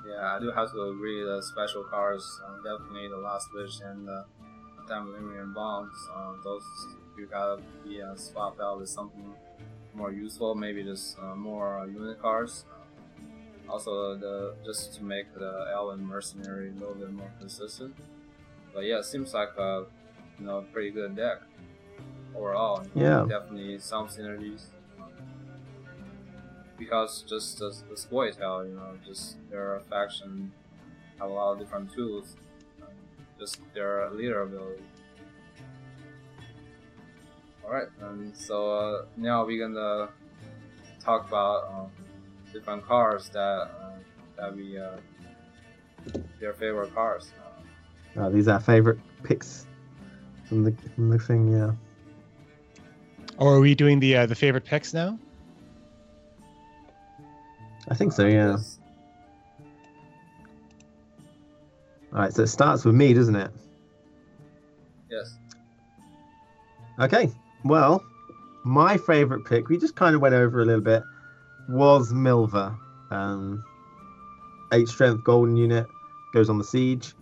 Yeah, I do have to agree. The special cards, um, definitely the Last Wish and the Dimeritium Bombs. Um, those you gotta be uh, swapped out with something more useful. Maybe just uh, more uh, unit cards. Also, the just to make the Elven Mercenary a little bit more consistent. But yeah, it seems like a you know pretty good deck overall. Yeah. definitely some synergies because just the, the Scoia'tael, you know, just their faction have a lot of different tools, just their leader ability. Alright, and so uh, now we're gonna talk about um, different cars that uh, that we uh, their favorite cars. Uh, these are favorite picks from the from the thing. Yeah. Or are we doing the uh, the favorite picks now? I think so, yeah. yes. All right, so it starts with me, doesn't it? Yes. Okay, well, my favourite pick, we just kind of went over a little bit, was Milva. Um, eight strength golden unit, goes on the siege.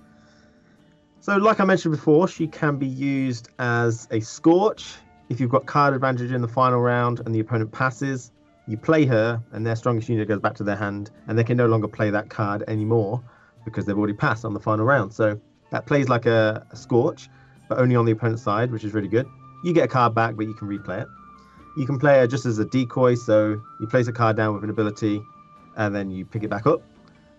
So, like I mentioned before, she can be used as a Scorch. If you've got card advantage in the final round and the opponent passes, you play her, and their strongest unit goes back to their hand, and they can no longer play that card anymore because they've already passed on the final round. So, that plays like a, a Scorch, but only on the opponent's side, which is really good. You get a card back, but you can replay it. You can play her just as a decoy, so you place a card down with an ability, and then you pick it back up.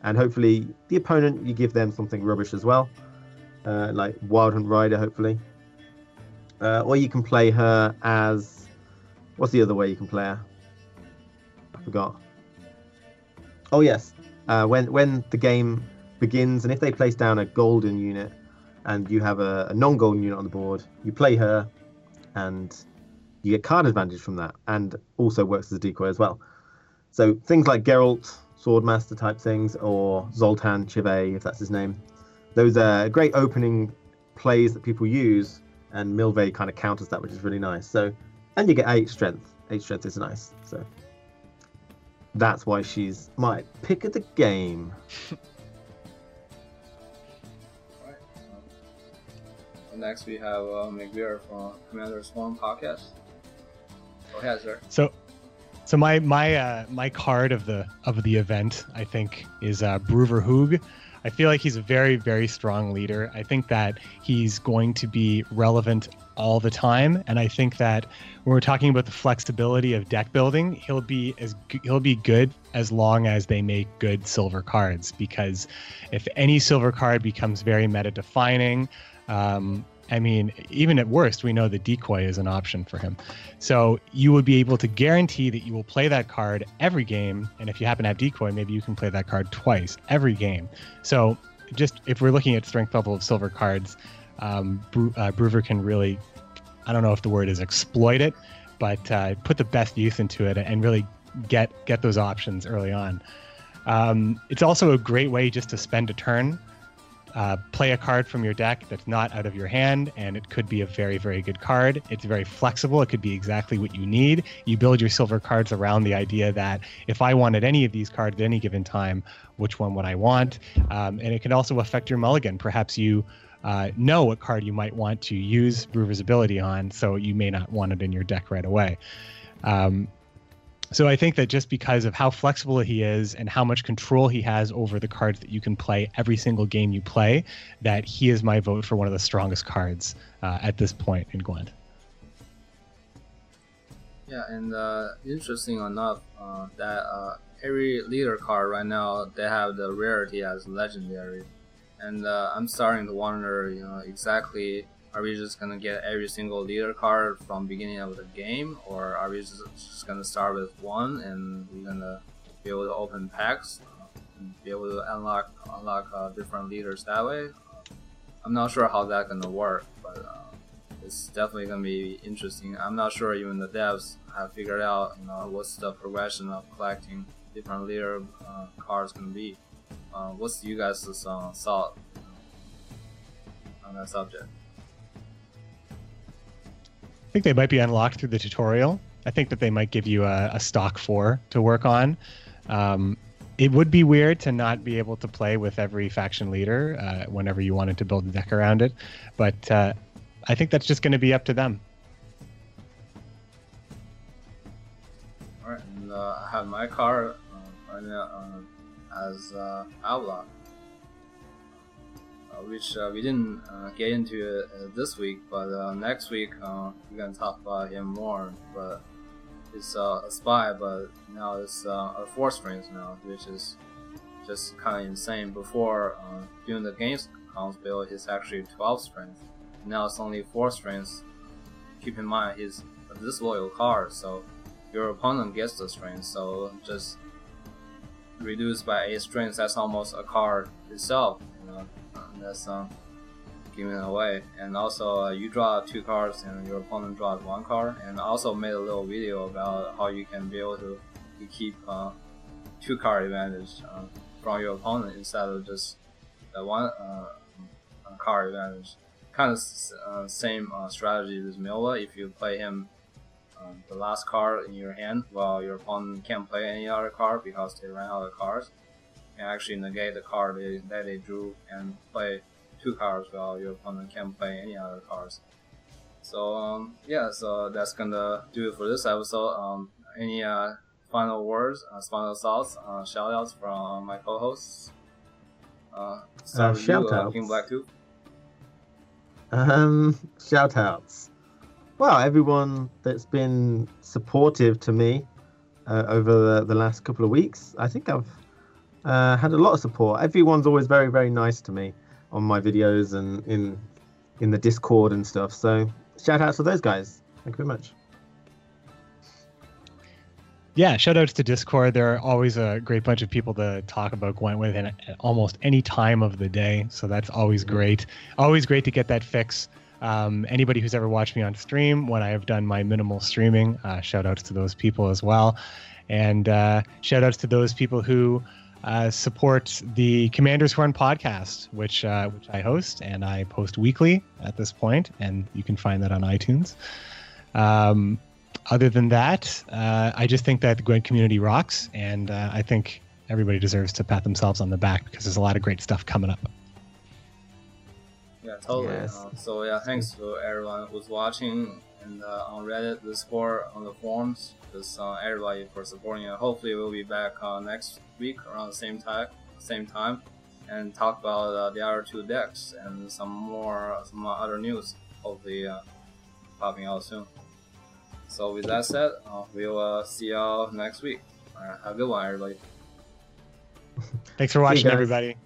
And hopefully, the opponent, you give them something rubbish as well, uh, like Wild Hunt Rider, hopefully. Uh, or you can play her as. What's the other way you can play her? I forgot. Oh, yes. Uh, when, when the game begins, and if they place down a golden unit, and you have a, a non-golden unit on the board, you play her, and you get card advantage from that, and also works as a decoy as well. So things like Geralt, Swordmaster type things, or Zoltan Chivay, if that's his name, those are great opening plays that people use, and Milva kind of counters that, which is really nice. So, and you get eight strength. Eight strength is nice. So, that's why she's my pick of the game. Next, we have uh, McBeard from Commander's Horn Podcast. So, so my my uh, my card of the of the event, I think, is uh, Brouver Hoog. I feel like he's a very very strong leader. I think that he's going to be relevant all the time, and I think that when we're talking about the flexibility of deck building, he'll be as he'll be good as long as they make good silver cards. Because if any silver card becomes very meta defining, um, I mean, even at worst, we know that decoy is an option for him. So you would be able to guarantee that you will play that card every game. And if you happen to have decoy, maybe you can play that card twice every game. So just if we're looking at strength level of silver cards, um, uh, Brouver can really, I don't know if the word is exploit it, but uh, put the best use into it and really get get those options early on. Um, it's also a great way just to spend a turn uh, play a card from your deck that's not out of your hand, and it could be a very, very good card. It's very flexible. It could be exactly what you need. You build your silver cards around the idea that if I wanted any of these cards at any given time, which one would I want? Um, and it can also affect your mulligan. Perhaps you uh, know what card you might want to use Brouver's ability on, so you may not want it in your deck right away. Um, so I think that just because of how flexible he is and how much control he has over the cards that you can play every single game you play, that he is my vote for one of the strongest cards uh, at this point in Gwent. Yeah, and uh, interesting enough, uh, that uh, every leader card right now they have the rarity as legendary, and uh, I'm starting to wonder, you know, exactly are we just gonna get every single leader card from beginning of the game, or are we just, just gonna start with one and we're gonna be able to open packs, uh, and be able to unlock unlock uh, different leaders that way? I'm not sure how that's gonna work, but. Uh, it's definitely gonna be interesting. I'm not sure even the devs have figured out, you know, what's the progression of collecting different leader uh, cards gonna be. Uh, what's you guys' uh, thought on that subject? Think they might be unlocked through the tutorial. I think that they might give you a, a stock four to work on. Um, it would be weird to not be able to play with every faction leader uh, whenever you wanted to build a deck around it, but uh, I think that's just going to be up to them. All right, and uh, I have my card uh, right now uh, as uh, Outlaw, which uh, we didn't uh, get into it uh, this week, but uh, next week uh, we're gonna talk about him more. But uh, a spy, but now it's uh, a four strings now, which is just kind of insane. Before uh, doing the games cons build, he's actually 12 strength. Now it's only four strengths. Keep in mind he's a disloyal card, so your opponent gets the strength. So just reduced by eight strengths. That's almost a card itself. That's um, giving it away. And also uh, you draw two cards and your opponent draws one card. And I also made a little video about how you can be able to, to keep uh, two card advantage uh, from your opponent instead of just the one uh, card advantage kind of uh, same uh, strategy as Milva. If you play him um, the last card in your hand, while your opponent can't play any other card because they ran out of cards, can actually negate the card they, that they drew and play two cards while your opponent can't play any other cards. So um, yeah, so that's gonna do it for this episode. Um, any uh, final words, uh, final thoughts, uh, shout outs from my co-hosts? Uh, start with you, uh. KingBlackToof. Um, shout outs. Well, everyone that's been supportive to me uh, over the, the last couple of weeks, I think I've uh, had a lot of support. Everyone's always very, very nice to me on my videos and in in the Discord and stuff. So shout outs to those guys. Thank you very much. Yeah, shout outs to Discord. There are always a great bunch of people to talk about Gwent with at at almost any time of the day. So that's always great. Always great to get that fix. Um, anybody who's ever watched me on stream when I have done my minimal streaming, uh, shout outs to those people as well. And uh, shout outs to those people who uh, support the Commanders Horn podcast, which uh, which I host and I post weekly at this point, and you can find that on iTunes. Um, other than that, uh, I just think that the Gwent community rocks, and uh, I think everybody deserves to pat themselves on the back because there's a lot of great stuff coming up. Yeah, totally. Yes. Uh, so yeah, thanks to everyone who's watching and uh, on Reddit, Discord, on the forums. Just uh, everybody for supporting it. Hopefully, we'll be back uh, next week around the same time, same time, and talk about uh, the other two decks and some more, some other news. Hopefully, uh, popping out soon. So with that said, uh, we'll uh, see y'all next week. All right, have a good one, everybody. Thanks for watching, everybody.